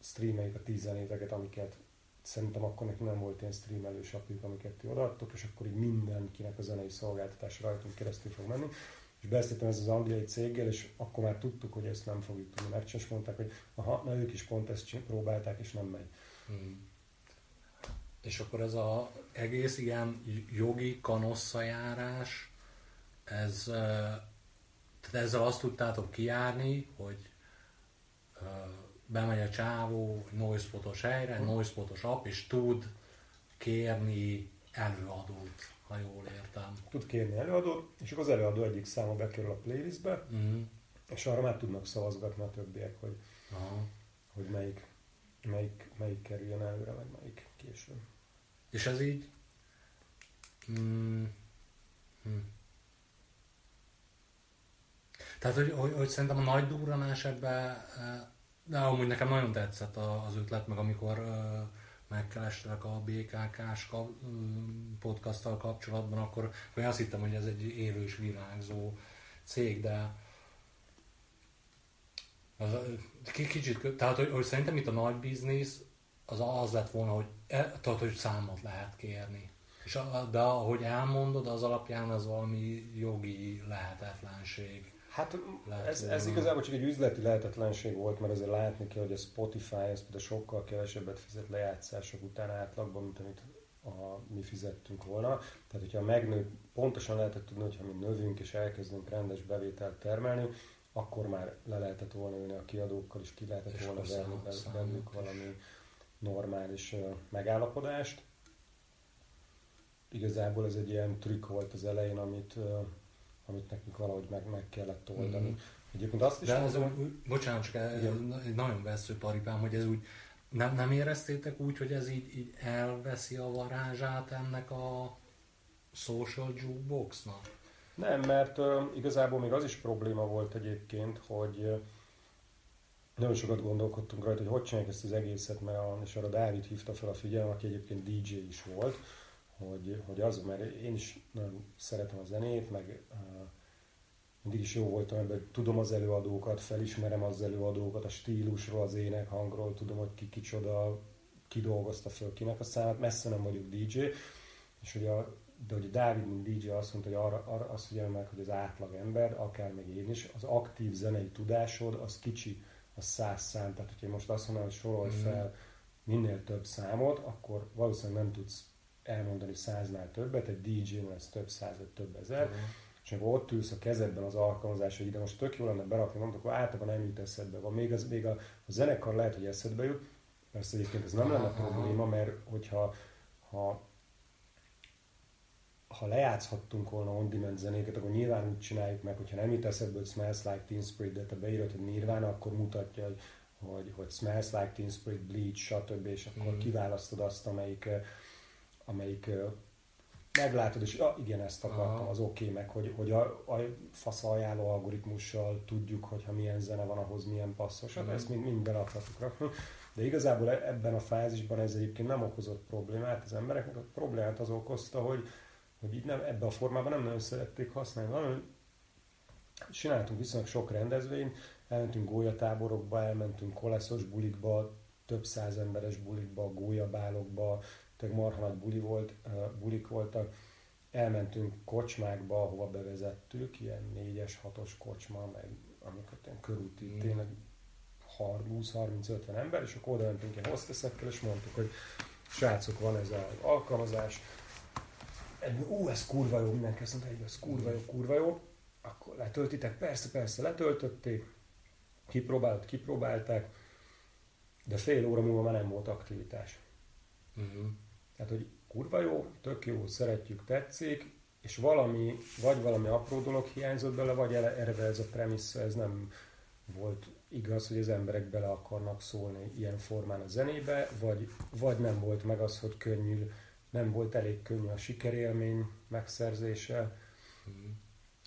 streameljük a tíz zenéteket, amiket szerintem akkor nekünk nem volt ilyen streamelős apjuk, amiket ti odaadtok, és akkor így mindenkinek a zenei szolgáltatás rajtunk keresztül fog menni. És beszéltem ez az angliai céggel, és akkor már tudtuk, hogy ezt nem fogjuk tudni megcsinálni, és mondták, hogy aha, na ők is pont ezt próbálták, és nem megy. Hmm. És akkor ez az egész ilyen jogi kanosszajárás, ez, tehát ezzel azt tudtátok kijárni, hogy bemegy a csávó noise helyre, noise app, és tud kérni előadót, ha jól értem. Tud kérni előadót, és akkor az előadó egyik száma bekerül a playlistbe, uh-huh. és arra már tudnak szavazgatni a többiek, hogy, uh-huh. hogy melyik, melyik, melyik kerüljön előre, meg melyik később. És ez így? Mm. Hm. Tehát, hogy, hogy, hogy szerintem a nagy durranás ebbe de amúgy nekem nagyon tetszett az ötlet, meg amikor megkerestek a BKK-s podcasttal kapcsolatban, akkor, akkor azt hittem, hogy ez egy élő és virágzó cég, de az, kicsit, tehát hogy, hogy szerintem itt a nagy biznisz az az lett volna, hogy, e, tehát, hogy számot lehet kérni. És de ahogy elmondod, az alapján az valami jogi lehetetlenség. Hát ez, ez igazából csak egy üzleti lehetetlenség volt, mert azért látni kell, hogy a Spotify ez például sokkal kevesebbet fizet lejátszások után átlagban, mint amit a, mi fizettünk volna. Tehát, hogyha megnő, pontosan lehetett tudni, hogyha mi növünk és elkezdünk rendes bevételt termelni, akkor már le lehetett volna ülni a kiadókkal, és ki lehetett és volna venni bennük valami normális megállapodást. Igazából ez egy ilyen trükk volt az elején, amit amit nekünk valahogy meg, meg kellett oldani. Mm. Egyébként azt is De mondom, ez úgy, bocsánat, csak egy nagyon vesző paripám, hogy ez úgy, nem, nem éreztétek úgy, hogy ez így, így elveszi a varázsát ennek a social jukeboxnak? Nem, mert uh, igazából még az is probléma volt egyébként, hogy uh, nagyon sokat gondolkodtunk rajta, hogy hogy csináljuk ezt az egészet, mert a, és arra Dávid hívta fel a figyelmet, aki egyébként DJ is volt, hogy, hogy az, mert én is nagyon szeretem a zenét, meg uh, mindig is jó voltam ebben, hogy tudom az előadókat, felismerem az előadókat, a stílusról, az ének hangról, tudom, hogy ki kicsoda, ki dolgozta föl kinek a számát, messze nem vagyok DJ, és hogy a, de hogy Dávid, mint DJ azt mondta, hogy arra, arra azt figyelem meg, hogy az átlag ember, akár meg én is, az aktív zenei tudásod, az kicsi, az száz szám. Tehát, hogyha most azt mondom, hogy sorolj mm. fel minél több számot, akkor valószínűleg nem tudsz elmondani száznál többet, egy DJ-nél ez több száz, vagy több ezer, uh-huh. és akkor ott ülsz a kezedben az alkalmazás, hogy ide most tök jó lenne berakni, mondok, akkor általában nem jut eszedbe. Van még, az, még a, a zenekar lehet, hogy eszedbe jut, persze egyébként ez nem lenne probléma, mert hogyha ha, ha lejátszhattunk volna on-demand zenéket, akkor nyilván úgy csináljuk meg, hogyha nem jut eszedbe, hogy Smells Like Teen Spirit, de te beírod, hogy Nirvana, akkor mutatja, hogy, hogy, hogy Smells Like Teen Spirit, Bleach, stb. és akkor mm. kiválasztod azt, amelyik, amelyik meglátod, és ah, igen, ezt akartam, Aha. az oké, okay, meg hogy, hogy a, a fasz ajánló algoritmussal tudjuk, hogyha milyen zene van, ahhoz milyen passzos, hát mm. ezt mind, mind be akartuk rakni. De igazából e- ebben a fázisban ez egyébként nem okozott problémát az embereknek, a problémát az okozta, hogy, hogy így nem, ebben a formában nem nagyon szerették használni. Nagyon csináltunk viszonylag sok rendezvényt, elmentünk gólyatáborokba, elmentünk koleszos bulikba, több száz emberes bulikba, gólyabálokba, tehát marha nagy buli volt, bulik voltak, elmentünk kocsmákba, ahova bevezettük, ilyen négyes, hatos kocsma, meg amiket ilyen körúti, mm. tényleg 20-30-50 ember, és akkor oda mentünk ilyen hosteszekkel, és mondtuk, hogy srácok, van ez az alkalmazás, egy, ú, ez kurva jó, mindenki azt mondta, hogy ez kurva jó, kurva jó, akkor letöltitek, persze, persze, letöltötték, kipróbált, kipróbálták, de fél óra múlva már nem volt aktivitás. Uh-huh. Tehát, hogy kurva jó, tök jó, szeretjük, tetszik, és valami, vagy valami apró dolog hiányzott bele, vagy erre ez a premissza, ez nem volt igaz, hogy az emberek bele akarnak szólni ilyen formán a zenébe, vagy, vagy nem volt meg az, hogy könnyű, nem volt elég könnyű a sikerélmény megszerzése,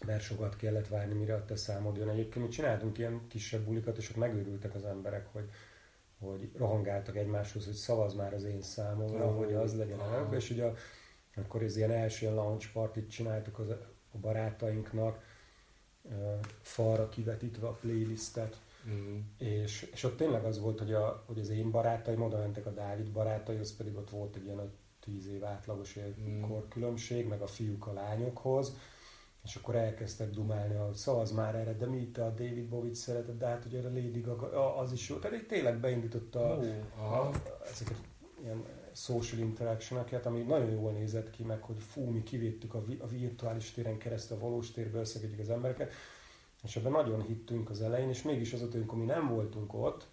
mert sokat kellett várni, mire a te számod jön. Egyébként mi csináltunk ilyen kisebb bulikat, és ott megőrültek az emberek, hogy, hogy rohangáltak egymáshoz, hogy szavaz már az én számomra, oh, hogy az legyen a és ugye akkor ez ilyen első launch partit csináltuk az, a barátainknak, falra kivetítve a playlistet, Mm. És, és ott tényleg az volt, hogy, a, hogy az én barátaim oda mentek a Dávid barátai, az pedig ott volt egy ilyen 10 év átlagos mm. korkülönbség, meg a fiúk a lányokhoz, és akkor elkezdtek dumálni, hogy szavaz már erre, de mi itt a David Bowie szeretett, de hát ugye a Lady Gaga, az is jó. Tehát tényleg beindította oh, a, ezeket ilyen social interaction ami nagyon jól nézett ki, meg hogy fú, mi kivédtük a, a virtuális téren keresztül a valós térbe, összekedjük az embereket. És ebben nagyon hittünk az elején, és mégis az, hogy amikor mi nem voltunk ott,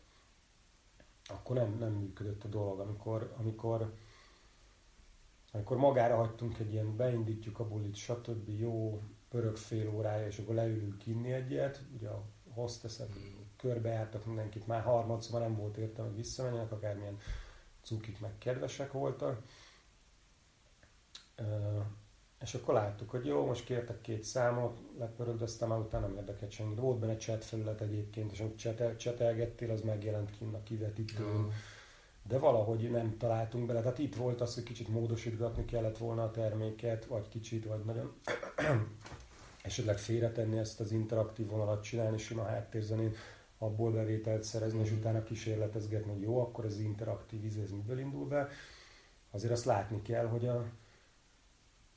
akkor nem, nem működött a dolog. Amikor, amikor, amikor magára hagytunk egy ilyen, beindítjuk a bulit, stb. jó, pörög fél órája, és akkor leülünk inni egyet, ugye a hosteszek körbejártak mindenkit, már harmadszor nem volt értelme, hogy visszamenjenek, akármilyen cukik meg kedvesek voltak. És akkor láttuk, hogy jó, most kértek két számot, lepörögdöztem, már utána nem érdekelt senki. Volt benne chat felület egyébként, és amit csetel, csetelgettél, az megjelent kint a kivetítőn. De valahogy nem találtunk bele. Tehát itt volt az, hogy kicsit módosítgatni kellett volna a terméket, vagy kicsit, vagy nagyon esetleg félretenni ezt az interaktív vonalat, csinálni sima háttérzenén, abból bevételt szerezni, és mm. utána kísérletezgetni, hogy jó, akkor az interaktív íz, ez miből indul be. Azért azt látni kell, hogy a,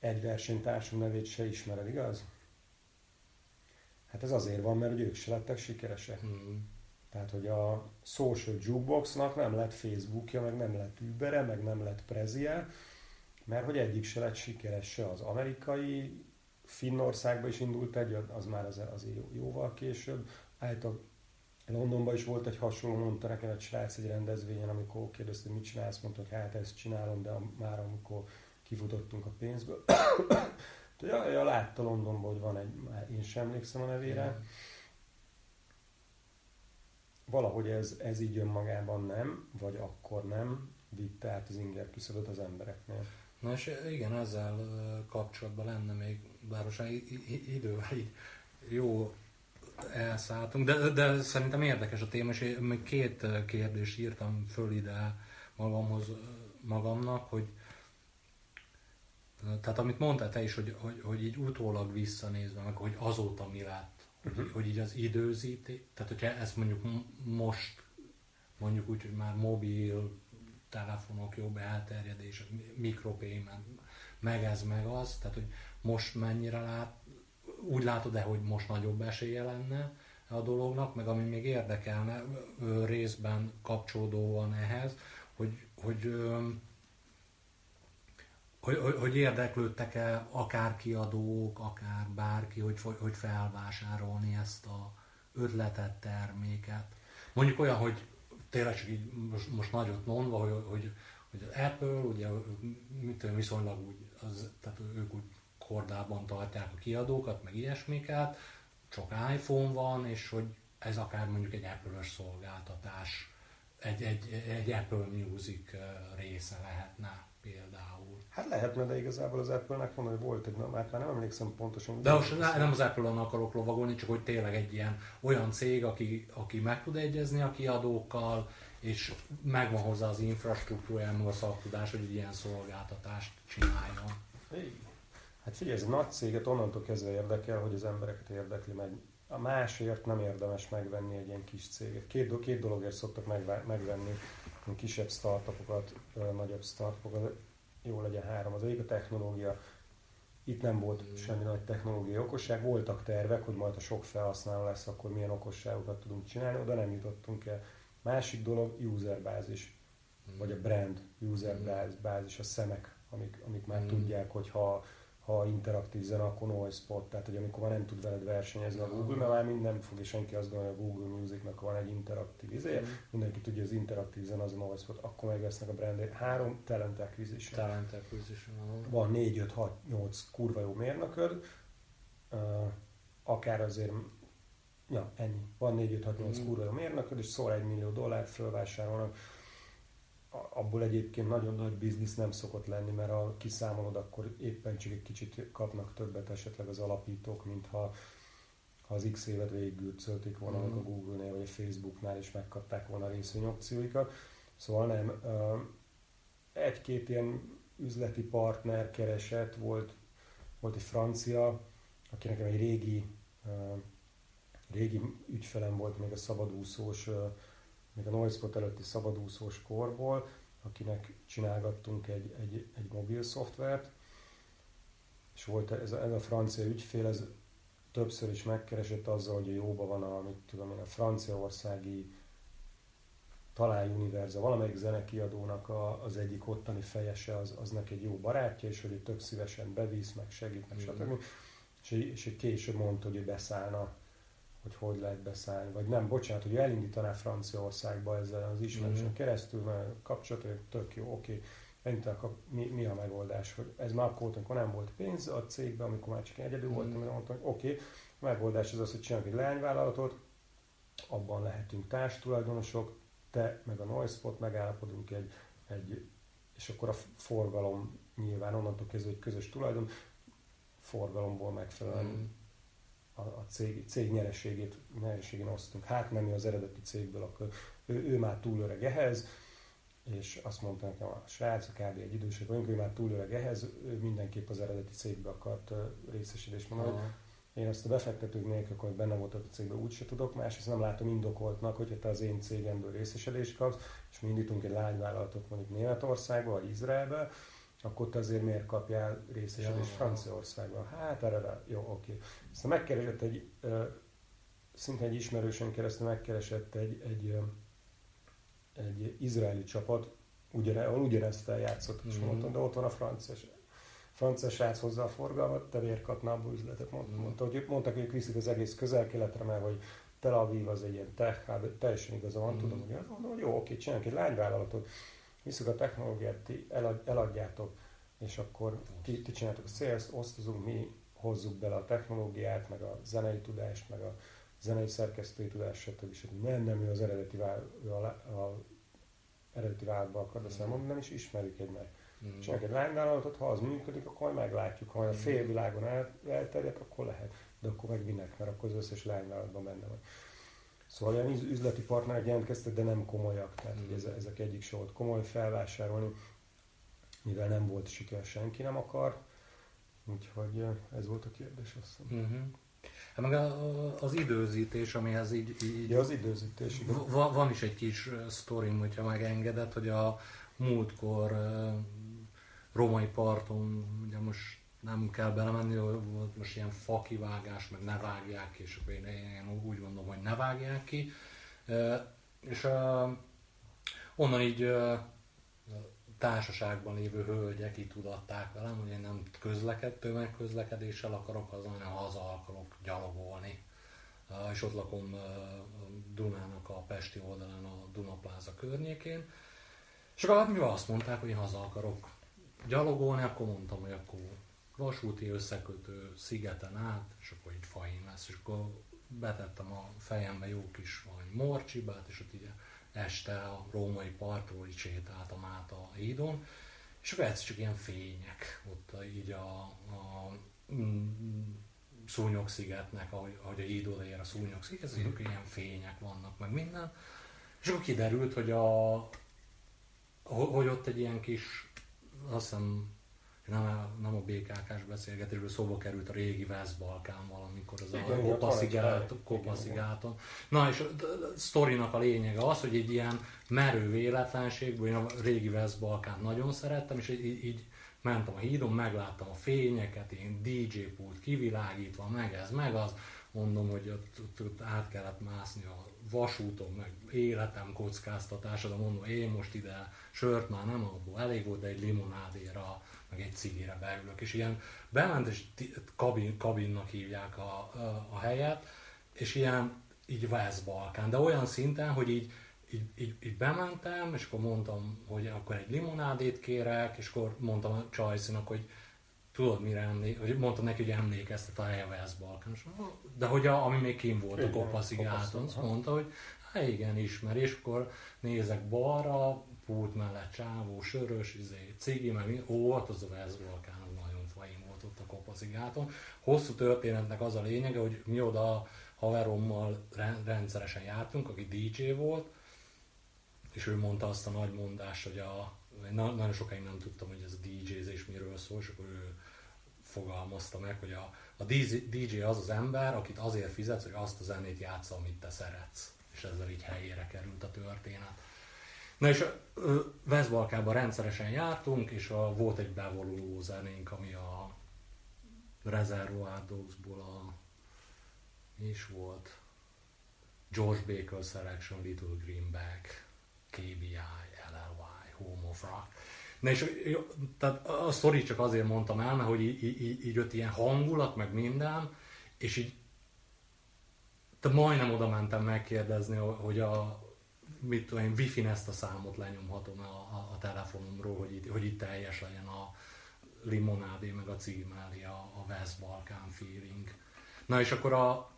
egy versenytársunk nevét se ismered, igaz? Hát ez azért van, mert hogy ők se lettek sikeresek. Mm. Tehát, hogy a social jukeboxnak nem lett Facebookja, meg nem lett Ubere, meg nem lett Prezie, mert hogy egyik se lett sikeres se az amerikai, Finnországban is indult egy, az már az, az jóval később. Által Londonban is volt egy hasonló, mondta nekem egy srác egy rendezvényen, amikor kérdezte, mit csinálsz, mondta, hogy hát ezt csinálom, de már amikor kifutottunk a pénzből. *coughs* ja, ja, látta Londonban, hogy van egy, már én sem emlékszem a nevére. Valahogy ez, ez így önmagában nem, vagy akkor nem vitte át az inger küszöböt az embereknél. Na és igen, ezzel kapcsolatban lenne még, bár most idővel így jó elszálltunk, de, de szerintem érdekes a téma, és még két kérdést írtam föl ide magamhoz, magamnak, hogy tehát amit mondtál te is, hogy, hogy, hogy így utólag visszanézve, meg hogy azóta mi lett, uh-huh. hogy, hogy így az időzítés, tehát hogyha ezt mondjuk most, mondjuk úgy, hogy már mobil telefonok jobb elterjedés, mikropayment, meg ez, meg az, tehát hogy most mennyire lát, úgy látod-e, hogy most nagyobb esélye lenne a dolognak, meg ami még érdekelne részben kapcsolódóan ehhez, hogy, hogy hogy, hogy, hogy érdeklődtek-e akár kiadók, akár bárki, hogy, hogy felvásárolni ezt a ötletet, terméket. Mondjuk olyan, hogy tényleg csak így most, most nagyot mondva, hogy, hogy, hogy az Apple, ugye mit tudom, viszonylag úgy, az, tehát ők úgy kordában tartják a kiadókat, meg ilyesmiket, csak iPhone van, és hogy ez akár mondjuk egy Apple-ös szolgáltatás, egy, egy, egy Apple Music része lehetne például. Hát lehetne, de igazából az Apple-nek mondom, hogy volt egy, már, már nem emlékszem pontosan. De most nem az Apple-on akarok lovagolni, csak hogy tényleg egy ilyen olyan cég, aki, aki meg tud egyezni a kiadókkal, és megvan hozzá az infrastruktúra, meg a szaktudás, hogy egy ilyen szolgáltatást csináljon. Hát figyelj, ez a nagy céget onnantól kezdve érdekel, hogy az embereket érdekli, meg a másért nem érdemes megvenni egy ilyen kis céget. Két, két dologért szoktak megvenni kisebb startupokat, nagyobb startupokat, jó legyen három. Az egyik a technológia. Itt nem volt mm. semmi nagy technológiai okosság, voltak tervek, hogy majd a sok felhasználó lesz, akkor milyen okosságokat tudunk csinálni, oda nem jutottunk el. Másik dolog user bázis, mm. vagy a brand user mm. bázis, a szemek, amik, amik már mm. tudják, hogy ha ha interaktív zene, akkor no spot, tehát hogy amikor már nem tud veled versenyezni a Google, mert már mind nem fogja senki azt gondolni, hogy a Google Musicnak van egy interaktív izé, mm. mindenki tudja, az interaktív zene az a no spot, akkor megvesznek a brandét. Három talent acquisition. Talent acquisition. Van 4, 5, 6, 8 kurva jó mérnököd, uh, akár azért Ja, ennyi. Van 4, 5, 6, 8 mm. kurva jó mérnököd, és szól egy millió dollárt fölvásárolnak abból egyébként nagyon nagy biznisz nem szokott lenni, mert ha kiszámolod, akkor éppen csak egy kicsit kapnak többet esetleg az alapítók, mint ha, az X évet végigülcölték volna mm. a Google-nél vagy a Facebooknál, és megkapták volna a részvényopcióikat. Szóval nem. Egy-két ilyen üzleti partner keresett, volt, volt egy francia, aki nekem egy régi, régi ügyfelem volt, még a szabadúszós még a Noisepot előtti szabadúszós korból, akinek csinálgattunk egy, egy, egy mobil szoftvert, és volt ez a, ez a francia ügyfél, ez többször is megkeresett azzal, hogy jóba van a, mit tudom én, a franciaországi talán Univerza, valamelyik zenekiadónak a, az egyik ottani fejese, az, az neki egy jó barátja, és hogy tök szívesen bevisz, meg segít, meg stb. És, és később mondta, hogy beszállna hogy hogy lehet beszállni, vagy nem, bocsánat, hogy elindítaná Franciaországba ezzel az ismerősen mm. keresztül, mert kapcsolat, tök jó, oké, okay. mi, mi, a megoldás, hogy ez már akkor volt, amikor nem volt pénz a cégben, amikor már csak egyedül mm. voltam, mert mondtam, hogy oké, a megoldás az az, hogy csinálunk egy leányvállalatot, abban lehetünk társtulajdonosok, te meg a Noispot megállapodunk egy, egy és akkor a forgalom nyilván onnantól kezdve, hogy közös tulajdon, forgalomból megfelelően mm a, a cég, cég nyereségét, nyereségén osztunk. Hát nem az eredeti cégből, akkor ő, ő már túl öreg ehhez, és azt mondta nekem a srác, a kb. egy idősebb vagyunk, ő már túl öreg ehhez, ő mindenképp az eredeti cégbe akart részesedést mondani. Én ezt a befektetők nélkül, hogy benne volt a cégben, úgyse tudok, másrészt nem látom indokoltnak, hogyha te az én cégemből részesedést kapsz, és mi indítunk egy lányvállalatot mondjuk Németországba vagy Izraelbe, akkor te azért miért kapjál részesedést. Franciaországban? Hát erre, jó, oké. Aztán megkeresett egy, szintén egy ismerősen keresztül megkeresett egy, egy, egy izraeli csapat, ugyane, ahol ugyanezt eljátszott, és mm-hmm. mondtam, de ott van a francia francia srác hozzá a forgalmat, te miért kapná abból üzletet? Mondta, mm. mondta, hogy mondtak, hogy ők viszik az egész közel-keletre, mert hogy Tel Aviv az egy ilyen tech, hát teljesen igaza van, mm. tudom, hogy mondom, hogy jó, oké, csinálunk egy lányvállalatot, viszük a technológiát, ti eladjátok, és akkor ti, ti csináltok a sales osztozunk, mi hozzuk bele a technológiát, meg a zenei tudást, meg a zenei szerkesztői tudást, stb. stb. Nem, nem ő az eredeti, vál, a, a, eredeti vállalatba akar beszámolni, mm. nem is ismerjük egymást. Mm. Csak egy lányvállalatot, ha az működik, akkor majd meglátjuk. Ha a mm. félvilágon el, elterjedt, akkor lehet. De akkor meg minek, mert akkor az összes lányvállalatban benne van. Szóval olyan üzleti partnerek jelentkeztek, de nem komolyak. Tehát mm. ezek egyik se volt komoly felvásárolni, mivel nem volt siker, senki nem akar. Úgyhogy ez volt a kérdés, azt hiszem. Uh-huh. Hát meg az időzítés, amihez így... így ja, az időzítés, igen. Van, van is egy kis sztorim, hogyha megengedett, hogy a múltkor romai parton, ugye most nem kell belemenni, volt most ilyen fakivágás, meg ne vágják ki, és akkor én, én úgy gondolom, hogy ne vágják ki. És onnan így társaságban lévő hölgyek itt tudatták velem, hogy én nem közleked, tömegközlekedéssel akarok hazamenni, haza akarok gyalogolni. És ott lakom Dunának a Pesti oldalán, a Dunapláza környékén. És akkor hát mivel azt mondták, hogy én haza akarok gyalogolni, akkor mondtam, hogy akkor vasúti összekötő szigeten át, és akkor itt fain lesz. És akkor betettem a fejembe jó kis valami morcsibát, és ott így este a római partról így sétáltam át a hídon, és akkor csak ilyen fények ott így a, a mm, Szúnyog-szigetnek, ahogy, ahogy a híd odaér a Szúnyog-sziget, ezek ilyen fények vannak, meg minden. És akkor kiderült, hogy, a, hogy ott egy ilyen kis, azt hiszem nem a, nem a BKK-s beszélgetésből szóba került a régi West-Balkán valamikor az igen, a Kopaszigáton. Na és a, a, a sztorinak a lényege az, hogy egy ilyen merő véletlenségből én a régi West-Balkán nagyon szerettem, és így, így mentem a hídon, megláttam a fényeket, én DJ pult kivilágítva, meg ez, meg az, mondom, hogy ott, ott, ott át kellett mászni a vasúton, meg életem kockáztatása, de mondom, én most ide sört már nem abból elég volt, de egy limonádéra meg egy cigire beülök, és ilyen bement, és kabin, kabinnak hívják a, a, a helyet, és ilyen így West Balkán, de olyan szinten, hogy így, így, így, így bementem, és akkor mondtam, hogy akkor egy limonádét kérek, és akkor mondtam a Csajcinak, hogy tudod mire emlék, hogy mondtam neki, hogy emlékeztet a hely a West Balkán. De hogy a, ami még kim volt a Kopaszigáton, mondta, hogy hát igen, ismer, és akkor nézek balra, pult mellett csávó, sörös, izé, cigi, meg ó, ott az a West Balkán, az nagyon faim volt ott a Kopaszigáton. Hosszú történetnek az a lényege, hogy mi oda haverommal rendszeresen jártunk, aki DJ volt, és ő mondta azt a nagy mondást, hogy a, nagyon sokáig nem tudtam, hogy ez a DJ-zés miről szól, és akkor ő fogalmazta meg, hogy a, a DJ az az ember, akit azért fizetsz, hogy azt a zenét játsza, amit te szeretsz. És ezzel így helyére került a történet. Na és Veszbalkában rendszeresen jártunk, és a, volt egy bevonuló zenénk, ami a Reservoir Dogsból a is volt? George Baker Selection, Little Greenback, KBI, LLY, Home of Rock. Na és tehát a sztori csak azért mondtam el, mert hogy így, jött ilyen hangulat, meg minden, és így te majdnem oda mentem megkérdezni, hogy a, mit tudom én, wifi ezt a számot lenyomhatom a, a, a telefonomról, hogy itt, hogy itt teljes legyen a limonádé, meg a címeli, a, a West Balkán feeling. Na és akkor a,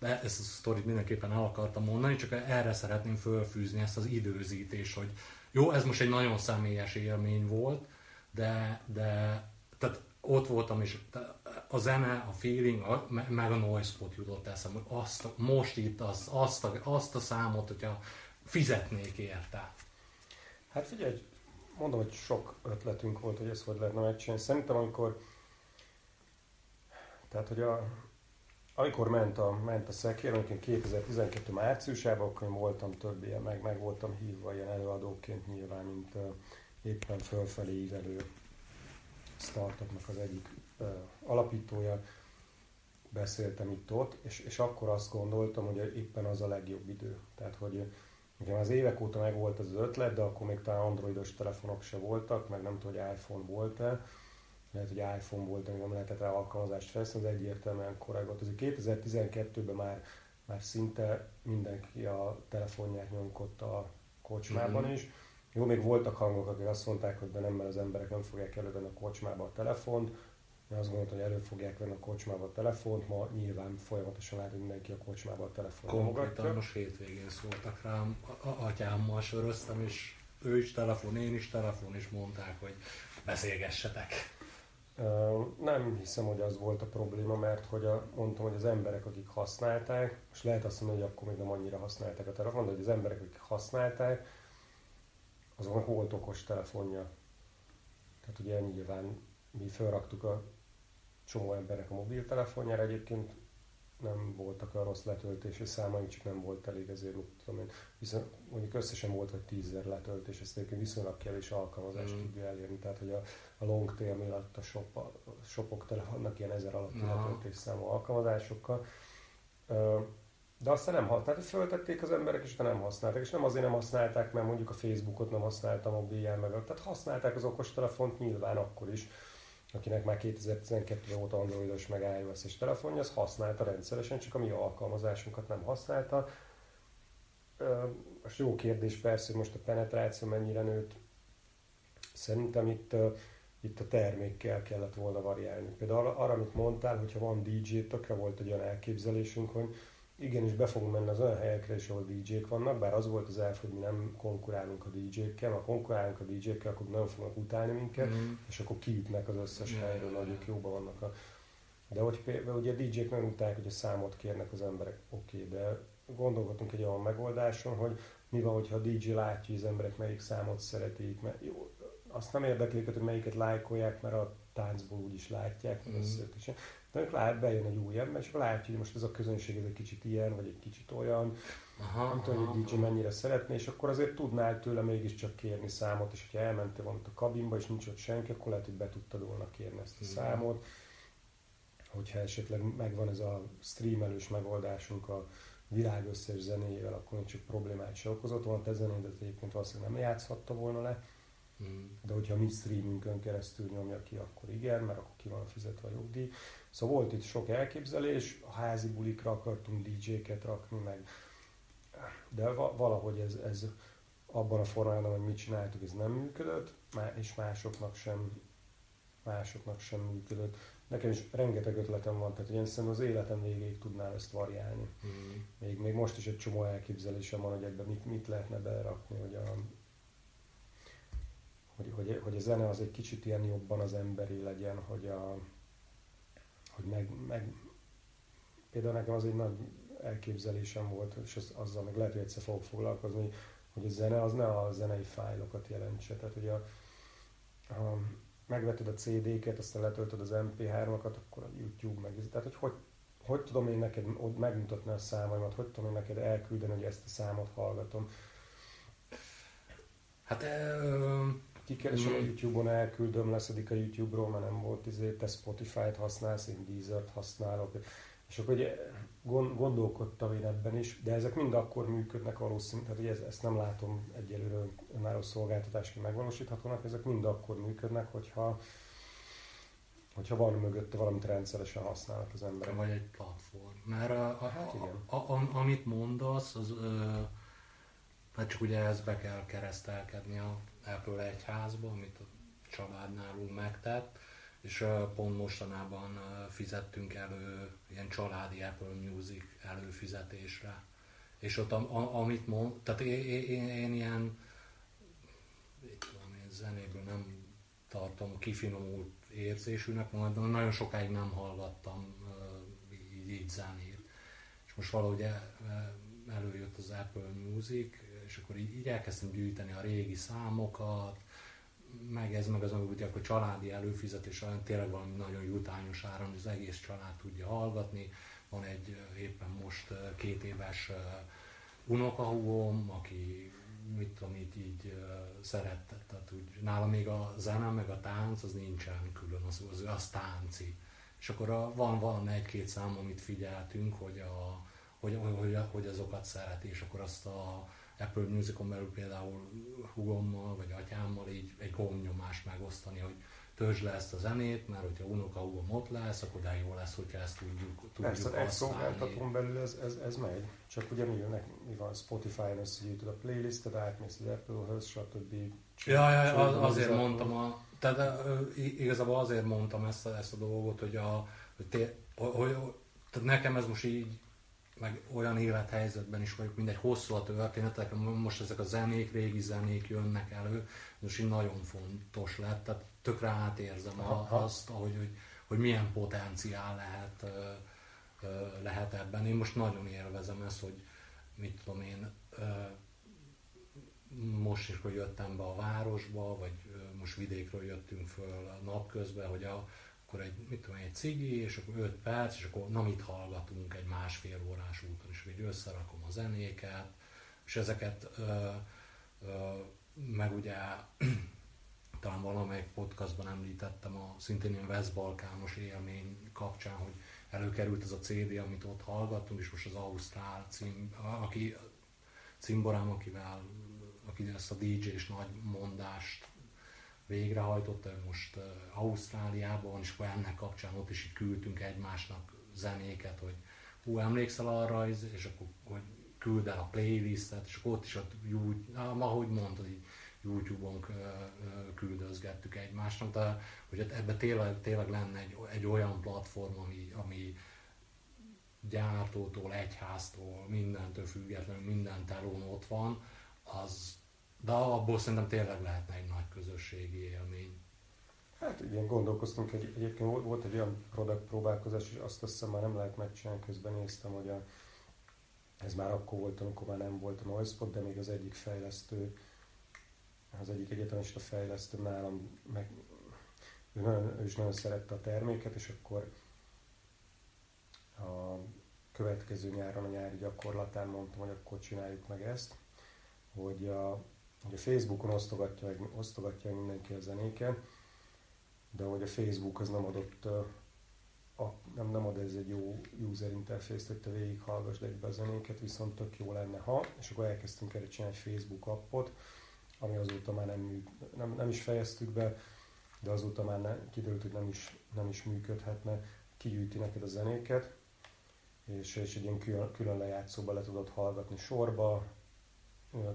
ezt a sztorit mindenképpen el akartam mondani, csak erre szeretném fölfűzni ezt az időzítést, hogy jó, ez most egy nagyon személyes élmény volt, de, de tehát ott voltam, és a zene, a feeling, a, meg a noise spot jutott eszembe, hogy azt, most itt az, azt, a, azt a számot, hogyha fizetnék érte. Hát figyelj, mondom, hogy sok ötletünk volt, hogy ezt hogy lehetne megcsinálni. Szerintem amikor, tehát hogy a, amikor ment a, ment a szekér, amikor 2012 márciusában, akkor én voltam több ilyen, meg, meg voltam hívva ilyen előadóként nyilván, mint uh, éppen fölfelé ívelő startupnak az egyik uh, alapítója. Beszéltem itt-ott, és, és akkor azt gondoltam, hogy éppen az a legjobb idő. Tehát, hogy Nekem az évek óta meg volt ez az ötlet, de akkor még talán androidos telefonok se voltak, meg nem tudom, hogy iPhone volt-e. Lehet, hogy iPhone volt, de nem lehetett rá alkalmazást felszínni, az egyértelműen. Azért 2012-ben már, már szinte mindenki a telefonját nyomkodta a kocsmában mm-hmm. is. Jó, még voltak hangok, akik azt mondták, hogy de nem, mert az emberek nem fogják elővenni a kocsmába a telefont, én azt gondoltam, hogy elő fogják venni a kocsmába a telefont, ma nyilván folyamatosan lát, hogy mindenki a kocsmába a telefont Konkrétan most hétvégén szóltak rám, a, atyámmal söröztem, és ő is telefon, én is telefon, és mondták, hogy beszélgessetek. Nem hiszem, hogy az volt a probléma, mert hogy a, mondtam, hogy az emberek, akik használták, most lehet azt mondani, hogy akkor még nem annyira használták a telefont, de hogy az emberek, akik használták, azoknak volt okos telefonja. Tehát ugye nyilván mi felraktuk a csomó embernek a mobiltelefonjára egyébként nem voltak a rossz letöltési számaink, csak nem volt elég, ezért mit tudom én. Viszont mondjuk összesen volt, hogy tízzer letöltés, ezt egyébként viszonylag kevés alkalmazást mm. tudja elérni. Tehát, hogy a, a long tail miatt a, shop, a shopok tele vannak ilyen ezer alatti letöltés számú alkalmazásokkal. de aztán nem használták, föltették az emberek, és nem használták. És nem azért nem használták, mert mondjuk a Facebookot nem használtam a mobilján meg. Tehát használták az okostelefont nyilván akkor is. Akinek már 2012 óta androidos meg iOS-es telefonja, az használta rendszeresen, csak a mi alkalmazásunkat nem használta. Most jó kérdés persze, hogy most a penetráció mennyire nőtt. Szerintem itt, itt a termékkel kellett volna variálni. Például arra amit mondtál, hogyha van DJ, tökre volt egy olyan elképzelésünk, hogy igenis be fogunk menni az olyan helyekre is, ahol DJ-k vannak, bár az volt az elf, hogy mi nem konkurálunk a DJ-kkel, ha konkurálunk a DJ-kkel, akkor nem fognak utálni minket, mm. és akkor kiütnek az összes yeah. helyről, nagyok jóban vannak a... De hogy például ugye a DJ-k nem utálják, hogy a számot kérnek az emberek, oké, okay, de gondolkodtunk egy olyan megoldáson, hogy mi van, hogyha a DJ látja, hogy az emberek melyik számot szeretik, mert jó, azt nem érdekli őket, hogy melyiket lájkolják, mert a táncból úgyis látják, mm. De lát, bejön egy új ember, és akkor látja, hogy most ez a közönség ez egy kicsit ilyen, vagy egy kicsit olyan, aha, nem tudom, hogy DJ mennyire szeretné, és akkor azért tudnál tőle mégiscsak kérni számot, és hogyha elmentél volna a kabinba, és nincs ott senki, akkor lehet, hogy be tudtad volna kérni ezt a számot. Hogyha esetleg megvan ez a streamelős megoldásunk a világ összes zenéjével, akkor még csak problémát se okozott volna, te zenédet egyébként valószínűleg nem játszhatta volna le. Mm. De hogyha mi streamünkön keresztül nyomja ki, akkor igen, mert akkor ki van fizetve a jogdíj. Szóval volt itt sok elképzelés, a házi bulikra akartunk DJ-ket rakni, meg de valahogy ez, ez abban a formában, hogy mit csináltuk, ez nem működött, és másoknak sem, másoknak sem működött. Nekem is rengeteg ötletem van, tehát én szerintem az életem végéig tudnám ezt variálni. Mm. Még, még most is egy csomó elképzelésem van, hogy ebben mit, mit lehetne berakni, hogy a, hogy, hogy, hogy a zene az egy kicsit ilyen jobban az emberi legyen, hogy a, hogy meg, meg például nekem az egy nagy elképzelésem volt, és az, azzal meg lehet, hogy egyszer fogok foglalkozni, hogy a zene az ne a zenei fájlokat jelentse. Tehát, hogy a, ha megveted a CD-ket, aztán letöltöd az MP3-akat, akkor a YouTube meg. Tehát, hogy hogy, hogy tudom én neked megmutatni a számaimat, hogy tudom én neked elküldeni, hogy ezt a számot hallgatom. Hát kikeresem a YouTube-on, elküldöm, leszedik a YouTube-ról, mert nem volt izé, te Spotify-t használsz, én Deezer-t használok. És akkor ugye gondolkodtam én ebben is, de ezek mind akkor működnek valószínűleg, tehát ez, ezt nem látom egyelőre önálló szolgáltatásként megvalósíthatónak, ezek mind akkor működnek, hogyha hogyha van mögötte valamit rendszeresen használnak az emberek. Vagy egy platform. Mert a, a, hát a, a, a, amit mondasz, az, ö, hát csak ugye ez be kell keresztelkedni a Apple egyházba, amit a család nálunk megtett, és pont mostanában fizettünk elő ilyen családi Apple Music előfizetésre. És ott, a, a, amit mond, tehát én, én, én ilyen, tudom én, zenéből nem tartom kifinomult érzésűnek, majd nagyon sokáig nem hallgattam így, így zenét. És most valahogy előjött az Apple Music, és akkor így, így elkezdtem gyűjteni a régi számokat, meg ez, meg az, hogy akkor családi előfizetés olyan tényleg valami nagyon jutányos hogy az egész család tudja hallgatni. Van egy éppen most két éves unokahúgom, aki mit tudom, így, így szerette. Tehát úgy, nála még a zene, meg a tánc, az nincsen külön, az, az, az tánci. És akkor a, van, van egy-két szám, amit figyeltünk, hogy, a, hogy, hogy, hogy azokat szereti, és akkor azt a, Apple Musicon belül például hugommal vagy atyámmal így egy gomnyomást megosztani, hogy töltsd le ezt a zenét, mert hogyha unoka hugom ott lesz, akkor de jó lesz, hogyha ezt tudjuk, tudjuk Persze, egy szolgáltatón belül ez, ez, ez megy, csak ugye mi, jönnek, mi van? Spotify-on összegyűjtöd a playlistet, átmész az Apple-höz, stb. Ja, ja, az, azért mondtam, a, tehát igazából azért mondtam ezt a, ezt a dolgot, hogy, a, hogy, té, hogy tehát nekem ez most így meg olyan élethelyzetben is vagyok, mindegy hosszú a történetek, most ezek a zenék, régi zenék jönnek elő, most így nagyon fontos lett, tehát tökre átérzem a, azt, ahogy, hogy, hogy milyen potenciál lehet, lehet ebben. Én most nagyon élvezem ezt, hogy mit tudom én, most is, hogy jöttem be a városba, vagy most vidékről jöttünk föl a napközben, hogy a, akkor egy, mit tudom, egy cigi, és akkor 5 perc, és akkor na mit hallgatunk egy másfél órás úton, és így összerakom a zenéket, és ezeket ö, ö, meg ugye *clears throat* talán valamelyik podcastban említettem a szintén ilyen West-Balkános élmény kapcsán, hogy előkerült ez a CD, amit ott hallgattunk, és most az Ausztrál cím, aki cimborám, akivel aki ezt a DJ-s nagy mondást végrehajtotta, ő most Ausztráliában, és akkor ennek kapcsán ott is így küldtünk egymásnak zenéket, hogy hú, emlékszel arra, és akkor hogy küld el a playlistet, és akkor ott is, ott, ahogy mondtad, így YouTube-on küldözgettük egymásnak, de hogy ebbe tényleg, tényleg lenne egy, egy olyan platform, ami, ami gyártótól, egyháztól, mindentől függetlenül, minden telón ott van, az, de abból szerintem tényleg lehetne egy nagy közösségi élmény. Hát igen, gondolkoztunk, egy, egyébként volt, egy olyan product próbálkozás, és azt hiszem már nem lehet megcsinálni, közben néztem, hogy a, ez már akkor volt, amikor már nem volt a NoisePod, de még az egyik fejlesztő, az egyik egyetemista fejlesztő nálam, meg ő, nagyon, ő is nagyon szerette a terméket, és akkor a következő nyáron, a nyári gyakorlatán mondtam, hogy akkor csináljuk meg ezt, hogy a, a Facebookon osztogatja, meg, osztogatja mindenki a zenéket, de hogy a Facebook az nem adott, a, nem, nem ad ez egy jó user interface-t, hogy te végighallgassd egybe a zenéket, viszont tök jó lenne, ha, és akkor elkezdtünk erre csinálni egy Facebook appot, ami azóta már nem, nem, nem is fejeztük be, de azóta már ne, kiderült, hogy nem is, nem is működhetne, kigyűjti neked a zenéket, és, és egy ilyen külön, külön lejátszóba le tudod hallgatni sorba,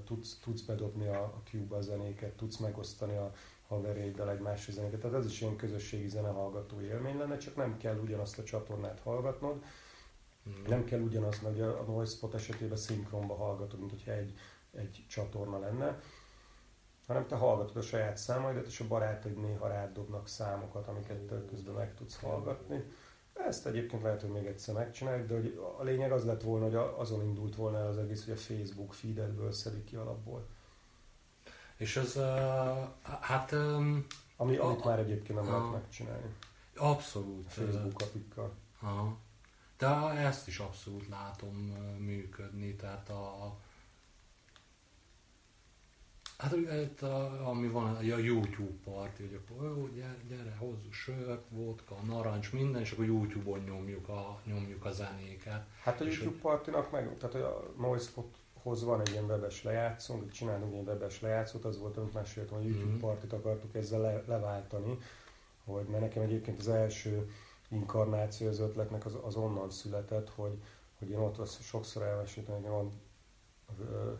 tudsz, tudsz bedobni a, a Cube-ba a zenéket, tudsz megosztani a haveréddel egymás zenéket. Tehát ez is ilyen közösségi zenehallgató élmény lenne, csak nem kell ugyanazt a csatornát hallgatnod, mm. nem kell ugyanazt, hogy a, a Noise esetében szinkronba hallgatod, mint hogyha egy, egy csatorna lenne, hanem te hallgatod a saját számaidat, és a barátaid néha rád dobnak számokat, amiket közben meg tudsz hallgatni. Ezt egyébként lehet, hogy még egyszer megcsináljuk, de hogy a lényeg az lett volna, hogy azon indult volna el az egész, hogy a Facebook feededből szedik ki alapból. És az, uh, hát... Um, Ami, a, amit már egyébként nem a, lehet megcsinálni. Abszolút. A Facebook apikkal. Aha. De ezt is abszolút látom működni, tehát a, Hát itt, a, ami van, a YouTube parti, hogy akkor ó, gyere, gyere, hozzuk sört, vodka, narancs, minden, és akkor YouTube-on nyomjuk a, nyomjuk a zenéket. Hát a YouTube hogy... partinak meg, tehát a Noisepothoz van egy ilyen webes lejátszónk, hogy csinálunk egy webes lejátszót, az volt, amit meséltem, hogy a YouTube mm-hmm. partit akartuk ezzel le, leváltani, hogy mert nekem egyébként az első inkarnáció az ötletnek az, az onnan született, hogy, hogy én ott azt sokszor elmeséltem, hogy van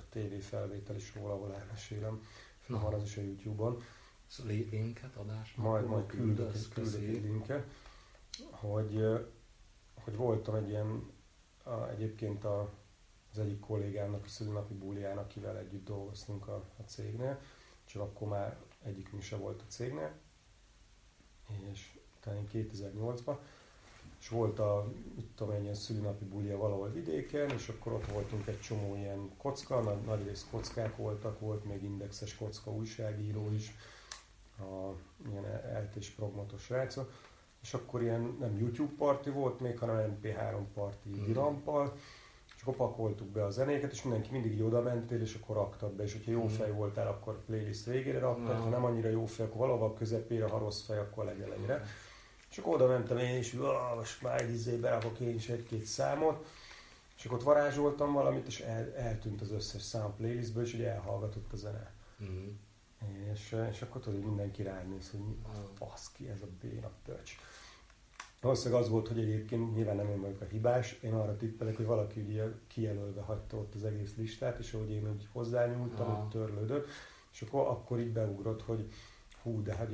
TV felvétel is róla, ahol elmesélem. Na. Van az is a YouTube-on. Szóval linket, adás? Majd, majd küldök, küldök egy linket, hogy, hogy voltam egy ilyen, a, egyébként a, az egyik kollégámnak a szülinapi búlián, akivel együtt dolgoztunk a, a cégnél, csak akkor már egyikünk se volt a cégnél, és talán 2008-ban, és volt a, tudom, egy ilyen szülinapi bulia valahol vidéken, és akkor ott voltunk egy csomó ilyen kocka, nagy, nagy rész kockák voltak, volt még indexes kocka újságíró is, a, ilyen eltés progmatos srácok, és akkor ilyen nem YouTube parti volt még, hanem MP3 parti mm. és akkor pakoltuk be a zenéket, és mindenki mindig így oda mentél, és akkor raktad be, és hogyha jó mm. fej voltál, akkor playlist végére raktad, mm. ha nem annyira jó fej, akkor valahol közepére, ha rossz fej, akkor legelejére. Mm. Akkor oda mentem én is, hogy most már egy izé berakok én is egy-két számot, és akkor ott varázsoltam valamit, és el, eltűnt az összes szám playlistből, és ugye elhallgatott a zene. Mm. És, és akkor tudod, hogy mindenki ránéz, hogy baszki, ez a béna pöcs. Valószínűleg az volt, hogy egyébként nyilván nem én vagyok a hibás, én arra tippelek, hogy valaki ugye kijelölve hagyta ott az egész listát, és ahogy én úgy hozzányúltam, hogy törlődött, és akkor, akkor így beugrott, hogy hú, de hát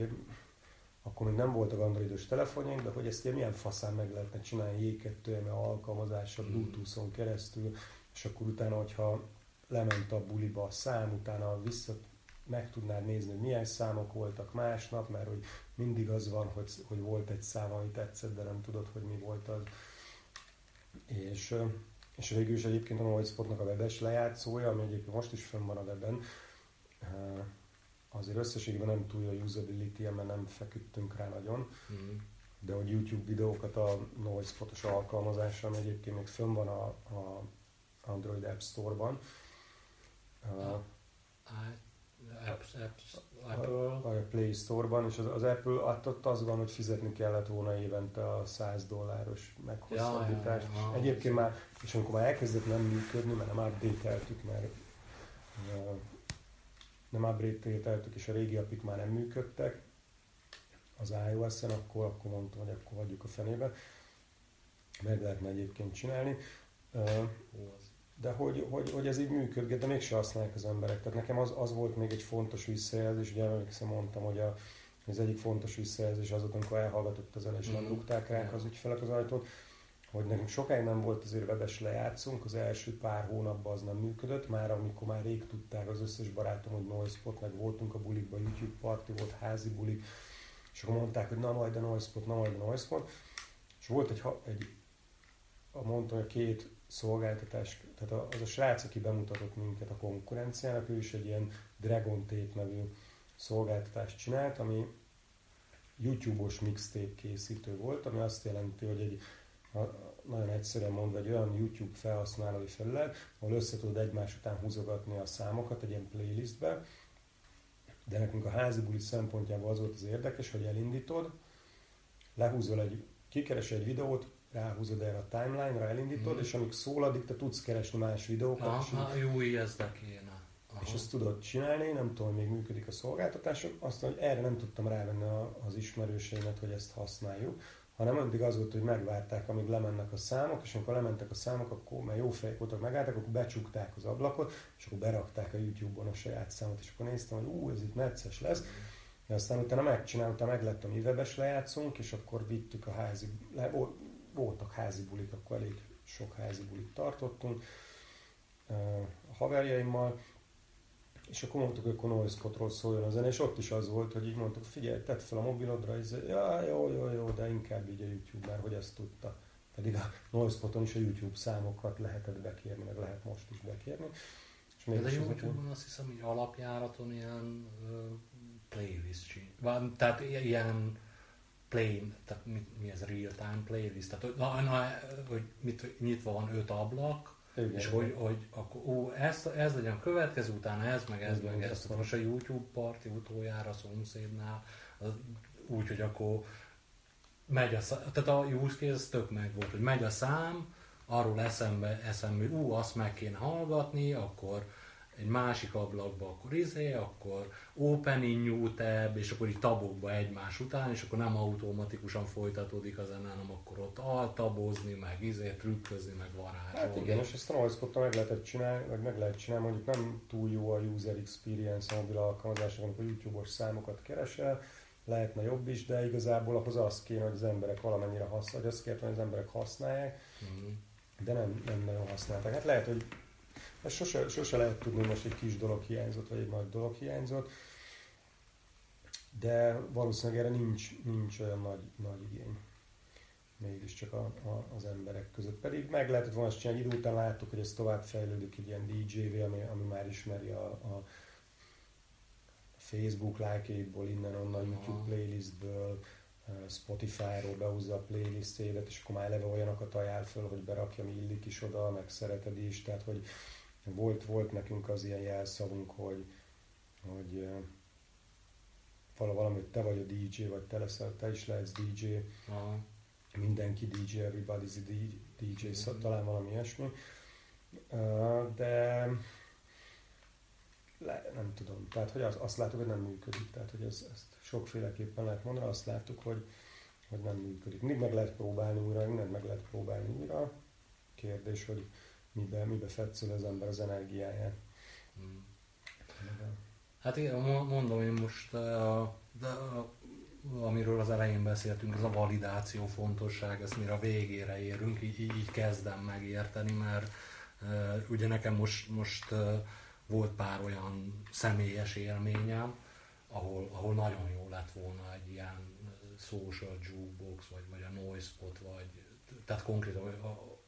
akkor még nem voltak androidos telefonjaink, de hogy ezt milyen faszán meg lehetne csinálni J2M alkalmazással, hmm. Bluetooth-on keresztül, és akkor utána, hogyha lement a buliba a szám, utána vissza meg tudnád nézni, hogy milyen számok voltak másnap, mert hogy mindig az van, hogy, hogy volt egy szám, ami tetszett, de nem tudod, hogy mi volt az. És, és végül is egyébként a Noisepotnak a webes lejátszója, ami egyébként most is fönn van a weben, azért összességében nem túl a usability mert nem feküdtünk rá nagyon, mm. de hogy YouTube videókat a Noisepot-os alkalmazással, ami egyébként még fönn van a, a Android App Store-ban. Uh, Apps, apps, Apple. A, a Play Store-ban, és az, az Apple ott az van, hogy fizetni kellett volna évente a 100 dolláros meghosszabbítást. Ja, ja, ja, Egyébként már, és amikor már elkezdett nem működni, mert nem update-eltük, mert uh, nem update és a régi apik már nem működtek az iOS-en, akkor, akkor mondtam, hogy akkor hagyjuk a fenébe. Meg lehetne egyébként csinálni. De hogy, hogy, hogy ez így működik, de mégse használják az emberek. Tehát nekem az, az volt még egy fontos visszajelzés, ugye emlékszem mondtam, hogy a, az egyik fontos visszajelzés az ott, amikor elhallgatott a zene, és nem mm. rúgták ránk az ügyfelek az ajtót, hogy nekünk sokáig nem volt azért vedes lejátszunk, az első pár hónapban az nem működött, már amikor már rég tudták az összes barátom, hogy Noisepot, meg voltunk a bulikban, YouTube party volt, házi bulik, és akkor mondták, hogy na majd a Noisepot, na majd a Noisepot, és volt egy, egy a mondtam, hogy két szolgáltatás, tehát az a srác, aki bemutatott minket a konkurenciának, ő is egy ilyen Dragon Tape nevű szolgáltatást csinált, ami YouTube-os mixtape készítő volt, ami azt jelenti, hogy egy nagyon egyszerűen mondva egy olyan YouTube felhasználói felület, ahol össze tudod egymás után húzogatni a számokat egy ilyen playlistbe, de nekünk a házi buli szempontjából az volt az érdekes, hogy elindítod, lehúzol egy, kikeresel egy videót, ráhúzod erre a timeline-ra, elindítod, mm. és amíg szól, addig te tudsz keresni más videókat. Aha, jó, ez de kéne. Aha. És ezt tudod csinálni, nem tudom, még működik a szolgáltatásom, aztán, hogy erre nem tudtam rávenni az ismerőseimet, hogy ezt használjuk, hanem addig az volt, hogy megvárták, amíg lemennek a számok, és amikor lementek a számok, akkor mert jó fejek voltak, megálltak, akkor becsukták az ablakot, és akkor berakták a YouTube-on a saját számot, és akkor néztem, hogy ú, ez itt necces lesz. De aztán utána megcsináltam, meglett a mi webes lejátszunk, és akkor vittük a házi, le, voltak házi bulik, akkor elég sok házi bulit tartottunk a haverjaimmal, és akkor mondtuk, hogy akkor noise szóljon a zene, és ott is az volt, hogy így mondtuk, figyelj, tedd fel a mobilodra, és ja, jó, jó, jó, de inkább így a YouTube, mert hogy ezt tudta. Pedig a noise is a YouTube számokat lehetett bekérni, meg lehet most is bekérni. És még de a YouTube-on azt hiszem, hogy alapjáraton ilyen uh, playlist van, tehát ilyen play, tehát mi, mi ez real-time playlist, tehát na, na, hogy mit, nyitva van öt ablak, igen, és hogy, hogy akkor, ó, ez, ez legyen a következő, utána ez, meg ez, meg ez. Most a YouTube parti utoljára a szomszédnál, úgy, hogy akkor megy a szám, tehát a use case tök meg volt, hogy megy a szám, arról eszembe, eszembe, ú, azt meg kéne hallgatni, akkor egy másik ablakba, akkor izé, akkor opening new tab, és akkor így tabokba egymás után, és akkor nem automatikusan folytatódik a zene, hanem akkor ott altabozni, meg izé, trükközni, meg varázsolni. Hát igen, és ezt a noise meg lehetett csinálni, vagy meg lehet csinálni, mondjuk nem túl jó a user experience a mobil alkalmazásokon, amikor YouTube-os számokat keresel, lehetne jobb is, de igazából ahhoz az kéne, hogy az emberek valamennyire használják, azt kéne, hogy az emberek használják, mm. de nem, nem nagyon használták. Hát lehet, hogy ezt sose, sose lehet tudni, most egy kis dolog hiányzott, vagy egy nagy dolog hiányzott, de valószínűleg erre nincs, nincs olyan nagy, nagy igény mégiscsak a, a, az emberek között. Pedig meg lehetett volna csinálni, idő után láttuk, hogy ez tovább fejlődik egy ilyen DJ-vé, ami, ami már ismeri a, a Facebook lájkéból, innen-onnan, YouTube playlistből, Spotify-ról behúzza a playlistjédet, és akkor már eleve olyanokat ajánl föl, hogy berakja, mi illik is oda, meg szereted is, tehát hogy volt, volt nekünk az ilyen jelszavunk, hogy, hogy valami, hogy te vagy a DJ, vagy te leszel, te is lehetsz DJ, Aha. mindenki DJ, everybody's a DJ, mm-hmm. szóval talán valami ilyesmi. De le, nem tudom, tehát hogy azt, azt láttuk, hogy nem működik, tehát hogy ez, ezt sokféleképpen lehet mondani, azt láttuk, hogy, hogy nem működik. Mindig meg lehet próbálni újra, mindent meg lehet próbálni újra. Kérdés, hogy mibe, mibe fetszül az ember az energiáját. Hmm. Hát én mondom, hogy most a, de a, amiről az elején beszéltünk, ez a validáció fontosság, ezt mire a végére érünk, így, így kezdem megérteni, mert uh, ugye nekem most, most uh, volt pár olyan személyes élményem, ahol, ahol nagyon jó lett volna egy ilyen social jukebox, vagy, vagy a noise spot, vagy tehát konkrétan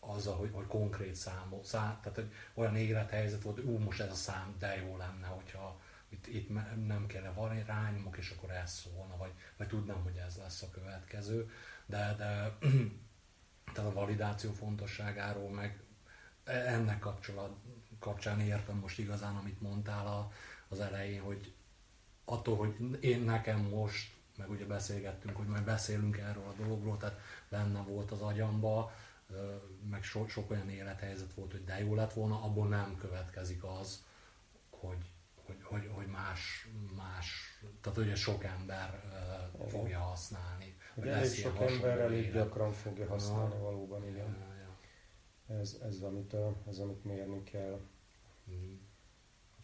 azzal, hogy, hogy konkrét számot, szám, tehát hogy olyan élethelyzet volt, hogy ú, most ez a szám, de jó lenne, hogyha itt, itt nem kellene rányomok, és akkor ez szólna, vagy, vagy tudnám, hogy ez lesz a következő, de, de *clears throat* tehát a validáció fontosságáról, meg ennek kapcsolat, kapcsán értem most igazán, amit mondtál a, az elején, hogy attól, hogy én nekem most, meg ugye beszélgettünk, hogy majd beszélünk erről a dologról, tehát benne volt az agyamba, meg so, sok olyan élethelyzet volt, hogy de jó lett volna, abból nem következik az, hogy, hogy, hogy, hogy más, más, tehát ugye sok ember uh, fogja használni. Ugye elég sok ember elég gyakran fogja használni ja. valóban, igen. Ja, ja. Ez, ez, amit, ez, amit mérni kell. Mm.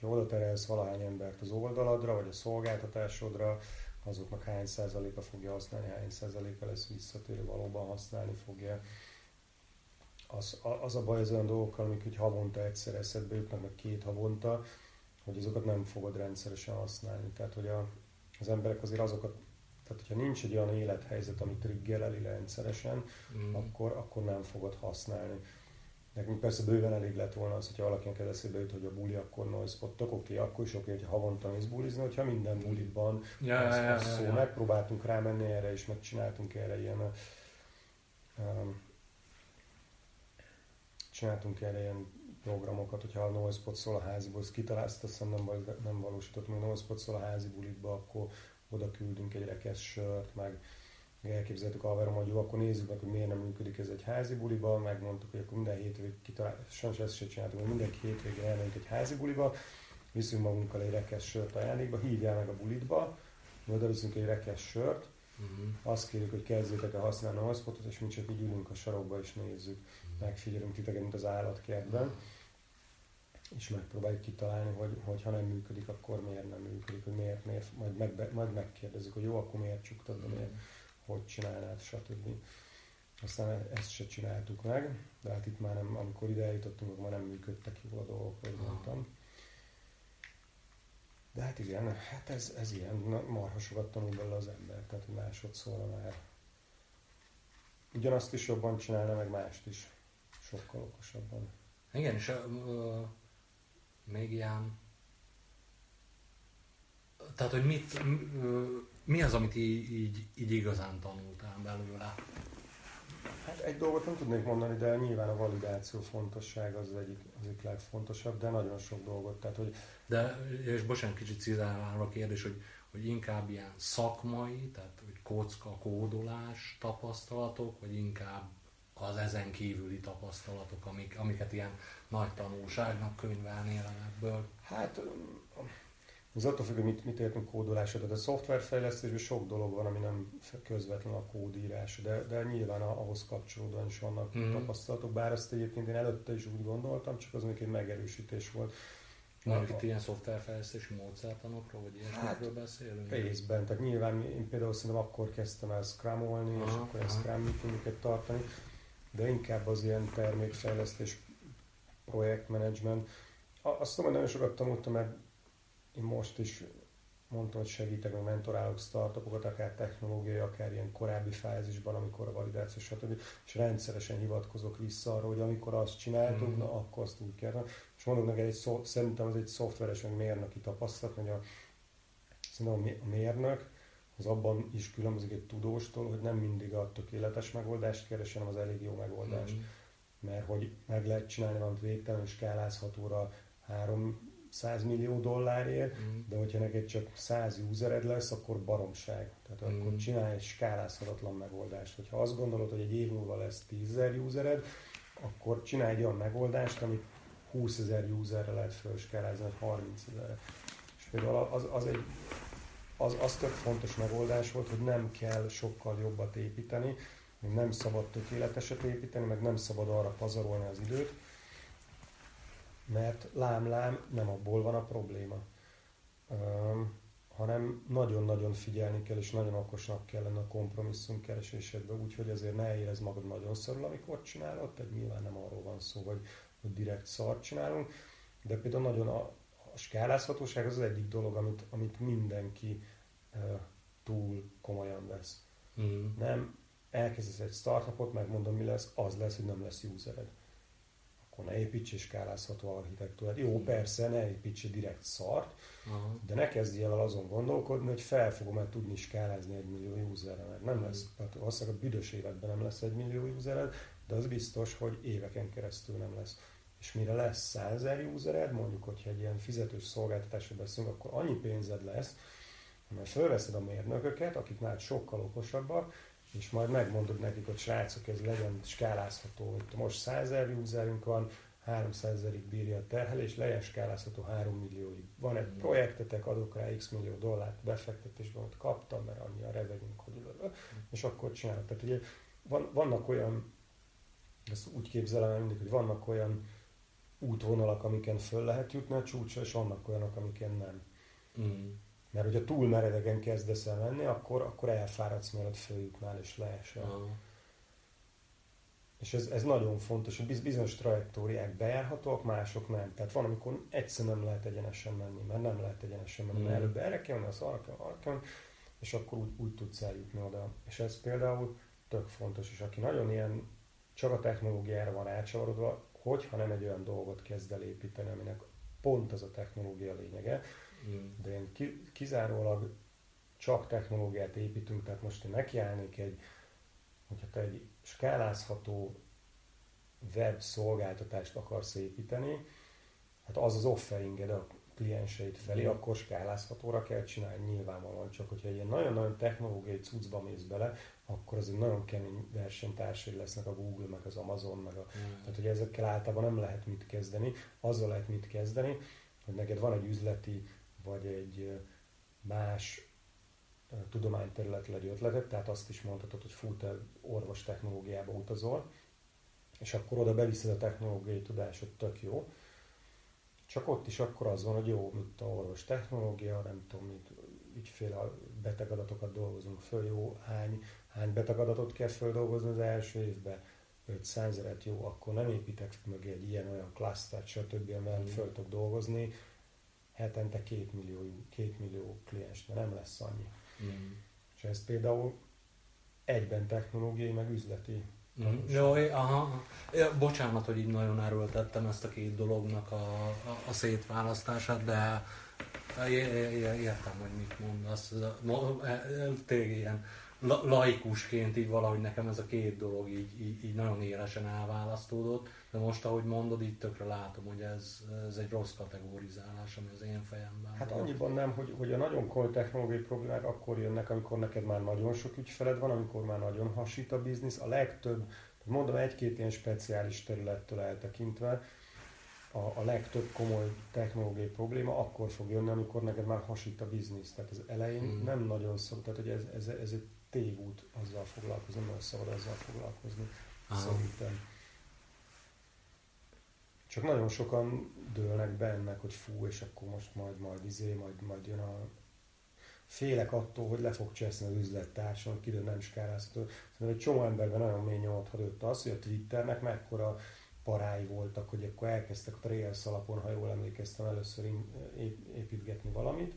Ha oda terelsz valahány embert az oldaladra, vagy a szolgáltatásodra, azoknak hány százaléka fogja használni, hány százaléka lesz visszatérő, valóban használni fogja. Az, az a baj az olyan dolgokkal, amik hogy havonta egyszer eszedbe jutnak, meg két havonta, hogy azokat nem fogod rendszeresen használni. Tehát, hogy a, az emberek azért azokat, tehát hogyha nincs egy olyan élethelyzet, ami triggereli rendszeresen, mm. akkor, akkor nem fogod használni. Nekünk persze bőven elég lett volna az, hogyha valakinek ez eszébe jut, hogy a buli, akkor noise spottok, oké, okay, akkor is oké, okay, hogyha havonta mész bulizni, hogyha minden buliban ja, az, ja, ja, szó, ja. megpróbáltunk rámenni erre, és megcsináltunk erre ilyen um, csináltunk erre ilyen programokat, hogyha a Noisepot szól a háziból, ezt kitalálsz, azt nem, nem valósított, még Noisepot szól a házi bulitba, akkor oda küldünk egy rekesz sört, meg elképzeltük Alverom, hogy jó, akkor nézzük meg, hogy miért nem működik ez egy házi buliba, megmondtuk, hogy akkor minden hétvég kitalál, sajnos ezt sem csináltuk, hogy minden hétvégén elmegyünk egy házi buliba, viszünk magunkkal egy rekesz sört ajándékba, hívjál meg a bulitba, mi oda viszünk egy rekesz sört, uh-huh. azt kérjük, hogy kezdjétek el használni a hotspotot, és mi csak így ülünk a sarokba és nézzük. Megfigyelünk titeket, mint az állatkertben. És megpróbáljuk kitalálni, hogy, hogy ha nem működik, akkor miért nem működik, hogy miért, miért majd, meg, majd megkérdezzük, hogy jó, akkor miért csuktad, de miért, hogy csinálnád, stb. Aztán ezt se csináltuk meg, de hát itt már nem, amikor ide eljutottunk, akkor már nem működtek jól a dolgok, hogy mondtam. De hát igen, hát ez, ez ilyen, marha sokat tanul belőle az ember, tehát másodszorra már ugyanazt is jobban csinálna, meg mást is sokkal okosabban. Igen, és uh, még ilyen... Tehát, hogy mit, mi az, amit így, így, így igazán tanultál belőle? Hát egy dolgot nem tudnék mondani, de nyilván a validáció fontosság az egyik, az egyik legfontosabb, de nagyon sok dolgot. Tehát, hogy... De, és bocsánat, kicsit cizálva a kérdés, hogy, hogy inkább ilyen szakmai, tehát hogy kocka, kódolás tapasztalatok, vagy inkább az ezen kívüli tapasztalatok, amik, amiket ilyen nagy tanulságnak könyvelnél ebből? Hát az attól függ, hogy mit, mit értünk kódolásra. Tehát a szoftverfejlesztésben sok dolog van, ami nem közvetlen a kódírás, de, de nyilván ahhoz kapcsolódóan is vannak mm. tapasztalatok, bár ezt egyébként én előtte is úgy gondoltam, csak az még egy megerősítés volt. Mondjuk itt ilyen szoftverfejlesztési módszertanokról, vagy ilyesmikről hát, beszélünk? Részben, tehát nyilván én például szerintem akkor kezdtem el scrumolni, és akkor aha. scrum meetingeket tartani, de inkább az ilyen termékfejlesztés, projektmenedzsment. Azt tudom, hogy nagyon sokat tanultam, mert én most is mondtam, hogy segítek, meg mentorálok startupokat, akár technológiai, akár ilyen korábbi fázisban, amikor a validáció, stb. És rendszeresen hivatkozok vissza arra, hogy amikor azt csináltuk, mm. na akkor azt úgy kell. És mondok neked, egy szó, szerintem az egy szoftveres, meg mérnöki tapasztalat, hogy a, szerintem a mérnök az abban is különbözik egy tudóstól, hogy nem mindig a tökéletes megoldást keres, hanem az elég jó megoldást. Mm. Mert hogy meg lehet csinálni valamit végtelen skálázhatóra 300 millió dollárért, mm. de hogyha neked csak 100 usered lesz, akkor baromság. Tehát mm. akkor csinálj egy skálázhatatlan megoldást. Hogyha azt gondolod, hogy egy év múlva lesz 10 ezer usered, akkor csinálj egy olyan megoldást, amit 20 ezer userre lehet felskálázni, vagy 30 ezer. És például az, az egy az, az tök fontos megoldás volt, hogy nem kell sokkal jobbat építeni, még nem szabad tökéleteset építeni, meg nem szabad arra pazarolni az időt, mert lám-lám nem abból van a probléma, um, hanem nagyon-nagyon figyelni kell, és nagyon okosnak kell lenni a kompromisszum keresésedben, úgyhogy azért ne érez magad nagyon szarul, amikor csinálod, tehát nyilván nem arról van szó, hogy, hogy direkt szart csinálunk, de például nagyon a, a skálázhatóság az, az egyik dolog, amit, amit mindenki túl komolyan vesz. Mm. Nem elkezdesz egy startupot, megmondom mi lesz, az lesz, hogy nem lesz usered. Akkor ne építs és skálázható architektúrát. Jó, mm. persze, ne építs direkt szart, uh-huh. de ne kezdj el azon gondolkodni, hogy fel fogom-e tudni skálázni egy millió userre, mert nem mm. lesz, hát valószínűleg a büdös életben nem lesz egy millió usered, de az biztos, hogy éveken keresztül nem lesz. és mire lesz 100 ezer usered, mondjuk, hogyha egy ilyen fizetős szolgáltatásról beszélünk, akkor annyi pénzed lesz, mert fölveszed a mérnököket, akik már sokkal okosabbak, és majd megmondod nekik, hogy srácok, ez legyen skálázható. Itt most 100 ezer userünk van, 300 ezerig bírja a terhelés, legyen skálázható 3 millióig. Van egy projektetek, adok rá x millió dollárt befektetésben, ott kaptam, mert annyi a revenünk, hogy és akkor csinálok. Tehát ugye van, vannak olyan, ezt úgy képzelem mindig, hogy vannak olyan útvonalak, amiken föl lehet jutni a csúcsra, és vannak olyanok, amiken nem. Mm. Mert hogyha túl meredegen kezdesz el menni, akkor, akkor elfáradsz, mielőtt följutnál és leesel. Uh-huh. És ez, ez nagyon fontos, hogy bizonyos trajektóriák bejárhatóak, mások nem. Tehát van, amikor egyszer nem lehet egyenesen menni, mert nem lehet egyenesen menni, mert mm. előbb erre kell menni, az arra kell, arra kell, és akkor úgy, úgy tudsz eljutni oda. És ez például tök fontos, és aki nagyon ilyen csak a technológiára van átcsavarodva, hogyha nem egy olyan dolgot kezd el építeni, aminek pont az a technológia lényege. De én kizárólag csak technológiát építünk, tehát most én nekiállnék egy, hogyha te egy skálázható web szolgáltatást akarsz építeni, hát az az offeringed a klienseid felé, mm. akkor skálázhatóra kell csinálni nyilvánvalóan, csak hogyha ilyen nagyon-nagyon technológiai cuccba mész bele, akkor az egy nagyon kemény versenytársai lesznek a Google, meg az Amazon, meg a, mm. tehát hogy ezekkel általában nem lehet mit kezdeni, azzal lehet mit kezdeni, hogy neked van egy üzleti, vagy egy más tudományterületre egy ötletet, tehát azt is mondhatod, hogy full te orvos technológiába utazol, és akkor oda beviszed a technológiai tudásod, tök jó. Csak ott is akkor az van, hogy jó, mint a orvos technológia, nem tudom, mit, ügyfél betegadatokat dolgozunk föl, jó, hány, hány betegadatot kell földolgozni az első évben, 500 eret jó, akkor nem építek mögé egy ilyen-olyan klasztert, stb., amivel mm. föl tudok dolgozni, hetente két millió, két millió kliens, de nem lesz annyi. Mm. És ez például egyben technológiai, meg üzleti. Mm. Jó, aha. Ja, bocsánat, hogy így nagyon erőltettem ezt a két dolognak a, a, a szétválasztását, de értem, hogy mit mondasz. Tényleg ilyen laikusként így valahogy nekem ez a két dolog így, így, így nagyon élesen elválasztódott, de most ahogy mondod, így tökre látom, hogy ez, ez egy rossz kategorizálás, ami az én fejemben Hát volt. annyiban nem, hogy, hogy a nagyon komoly technológiai problémák akkor jönnek, amikor neked már nagyon sok ügyfeled van, amikor már nagyon hasít a biznisz. A legtöbb, mondom egy-két ilyen speciális területtől eltekintve, a, a legtöbb komoly technológiai probléma akkor fog jönni, amikor neked már hasít a biznisz. Tehát az elején mm. nem nagyon szok, tehát hogy ez, ez, ez egy tévút azzal foglalkozni, nem szabad azzal foglalkozni, Aha. szerintem. Csak nagyon sokan dőlnek bennek, hogy fú, és akkor most majd, majd izé, majd, majd jön a... Félek attól, hogy le fog cseszni az üzlettárson, hogy kidő nem skálázható. Szerintem egy csomó emberben nagyon mély nyomot hagyott az, hogy a Twitternek mekkora parái voltak, hogy akkor elkezdtek a Rails alapon, ha jól emlékeztem, először építgetni valamit,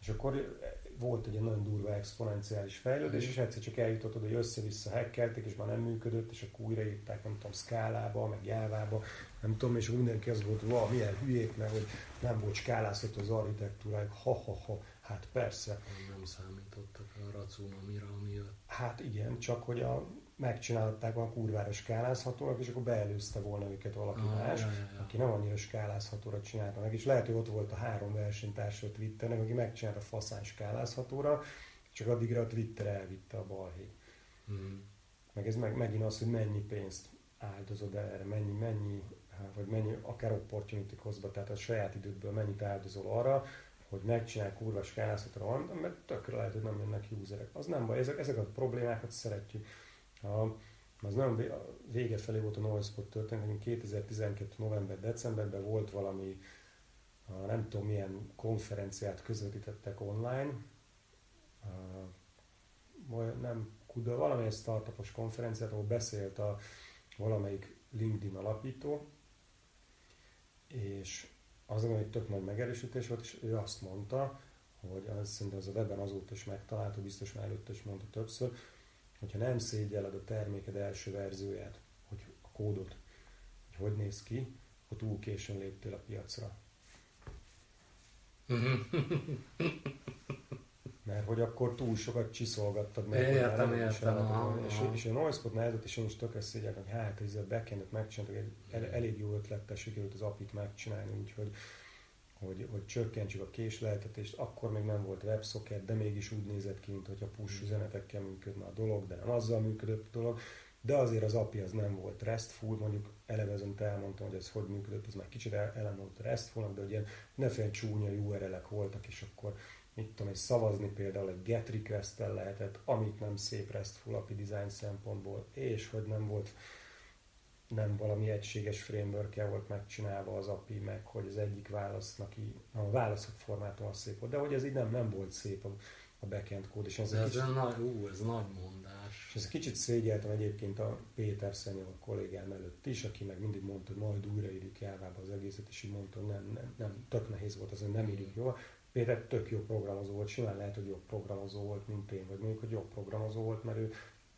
és akkor volt egy nagyon durva exponenciális fejlődés, és egyszer csak eljutott oda, hogy össze-vissza hackelték, és már nem működött, és akkor újraírták, nem tudom, szkálába, meg jávába, nem tudom, és mindenki az volt, hogy milyen hülyék, mert hogy nem volt skálázható az architektúrájuk, ha-ha-ha, hát persze. Nem számítottak a racunamira, ami jött. Hát igen, csak hogy a megcsinálták a kurvára skálázhatóak, és akkor beelőzte volna őket valaki ah, más, ja, ja, ja. aki nem annyira skálázhatóra csinálta meg. És lehet, hogy ott volt a három versenytársa a Twitternek, aki megcsinálta faszán skálázhatóra, csak addigra a Twitter elvitte a balhé. Mm. Meg ez meg, megint az, hogy mennyi pénzt áldozod erre, mennyi, mennyi, vagy mennyi, akár opportunity hozba, tehát a saját idődből mennyit áldozol arra, hogy megcsinál kurva skálázhatóra, mert tökre lehet, hogy nem jönnek userek. Az nem baj, ezek, ezeket a problémákat szeretjük a, az nagyon vége felé volt a Noise történet, 2012. november-decemberben volt valami, a, nem tudom milyen konferenciát közvetítettek online, a, nem kuda, valamilyen startupos konferenciát, ahol beszélt a valamelyik LinkedIn alapító, és az egy tök nagy megerősítés volt, és ő azt mondta, hogy az, szerintem az a webben azóta is megtalálható, biztos már előtte is mondta többször, hogyha nem szégyelled a terméked első verzióját, hogy a kódot, hogy hogy néz ki, akkor túl későn léptél a piacra. Mert hogy akkor túl sokat csiszolgattad meg. Értem, értem. Aha, és, aha. és a Noispot nehezet, és én is tökre szégyek, hogy hát ez a backendet megcsináltuk, egy el, elég jó ötlettel sikerült az apit megcsinálni, úgyhogy hogy, hogy csökkentsük a késleltetést, akkor még nem volt WebSocket, de mégis úgy nézett ki, mint hogy a push mm. üzenetekkel működne a dolog, de nem azzal működött a dolog. De azért az API az nem volt RESTful, mondjuk eleve azon elmondtam, hogy ez hogy működött, ez már kicsit elem volt RESTfulnak, de ugye ne csúnya URL-ek voltak, és akkor mit tudom, egy szavazni például egy get request lehetett, amit nem szép RESTful API design szempontból, és hogy nem volt nem valami egységes framework volt megcsinálva az API, meg hogy az egyik válasznak így, a válaszok formátum az szép volt, de hogy ez így nem, nem volt szép a, a backend kód. És ez, ez, kicsit, nagy, ú, ez nagy mondás. És ez kicsit szégyeltem egyébként a Péter a kollégám előtt is, aki meg mindig mondta, hogy majd újraírjuk elvába az egészet, és így mondta, hogy nem, nem, nem, tök nehéz volt az, hogy nem írjuk jól. Péter tök jó programozó volt, simán lehet, hogy jobb programozó volt, mint én, vagy mondjuk, hogy jobb programozó volt, mert ő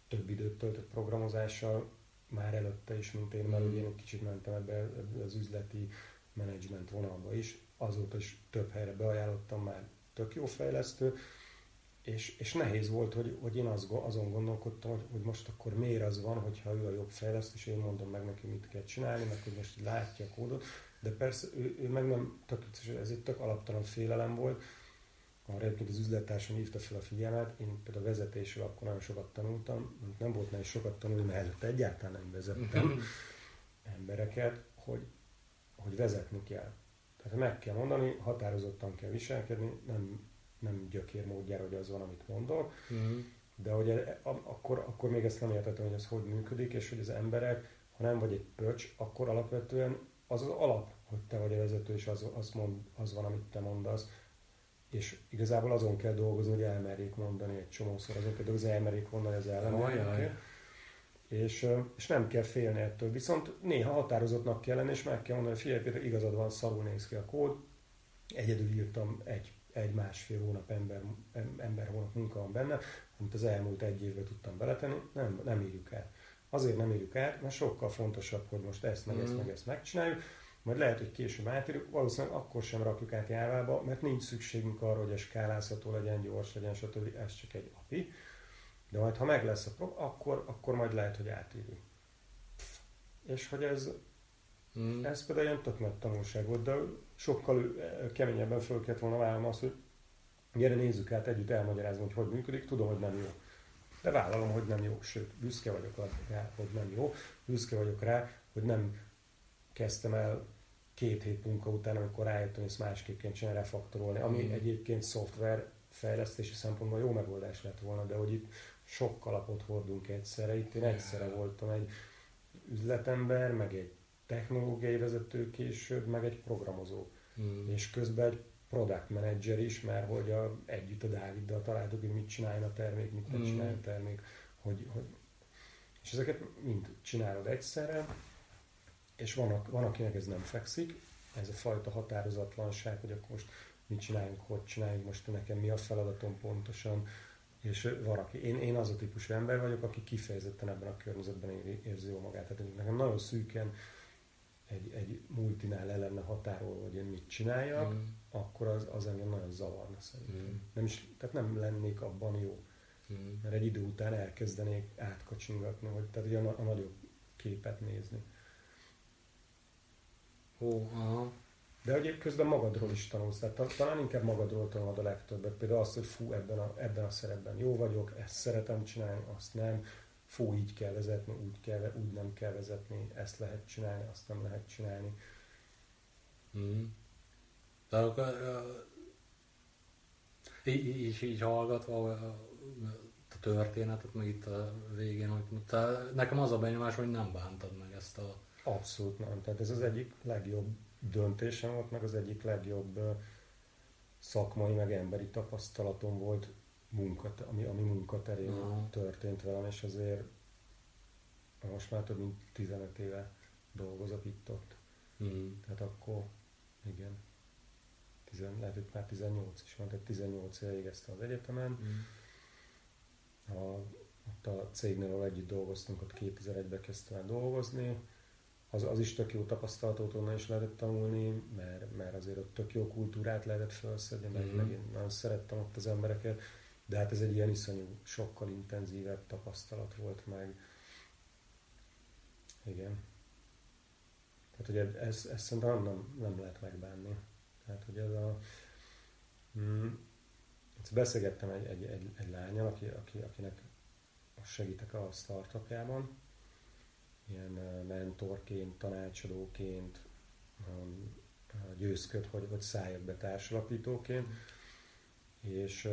több időt töltött programozással, már előtte is, mint én, mert mm. én egy kicsit mentem ebbe az üzleti menedzsment vonalba is, azóta is több helyre beajánlottam, már tök jó fejlesztő, és, és nehéz volt, hogy, hogy én az, azon gondolkodtam, hogy, hogy most akkor miért az van, hogyha ő a jobb fejlesztő, és én mondom meg neki, mit kell csinálni, meg hogy most látja a kódot, de persze ő, ő meg nem, tök, ez egy tök alaptalan félelem volt, arra egyébként az üzlettársam hívta fel a figyelmet, én például a vezetésről akkor nagyon sokat tanultam, nem volt nehéz sokat tanulni, mert előtte egyáltalán nem vezettem embereket, hogy, hogy vezetni kell. Tehát meg kell mondani, határozottan kell viselkedni, nem, nem gyökér módjára, hogy az van, amit mondok, uh-huh. de hogy e, akkor, akkor még ezt nem értettem, hogy ez hogy működik, és hogy az emberek, ha nem vagy egy pöcs, akkor alapvetően az az alap, hogy te vagy a vezető, és az, az, mond, az van, amit te mondasz és igazából azon kell dolgozni, hogy elmerjék mondani egy csomószor, azon kell dolgozni, elmerjék mondani az ellenőrnek. És, és nem kell félni ettől. Viszont néha határozottnak kell lenni, és meg kell mondani, hogy figyelj, igazad van, szarul néz ki a kód, egyedül írtam egy, egy másfél hónap ember, ember hónap munka van benne, amit az elmúlt egy évben tudtam beletenni, nem, nem írjuk el. Azért nem írjuk el, mert sokkal fontosabb, hogy most ezt, meg mm. ezt, meg ezt megcsináljuk, majd lehet, hogy később átírjuk, valószínűleg akkor sem rakjuk át Jávába, mert nincs szükségünk arra, hogy a skálázható legyen, gyors legyen, stb. Ez csak egy API. De majd, ha meg lesz a prog, akkor, akkor majd lehet, hogy átírjuk. És hogy ez, hmm. ez például ilyen tök nagy tanulság volt, de sokkal keményebben föl kellett volna vállalni azt, hogy gyere nézzük át együtt elmagyarázni, hogy hogy működik, tudom, hogy nem jó. De vállalom, hogy nem jó, sőt, büszke vagyok rá, hogy nem jó, büszke vagyok rá, hogy nem kezdtem el két hét munka után, amikor rájöttem, hogy ezt másképp kell csinálni, refaktorolni, ami mm. egyébként szoftver fejlesztési szempontból jó megoldás lett volna, de hogy itt sok kalapot hordunk egyszerre. Itt én egyszerre voltam egy üzletember, meg egy technológiai vezető később, meg egy programozó. Mm. És közben egy product manager is, mert hogy a, együtt a Dáviddal találtuk, hogy mit csináljon a termék, mit nem mm. csináljon a termék, hogy, hogy, és ezeket mind csinálod egyszerre, és van, van, akinek ez nem fekszik, ez a fajta határozatlanság, hogy akkor most mit csináljunk, hogy csináljunk, most nekem mi a feladatom pontosan, és van, aki, én, én az a típusú ember vagyok, aki kifejezetten ebben a környezetben érzi jól magát. Tehát nekem nagyon szűken egy, egy multinál le lenne határolva, hogy én mit csináljak, mm. Akkor az, az engem nagyon zavarna szerintem. Mm. Nem is, tehát nem lennék abban jó. Mm. Mert egy idő után elkezdenék átkacsingatni, hogy, tehát ugye a, a nagyobb képet nézni. Ó, aha. De hogy közben magadról is tanulsz, tehát talán inkább magadról tanulod a legtöbbet. Például azt, hogy fú, ebben a, ebben a szerepben jó vagyok, ezt szeretem csinálni, azt nem. Fú, így kell vezetni, úgy, kell, úgy nem kell vezetni, ezt lehet csinálni, azt nem lehet csinálni. Mm. De akkor, így, így, így hallgatva a történetet, meg itt a végén, hogy nekem az a benyomás, hogy nem bántad meg ezt a Abszolút nem. Tehát ez az egyik legjobb döntésem volt, meg az egyik legjobb szakmai, meg emberi tapasztalatom volt, munkat, ami, ami munkaterén uh-huh. történt velem, és azért most már több mint 15 éve dolgozok itt ott. Uh-huh. Tehát akkor, igen, tizen, lehet, hogy már 18 is van, tehát 18 éve végeztem az egyetemen. Uh-huh. A, ott a cégnél, ahol együtt dolgoztunk, ott 2001-ben kezdtem el dolgozni, az, az is tök jó tapasztalatot onnan is lehetett tanulni, mert, mert azért ott tök jó kultúrát lehetett felszedni, meg, mm. meg én nagyon szerettem ott az embereket, de hát ez egy ilyen iszonyú, sokkal intenzívebb tapasztalat volt meg. Igen. Tehát, hogy ez, ez szerintem nem, nem lehet megbánni. Ez a... Mm, beszélgettem egy, egy, egy, egy lányal, aki, aki, akinek segítek a startupjában, ilyen mentorként, tanácsadóként győzköd, hogy, hogy szálljak be társalapítóként. És,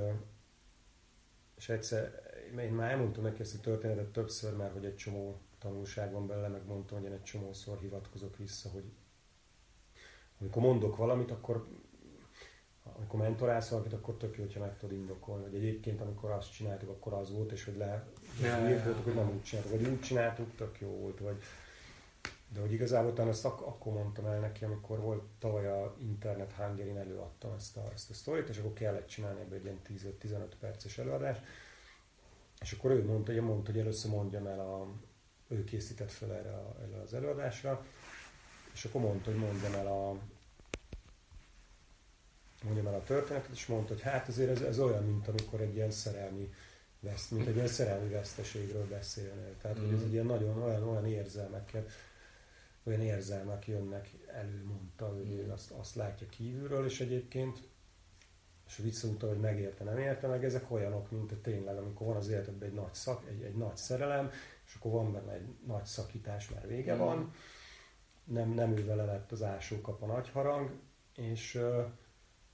és egyszer, én már elmondtam neki ezt a történetet többször már, hogy egy csomó tanulság van belőle, meg mondtam, hogy én egy csomószor hivatkozok vissza, hogy amikor mondok valamit, akkor amikor mentorálsz valakit, akkor tök jó, hogyha meg tudod indokolni, hogy egyébként amikor azt csináltuk, akkor az volt, és hogy le, ja, ja. voltuk, hogy nem úgy csináltuk, vagy úgy csináltuk, tök jó volt, vagy de hogy igazából talán ezt ak- akkor mondtam el neki, amikor volt tavaly a Internet Hungary-n előadtam ezt a, ezt a sztorit, és akkor kellett csinálni ebből egy ilyen 10-15 perces előadás. És akkor ő mondta, hogy, mondta, hogy először mondjam el, a, ő készített fel erre, a, erre az előadásra, és akkor mondta, hogy mondjam el a, mondjam el a történetet, és mondta, hogy hát azért ez, ez olyan, mint amikor egy ilyen szerelmi vesz, mint egy ilyen szerelmi veszteségről beszélnél. Tehát, mm. hogy ez egy ilyen nagyon olyan, olyan érzelmeket, olyan érzelmek jönnek elő, mondta, hogy mm. azt, azt látja kívülről, és egyébként és visszaúta, hogy megérte, nem érte meg, ezek olyanok, mint a tényleg, amikor van az életedben egy nagy, szak, egy, egy nagy szerelem, és akkor van benne egy nagy szakítás, mert vége mm. van, nem, nem ő vele lett az ásókap a nagy harang, és,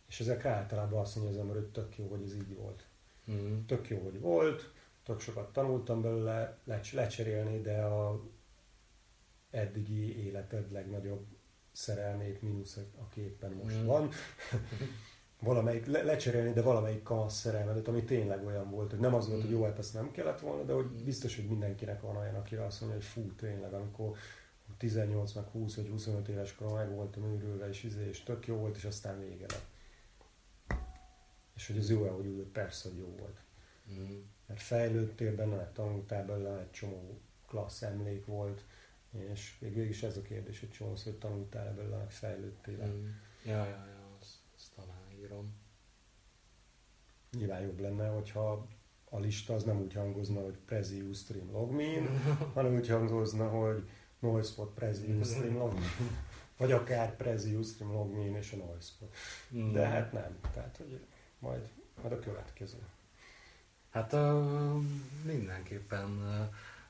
és ezek általában azt mondja az ember, hogy tök jó, hogy ez így volt. Mm. Tök jó, hogy volt, tök sokat tanultam belőle lecs- lecserélni, de a eddigi életed legnagyobb szerelmét mínusz, aki éppen most mm. van. valamelyik, le, lecserélni, de valamelyik kamasz szerelmedet, ami tényleg olyan volt, hogy nem az volt, hogy jó, hát ezt nem kellett volna, de hogy biztos, hogy mindenkinek van olyan, aki azt mondja, hogy fú, tényleg, amikor 18, meg 20 vagy 25 éves korom meg voltam őrülve, és, izé, és tök jó volt, és aztán vége lett. És hogy az jó, hogy úgy, persze, hogy jó volt. Mm. Mert fejlődtél benne, tanultál belőle, egy csomó klassz emlék volt, és végül is ez a kérdés, hogy csomó hogy tanultál belőle, meg fejlődtél. Mm. Ja, ja, ja, azt, azt talán írom. Nyilván jobb lenne, hogyha a lista az nem úgy hangozna, hogy Prezi Ustream Logmin, *laughs* hanem úgy hangozna, hogy Noispot Prezi Ustream *laughs* Logmin. Vagy akár Prezi Ustream Logmin és a Noispot. Mm. De hát nem. Tehát, hogy majd, majd a következő. Hát mindenképpen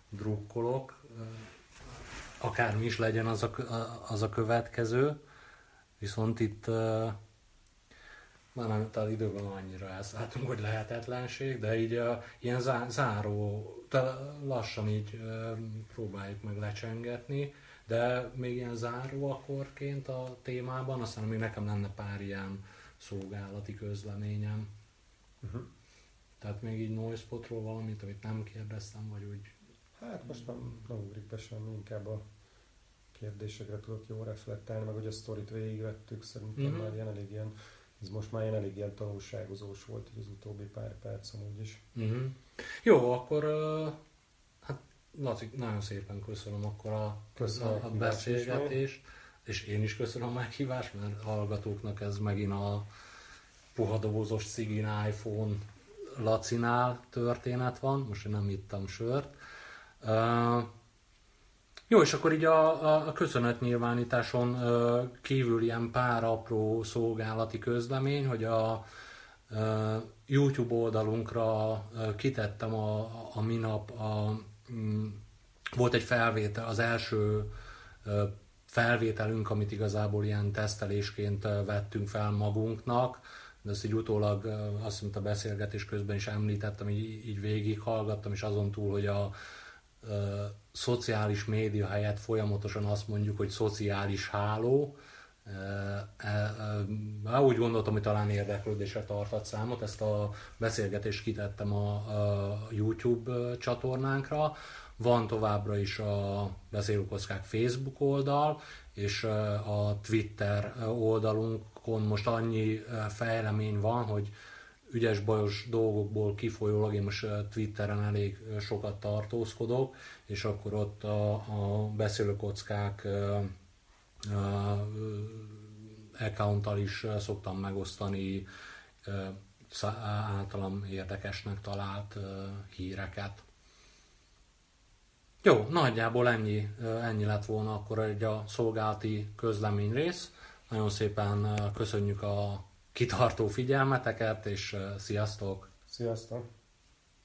drukkolok, uh, akármi is legyen az a, az a következő, viszont itt uh, már nem az időben annyira elszálltunk, hogy lehetetlenség, de így uh, ilyen zá, záró, lassan így próbáljuk meg lecsengetni, de még ilyen záró akkorként a témában, aztán még nekem lenne pár ilyen szolgálati közleményem. Uh-huh. Tehát még így noisepotról valamit, amit nem kérdeztem, vagy úgy... Hát most nem, nem ugrik be semmi, inkább a kérdésekre tudok jól reflektálni, meg hogy a sztorit végigvettük, szerintem uh-huh. már ilyen elég ilyen, ez most már ilyen elég ilyen tanulságozós volt az utóbbi pár perc amúgy is. Uh-huh. Jó, akkor uh, hát Laci, nagyon szépen köszönöm akkor a, köszönöm a, a beszélgetést és én is köszönöm a meghívást, mert hallgatóknak ez megint a puha dobozos cigin iPhone lacinál történet van, most én nem ittam sört. Uh, jó, és akkor így a, a, a köszönetnyilvánításon uh, kívül ilyen pár apró szolgálati közlemény, hogy a uh, YouTube oldalunkra uh, kitettem a, a minap, a, um, volt egy felvétel, az első uh, felvételünk, amit igazából ilyen tesztelésként vettünk fel magunknak, de ezt így utólag azt mondta a beszélgetés közben is említettem, így, így végighallgattam, és azon túl, hogy a, a szociális média helyett folyamatosan azt mondjuk, hogy szociális háló, e, e, úgy gondoltam, hogy talán érdeklődésre tartott számot, ezt a beszélgetést kitettem a, a YouTube csatornánkra, van továbbra is a Beszélőkockák Facebook oldal, és a Twitter oldalunkon most annyi fejlemény van, hogy ügyes bajos dolgokból kifolyólag én most Twitteren elég sokat tartózkodok, és akkor ott a, a beszélőkockák accounttal is szoktam megosztani általam érdekesnek talált híreket. Jó, nagyjából ennyi, ennyi lett volna akkor egy a szolgálati közlemény rész. Nagyon szépen köszönjük a kitartó figyelmeteket, és sziasztok! Sziasztok!